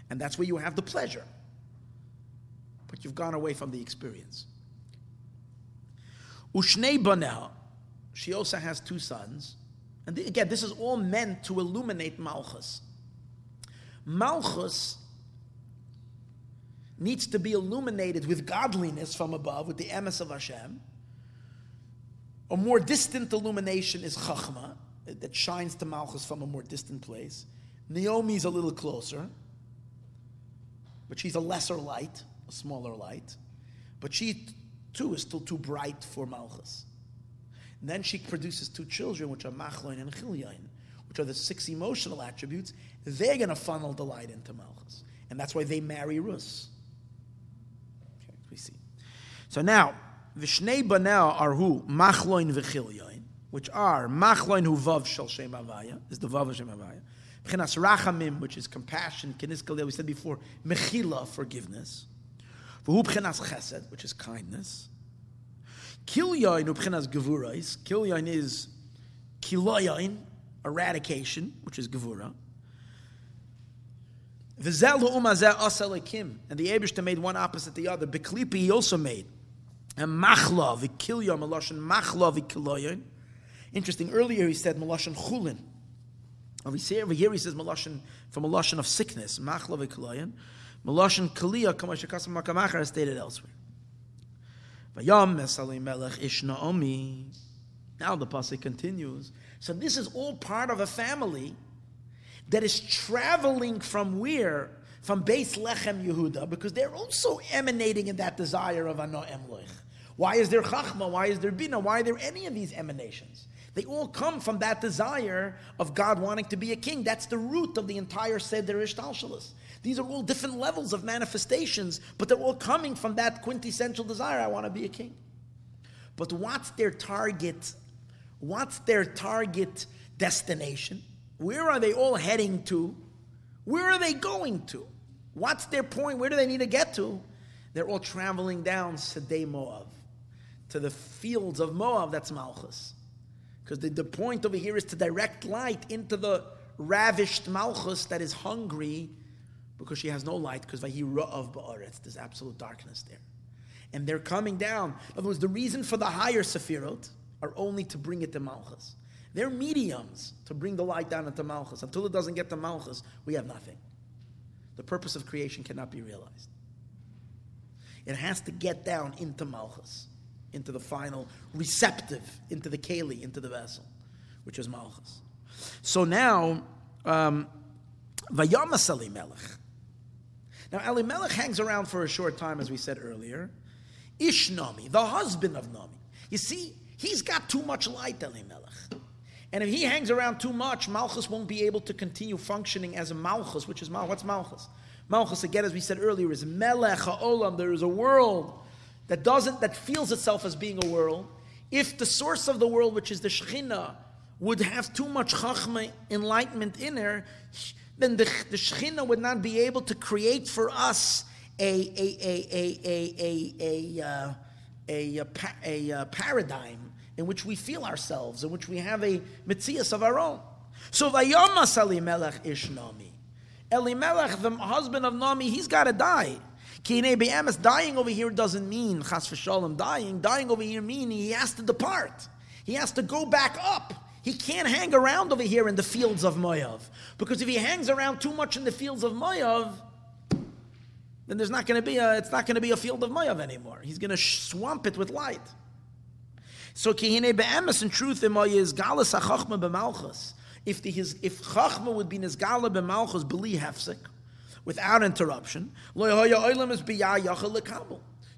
Speaker 2: And that's where you have the pleasure. But you've gone away from the experience. Ushnei Banel, she also has two sons. And again, this is all meant to illuminate Malchus. Malchus needs to be illuminated with godliness from above, with the emes of Hashem. A more distant illumination is Chachma, that shines to Malchus from a more distant place. Naomi's a little closer, but she's a lesser light, a smaller light. But she too is still too bright for Malchus. And then she produces two children, which are Machloin and Chilyain, which are the six emotional attributes. They're going to funnel the light into Malchus. And that's why they marry Rus. Okay, we see. So now, Vishnei Banel are who? Machloin v'Chilyain, which are Machloin hu Vav Shel Shem Avaya, is the Vav of Shem Avaya. B'chinas Rachamim, which is compassion, Kenis we said before, Mechila, forgiveness. V'hu b'chinas chesed, which is kindness. Kilyain hu b'chinas gevurais. Kilyain is kilayain, eradication, which is gevura. V'zel ha'umazeh aselekim. And the Abishta made one opposite the other. Beklipi he also made. And machla v'kilya maloshan machla v'kilayain. Interesting, earlier he said maloshan chulin. Over here he says maloshan from maloshan of sickness, machla v'kilayain. Meloshin Kaliya, Kamashakasam Makamachar, stated elsewhere. Vayam Mesalim Melech Ish Naomi. Now the pasuk continues. So this is all part of a family that is traveling from where? From Beis Lechem Yehuda, because they're also emanating in that desire of Ano Emloich. Why is there Chachma? Why is there Bina? Why are there any of these emanations? They all come from that desire of God wanting to be a king. That's the root of the entire Seder Ishtalshalis. These are all different levels of manifestations, but they're all coming from that quintessential desire I want to be a king. But what's their target? What's their target destination? Where are they all heading to? Where are they going to? What's their point? Where do they need to get to? They're all traveling down Sedei Moab to the fields of Moab. That's Malchus. Because the, the point over here is to direct light into the ravished Malchus that is hungry because she has no light, because of Ba'aretz, there's absolute darkness there. And they're coming down. In other words, the reason for the higher Sefirot are only to bring it to Malchus. They're mediums to bring the light down into Malchus. Until it doesn't get to Malchus, we have nothing. The purpose of creation cannot be realized. It has to get down into Malchus, into the final receptive, into the Keli, into the vessel, which is Malchus. So now, um, Vayamas Melech. Now, Elimelech hangs around for a short time, as we said earlier. Ish Nami, the husband of Nami. You see, he's got too much light, Elimelech. And if he hangs around too much, Malchus won't be able to continue functioning as a Malchus, which is Malchus. What's Malchus? Malchus, again, as we said earlier, is Melech HaOlam. There is a world that doesn't, that feels itself as being a world. If the source of the world, which is the Shekhinah, would have too much Chachma enlightenment in her, then the, the Shekhinah would not be able to create for us a, a, a, a, a, a, uh, a, a, a, a paradigm in which we feel ourselves, in which we have a mitzias of our own. So Vayomas Elimelech Ish Nami. Elimelech, the husband of Nami, he's got to die. Kine Be'emes, dying over here doesn't mean Chas v'shalom dying. Dying over here meaning he has to depart. He has to go back up. He can't hang around over here in the fields of Moav. Because if he hangs around too much in the fields of Moav, then there's not going to be a, it's not going to be a field of Moav anymore. He's going to swamp it with light. So kihine be'emes in truth in moyav is galus hachachma b'malchus. If the, his, if chachma would be nizgala b'malchus b'li hefsek, without interruption.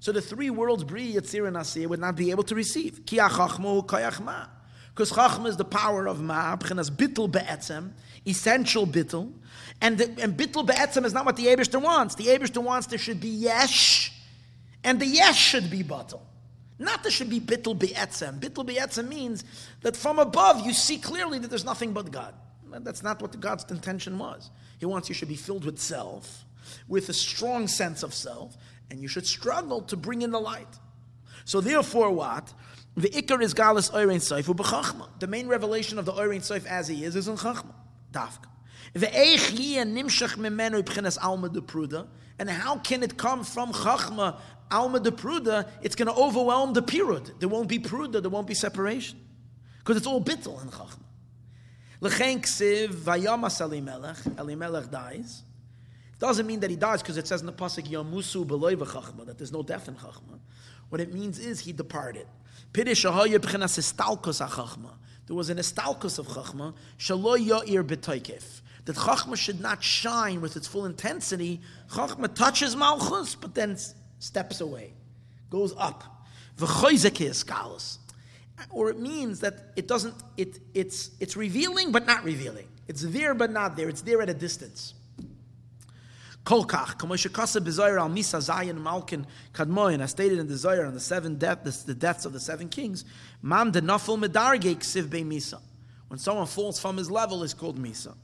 Speaker 2: So the three worlds, Bri, Yitzir, and Asir, would not be able to receive. Because chachma is the power of ma, b'chinas bittul be'etzem, essential bittul. And, and bittul be'etzem is not what the Abishter wants. The Abishter wants there should be yesh, and the yesh should be batal. Not there should be bittul be'etzem. Bittul be'etzem means that from above you see clearly that there's nothing but God. That's not what God's intention was. He wants you should be filled with self, with a strong sense of self, and you should struggle to bring in the light. So therefore, what? The ikar is galus oirein seif b'chachma. The main revelation of the oirein seif as he is is in chachma. Dafka. nimshach mimenu b'chinas alma de pruda. And how can it come from chachma alma de pruda? It's going to overwhelm the pirud. There won't be pruda. There won't be separation because it's all bittel in chachma. L'chein ksiv vayamas Elimelech. Elimelech dies. Doesn't mean that he dies because it says in the pasuk Yamusu b'loy v'chachma that there's no death in chachma. What it means is he departed. Pidish ahaya b'chinas istalkos achachma. There was an istalkos of chachma shalo ya'ir b'toykef. That chachma should not shine with its full intensity. Chachma touches malchus, but then steps away, goes up. V'choizek is Or it means that it doesn't. It it's it's revealing but not revealing. It's there but not there. It's there at a distance. Kolkach, Kamoshakasa Bezoyer al Misa Zayin Malkin Kadmoyin, as stated in the Zoyer on the seven death, the, deaths of the seven kings, Mam de Nafel Medarge Ksiv Be Misa. When someone falls from his level, is called Misa.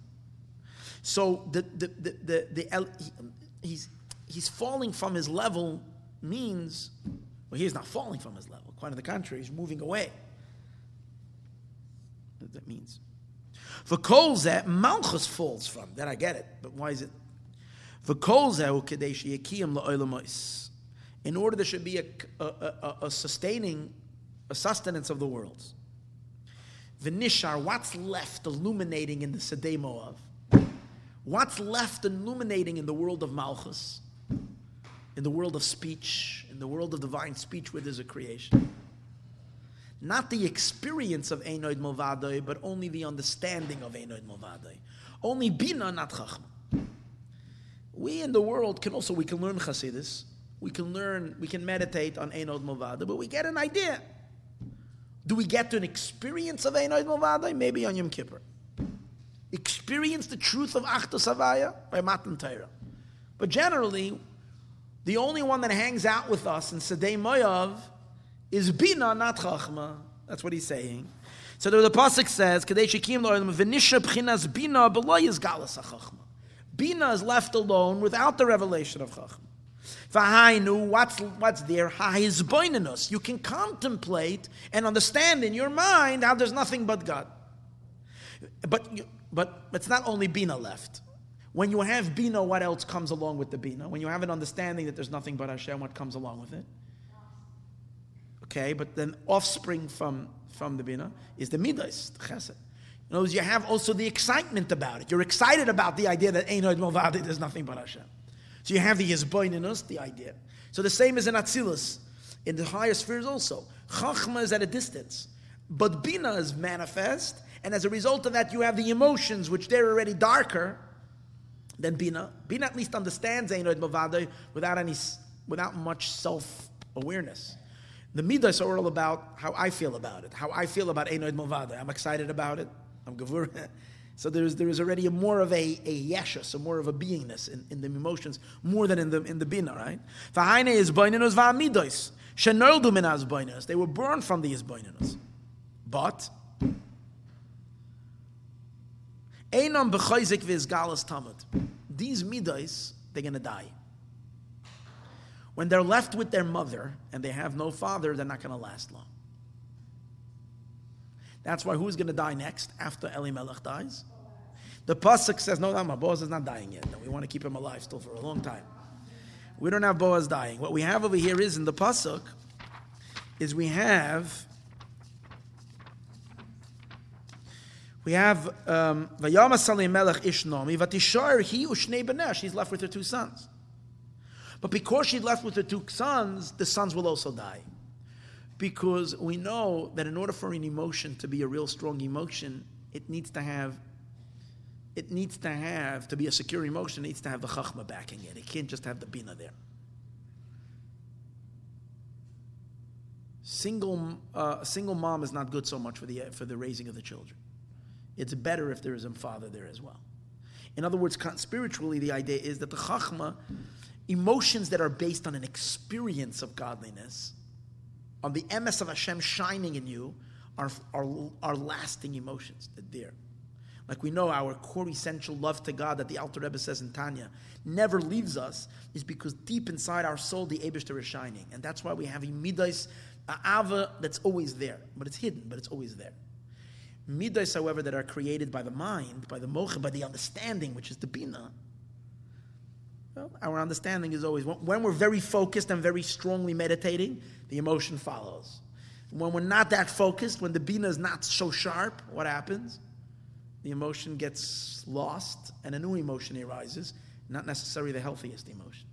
Speaker 2: So the the the, the, the he's he's falling from his level means well he's not falling from his level. Quite on the contrary, he's moving away. What that means. For that Malchus falls from. Then I get it. But why is it in order there should be a, a, a, a sustaining, a sustenance of the worlds. Vinishar, what's left illuminating in the Sedei Moav? What's left illuminating in the world of Malchus? In the world of speech, in the world of divine speech where there's a creation. Not the experience of Einoid Movadoi, but only the understanding of Einoid Movadoi. Only Bina, not Chachma. We in the world can also we can learn Chassidus. We can learn, we can meditate on Einod Movada, but we get an idea. Do we get to an experience of Einod Movada? Maybe on Yom Kippur. Experience the truth of Achta Savaya by Matan Torah. But generally, the only one that hangs out with us in Sedei Moyav is Bina, not Chachma. That's what he's saying. So the, pasuk says, "Kadesh Shekim Lo'olam V'nisha B'chinas Bina B'lo Yizgalas Chachma." Bina is left alone without the revelation of Chacham. V'hainu, what's, what's there? Ha'izboinenus. You can contemplate and understand in your mind how there's nothing but God. But, you, but it's not only Bina left. When you have Bina, what else comes along with the Bina? When you have an understanding that there's nothing but Hashem, what comes along with it? Okay, but then offspring from, from the Bina is the Midas, the Chesed. In other words, you have also the excitement about it. You're excited about the idea that Einoid Movadi, there's nothing but Hashem. So you have the Yizboininus, the idea. So the same as in Atzilus, in the higher spheres also. Chachma is at a distance, but Bina is manifest, and as a result of that, you have the emotions, which they're already darker than Bina. Bina at least understands Einoid Movadi without, any, without much self awareness. The Midas are all about how I feel about it, how I feel about Einoid Movadi. I'm excited about it. I'm gavur. So there's there is already a more of a, a yesha, so more of a beingness in, in the emotions, more than in the in the bina, right? V'haine is boinenus v'amidos. Shenoldu minaz boinenus. They were born from the boinenus. But Einam b'chayzik v'izgalas tamud. These midos, they're going to die. When they're left with their mother and they have no father, they're not going to last long. That's why who's going to die next after Elimelech dies? The pasuk says, "No, no, my Boaz is not dying yet. We want to keep him alive still for a long time. We don't have Boaz dying. What we have over here is in the pasuk is we have We have um, Vayama Salim Melech Ishnomi, Vatishar he Ushnei Beneh. She's left with her two sons. But because she's left with her two sons, the sons will also die. Because we know that in order for an emotion to be a real strong emotion, it needs to have it needs to have to be a secure emotion, it needs to have the chachma backing it. It can't just have the bina there. Single, uh, single mom is not good so much for the, for the raising of the children. It's better if there is a father there as well. In other words, spiritually, the idea is that the chachma, emotions that are based on an experience of godliness, on the emes of Hashem shining in you, are, are, are lasting emotions. They're there. Like we know our core essential love to God that the Alter Rebbe says in Tanya never leaves us is because deep inside our soul the Abishter is shining. And that's why we have a midas a ava that's always there, but it's hidden, but it's always there. Midas, however, that are created by the mind, by the mocha, by the understanding, which is the bina. Well, our understanding is always when we're very focused and very strongly meditating, the emotion follows. When we're not that focused, when the bina is not so sharp, what happens? The emotion gets lost and a new emotion arises, not necessarily the healthiest emotion,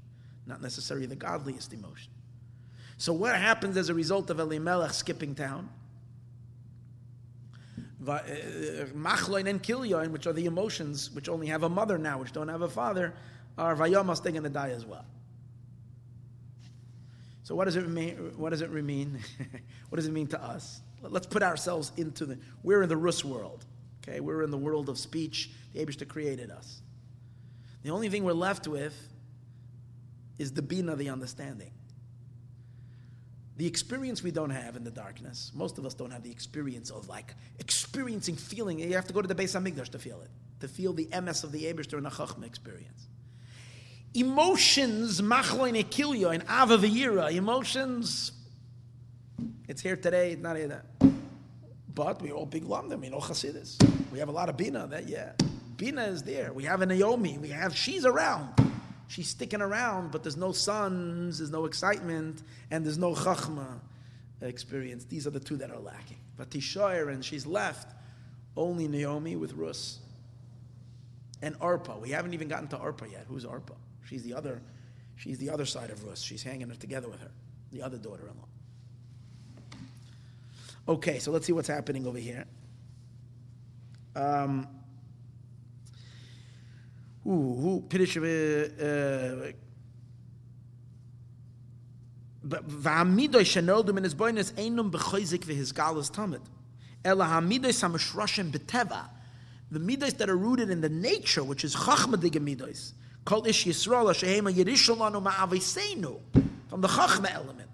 Speaker 2: not necessarily the godliest emotion. So what happens as a result of Elimelech skipping town? Uh, uh, Machloin and Kilyoin, which are the emotions which only have a mother now, which don't have a father, are Vayomas, they're going to die as well. So what does it mean? What does it mean? what does it mean to us? Let's put ourselves into the. We're in the Rus world. Okay, we're in the world of speech. The Abishta created us. The only thing we're left with is the bina, the understanding. The experience we don't have in the darkness. Most of us don't have the experience of like experiencing feeling. You have to go to the Beis Hamikdash to feel it, to feel the emes of the Eberster and the Chachma experience. Emotions, machloin ekilya and ava emotions, it's here today, it's not here there. But we're all big London, we know Chassidus. We have a lot of Bina, that, yeah. Bina is there. We have a Naomi, we have, she's around she's sticking around, but there's no sons, there's no excitement, and there's no chachma experience. These are the two that are lacking. But Tishoyer, and she's left only Naomi with Rus. And Arpa. We haven't even gotten to Arpa yet. Who's Arpa? She's the other, she's the other side of Rus. She's hanging together with her, the other daughter-in-law. Okay, so let's see what's happening over here. Um, הוא פירש והעמידוי שנולדו מן הסבוינס אינם בחויזק והסגלוס תמיד, אלא העמידויס המשרושם בטבע, the midas that are rooted in the nature, which is chachmadig midas, called ish yisrael shehema yirishalanu ma'aviseinu, from the chachma element.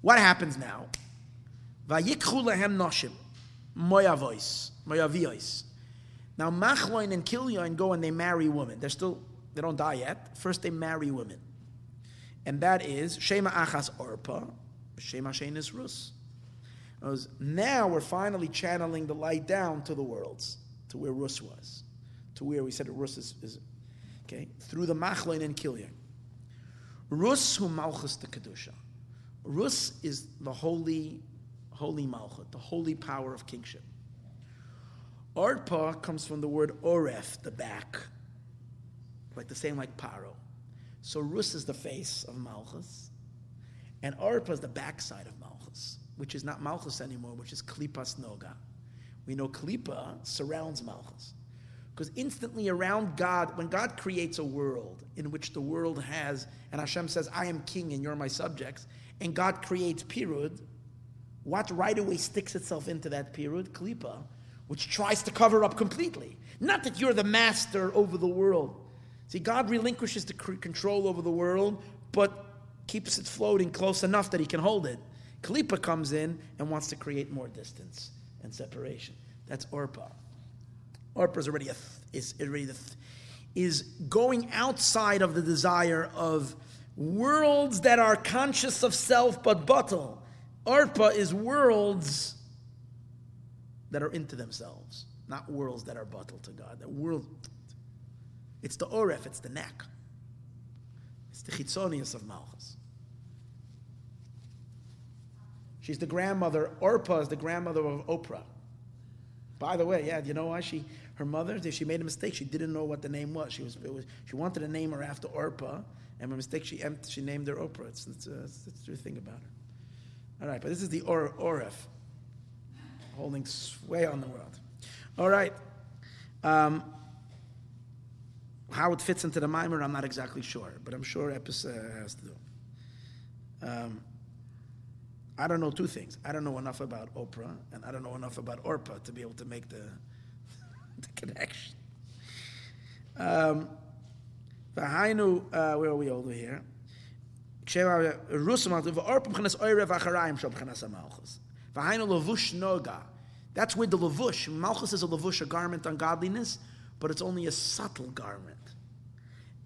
Speaker 2: What happens now? Vayikchu lehem noshim, moyavois, moyavios. Now, Machloin and Kilyoin go and they marry women. They're still, they don't die yet. First, they marry women. And that is Shema Achas Orpa, Shema Shenis Rus. Now we're finally channeling the light down to the worlds, to where Rus was, to where we said Rus is, is okay, through the Machloin and Kilyoin. Rus hu Malchus the Kedusha. Rus is the holy, holy Malchut, the holy power of kingship. Arpa comes from the word oref, the back, like the same like paro. So Rus is the face of Malchus, and Arpa is the backside of Malchus, which is not Malchus anymore, which is Klipas Noga. We know Klipa surrounds Malchus. Because instantly around God, when God creates a world in which the world has, and Hashem says, I am king and you're my subjects, and God creates Pirud, what right away sticks itself into that Pirud? Klipa which tries to cover up completely. Not that you're the master over the world. See, God relinquishes the control over the world, but keeps it floating close enough that he can hold it. Kalipa comes in and wants to create more distance and separation. That's Orpa. Orpa is already a th- is already th- is going outside of the desire of worlds that are conscious of self but bottle. Orpa is worlds that are into themselves, not worlds that are bottled to God. That world, it's the oref, it's the neck. It's the chitzonius of Malchus. She's the grandmother, Orpa is the grandmother of Oprah. By the way, yeah, you know why she, her mother, she made a mistake. She didn't know what the name was. She was, was she wanted to name her after Orpah, and by mistake she she named her Oprah. It's, it's, a, it's, a thing about her. All right, but this is the or, Oref, holding sway on the world. All right. Um, how it fits into the mimer, I'm not exactly sure, but I'm sure Epis uh, has to do. Um, I don't know two things. I don't know enough about Oprah, and I don't know enough about Orpa to be able to make the, the connection. Um, uh, where are we over here? That's where the lavush, malchus is a lavush, a garment on godliness, but it's only a subtle garment.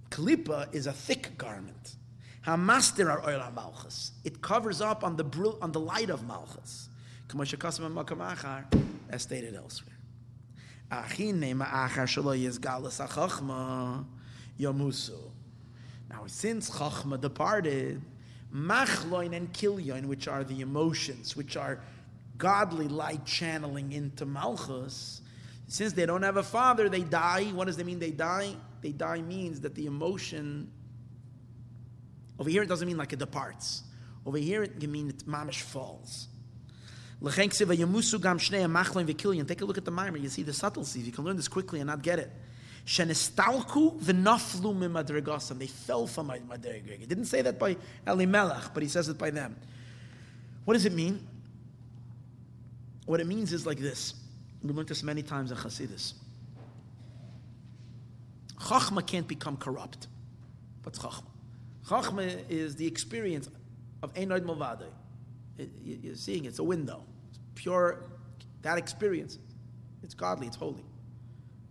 Speaker 2: Kalipa is a thick garment. Hamaster are oil malchus. It covers up on the on the light of malchus. As stated elsewhere. Now, since Chachma departed, Machloin and Kilyoin, which are the emotions, which are godly light channeling into Malchus, since they don't have a father, they die. What does that mean? They die. They die means that the emotion over here, it doesn't mean like it departs. Over here, it can mean it mamish falls. Take a look at the mimer. You see the subtleties. You can learn this quickly and not get it. They fell from madregag. He didn't say that by Elimelech, but he says it by them. What does it mean? What it means is like this. We learned this many times in Chassidus. Chachma can't become corrupt. What's Chachma? Chachma is the experience of Einoid Movade. You're seeing it's a window. It's pure, that experience. It's godly, it's holy.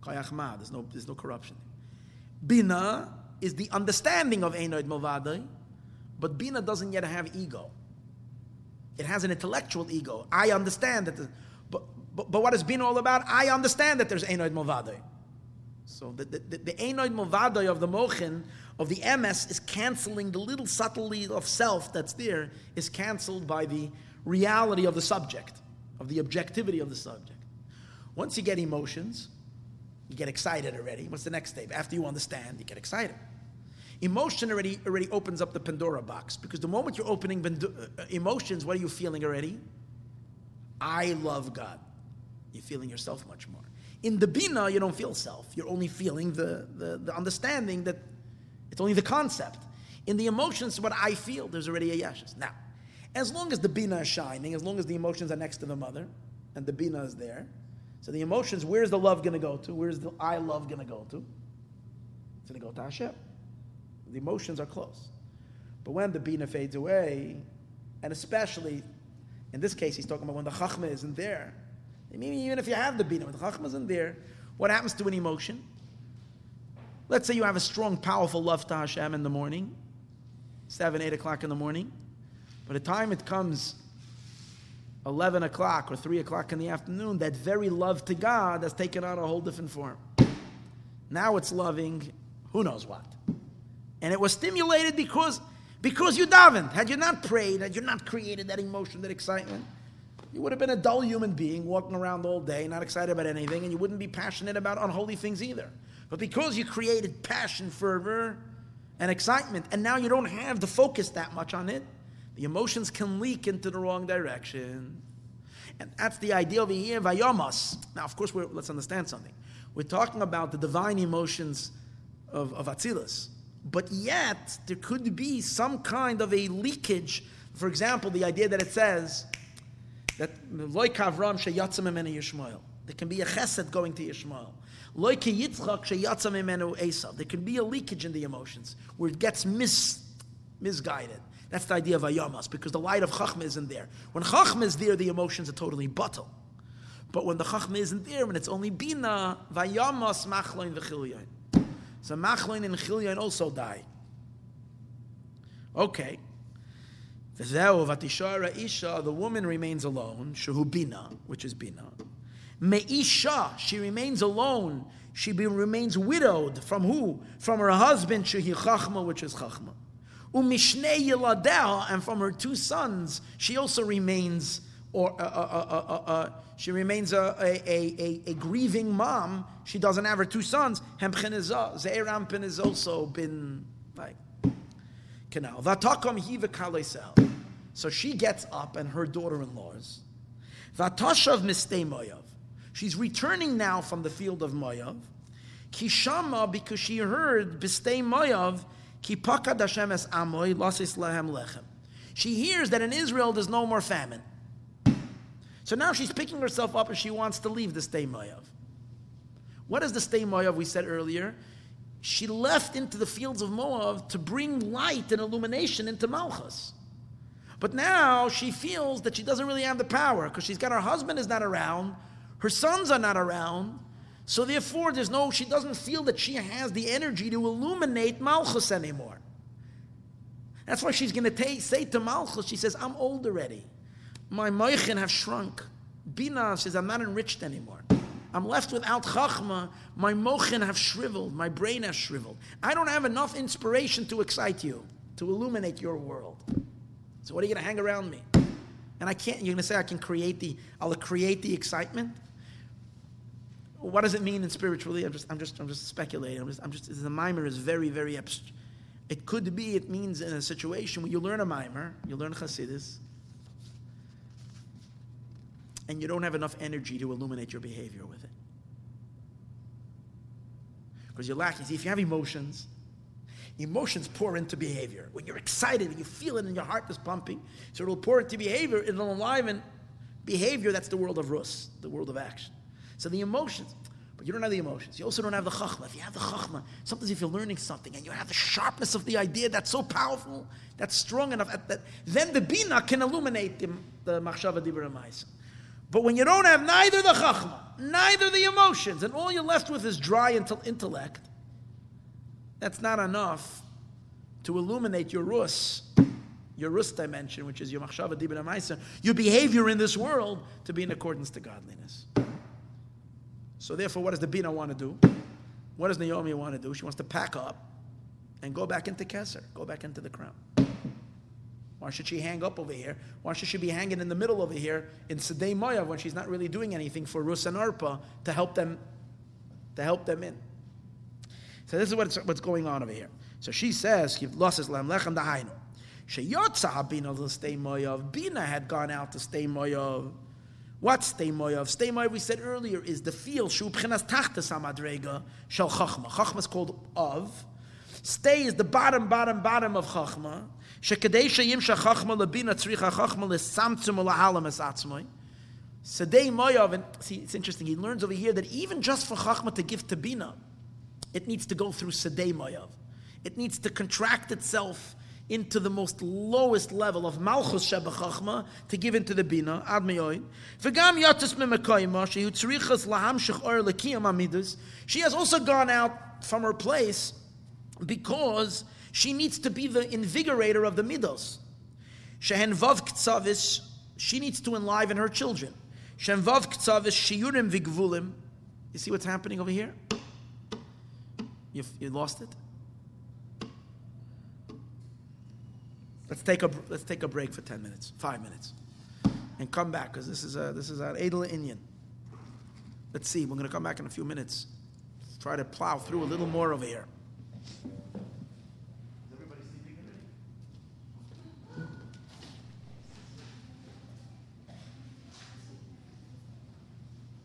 Speaker 2: Kayachma, there's no, there's no corruption. Bina is the understanding of Einoid Movade, but Bina doesn't yet have ego. It has an intellectual ego. I understand that, the, but, but, but what is Bina all about? I understand that there's Einoid Movade. So the, Einoid Movade of the Mochin of the emes is canceling the little subtlety of self that's there, is canceled by the reality of the subject, of the objectivity of the subject. Once you get emotions, you get excited already. What's the next step? After you understand, you get excited. Emotion already, already opens up the Pandora box because the moment you're opening uh, emotions, what are you feeling already? I love God. You're feeling yourself much more. In the Bina, you don't feel self. You're only feeling the, the, the understanding that it's only the concept. In the emotions, what I feel, there's already a yashas. Now, as long as the bina is shining, as long as the emotions are next to the mother, and the bina is there, so the emotions, where's the love going to go to? Where's the I love going to go to? It's going to go to Hashem. The emotions are close. But when the bina fades away, and especially, in this case, he's talking about when the chachma isn't there. I mean, even if you have the bina, when the chachma isn't there, what happens to an emotion? Let's say you have a strong, powerful love to Hashem in the morning, 7, 8 o'clock in the morning. By the time it comes 11 o'clock or 3 o'clock in the afternoon, that very love to God has taken on a whole different form. Now it's loving who knows what. And it was stimulated because, because you davened. Had you not prayed, had you not created that emotion, that excitement, you would have been a dull human being walking around all day, not excited about anything, and you wouldn't be passionate about unholy things either. But because you created passion, fervor, and excitement, and now you don't have the focus that much on it, the emotions can leak into the wrong direction. And that's the idea over here, vayamas. Now, of course, let's understand something. We're talking about the divine emotions of, of Atzilus. But yet, there could be some kind of a leakage. For example, the idea that it says that loy kavram Yishmael. there can be a chesed going to Yishmael. There can be a leakage in the emotions where it gets mis, misguided. That's the idea of ayamas, because the light of chachma isn't there. When chachma is there, the emotions are totally batel. But when the chachma isn't there, when it's only bina, vayamas machloin v'chilyon. So machloin and chilyon also die. Okay. V'zeu v'atishara isha, the woman remains alone, shehu bina, which is bina. Meisha, she remains alone. She be, remains widowed from who? From her husband, Shehi Chachma, which is Chachma. Umishne Yiladeh, and from her two sons, she also remains or uh, uh, uh, uh, uh, she remains a, a, a, a, grieving mom. She doesn't have her two sons. Ze'eram has also been like canal. Vatakom. So she gets up and her daughter-in-laws. Vatashav mistei moyav. She's returning now from the field of Moyav. Kishama because she heard bistei moyav amoy lasis lechem. She hears that in Israel there's no more famine. So now she's picking herself up and she wants to leave the stay Moav. What is the stay Moav we said earlier? She left into the fields of Moab to bring light and illumination into Malchus. But now she feels that she doesn't really have the power because she's got her husband is not around, her sons are not around, so therefore there's no, she doesn't feel that she has the energy to illuminate Malchus anymore. That's why she's going to say to Malchus, she says, I'm old already. My moichin have shrunk. Bina says, I'm not enriched anymore. I'm left without chachma. My mochin have shriveled. My brain has shriveled. I don't have enough inspiration to excite you, to illuminate your world. So what are you going to hang around me? And I can't. You're going to say I can create the. I'll create the excitement. What does it mean in spiritually? I'm just. I'm just. I'm just speculating. I'm just. I'm just. The mimer is very, very abstract. It could be. It means in a situation where you learn a mimer, you learn chassidus, and you don't have enough energy to illuminate your behavior with it. Because you're lacking. See, if you have emotions, emotions pour into behavior. When you're excited and you feel it and your heart is pumping, so it'll pour into behavior, it'll enliven behavior. That's the world of Rus, the world of action. So the emotions, but you don't have the emotions. You also don't have the chachma. If you have the chachma, sometimes if you're learning something and you have the sharpness of the idea that's so powerful, that's strong enough, that, then the bina can illuminate the, the machshava dibra but when you don't have neither the chachma, neither the emotions, and all you're left with is dry intellect, that's not enough to illuminate your rus, your rus dimension, which is your machshava dibin amaisa, your behavior in this world to be in accordance to godliness. So therefore, what does the bina want to do? What does Naomi want to do? She wants to pack up and go back into Kesser, go back into the crown. Why should she hang up over here? Why should she be hanging in the middle over here in Sedei Moyav when she's not really doing anything for Rus and Arpa to help them, to help them in? So this is what's, what's going on over here. So she says, losses lam lechem dahainu. Sheyotza bina stay Moyav. Bina had gone out to stay Moyav. What stay Moyav? Stay Moyav, we said earlier, is the field, shu chachma. Chachma is called of. Stay is the bottom, bottom, bottom of chachma. שכדי שימשך חכמה לבינה צריכה חכמה לסמצום ולהלם את עצמוי. Sadei Moyav, and see, it's interesting, he learns over here that even just for Chachma to give to Bina, it needs to go through Sadei Moyav. It needs to contract itself into the most lowest level of Malchus Sheba Chachma to give into the Bina, Ad Meyoin. V'gam yatis memekoyma, shehu tzrichas lahamshich or lekiyam amidus. She has also gone out from her place because she needs to be the invigorator of the midos. Shehen vav ktsavis, she needs to enliven her children. Shehen vav ktsavis shiyurim vigvulim. You see what's happening over here? You've, you lost it? Let's take a let's take a break for ten minutes, five minutes, and come back because this is a this is an Adel Indian. Let's see. We're going to come back in a few minutes. Let's try to plow through a little more over here.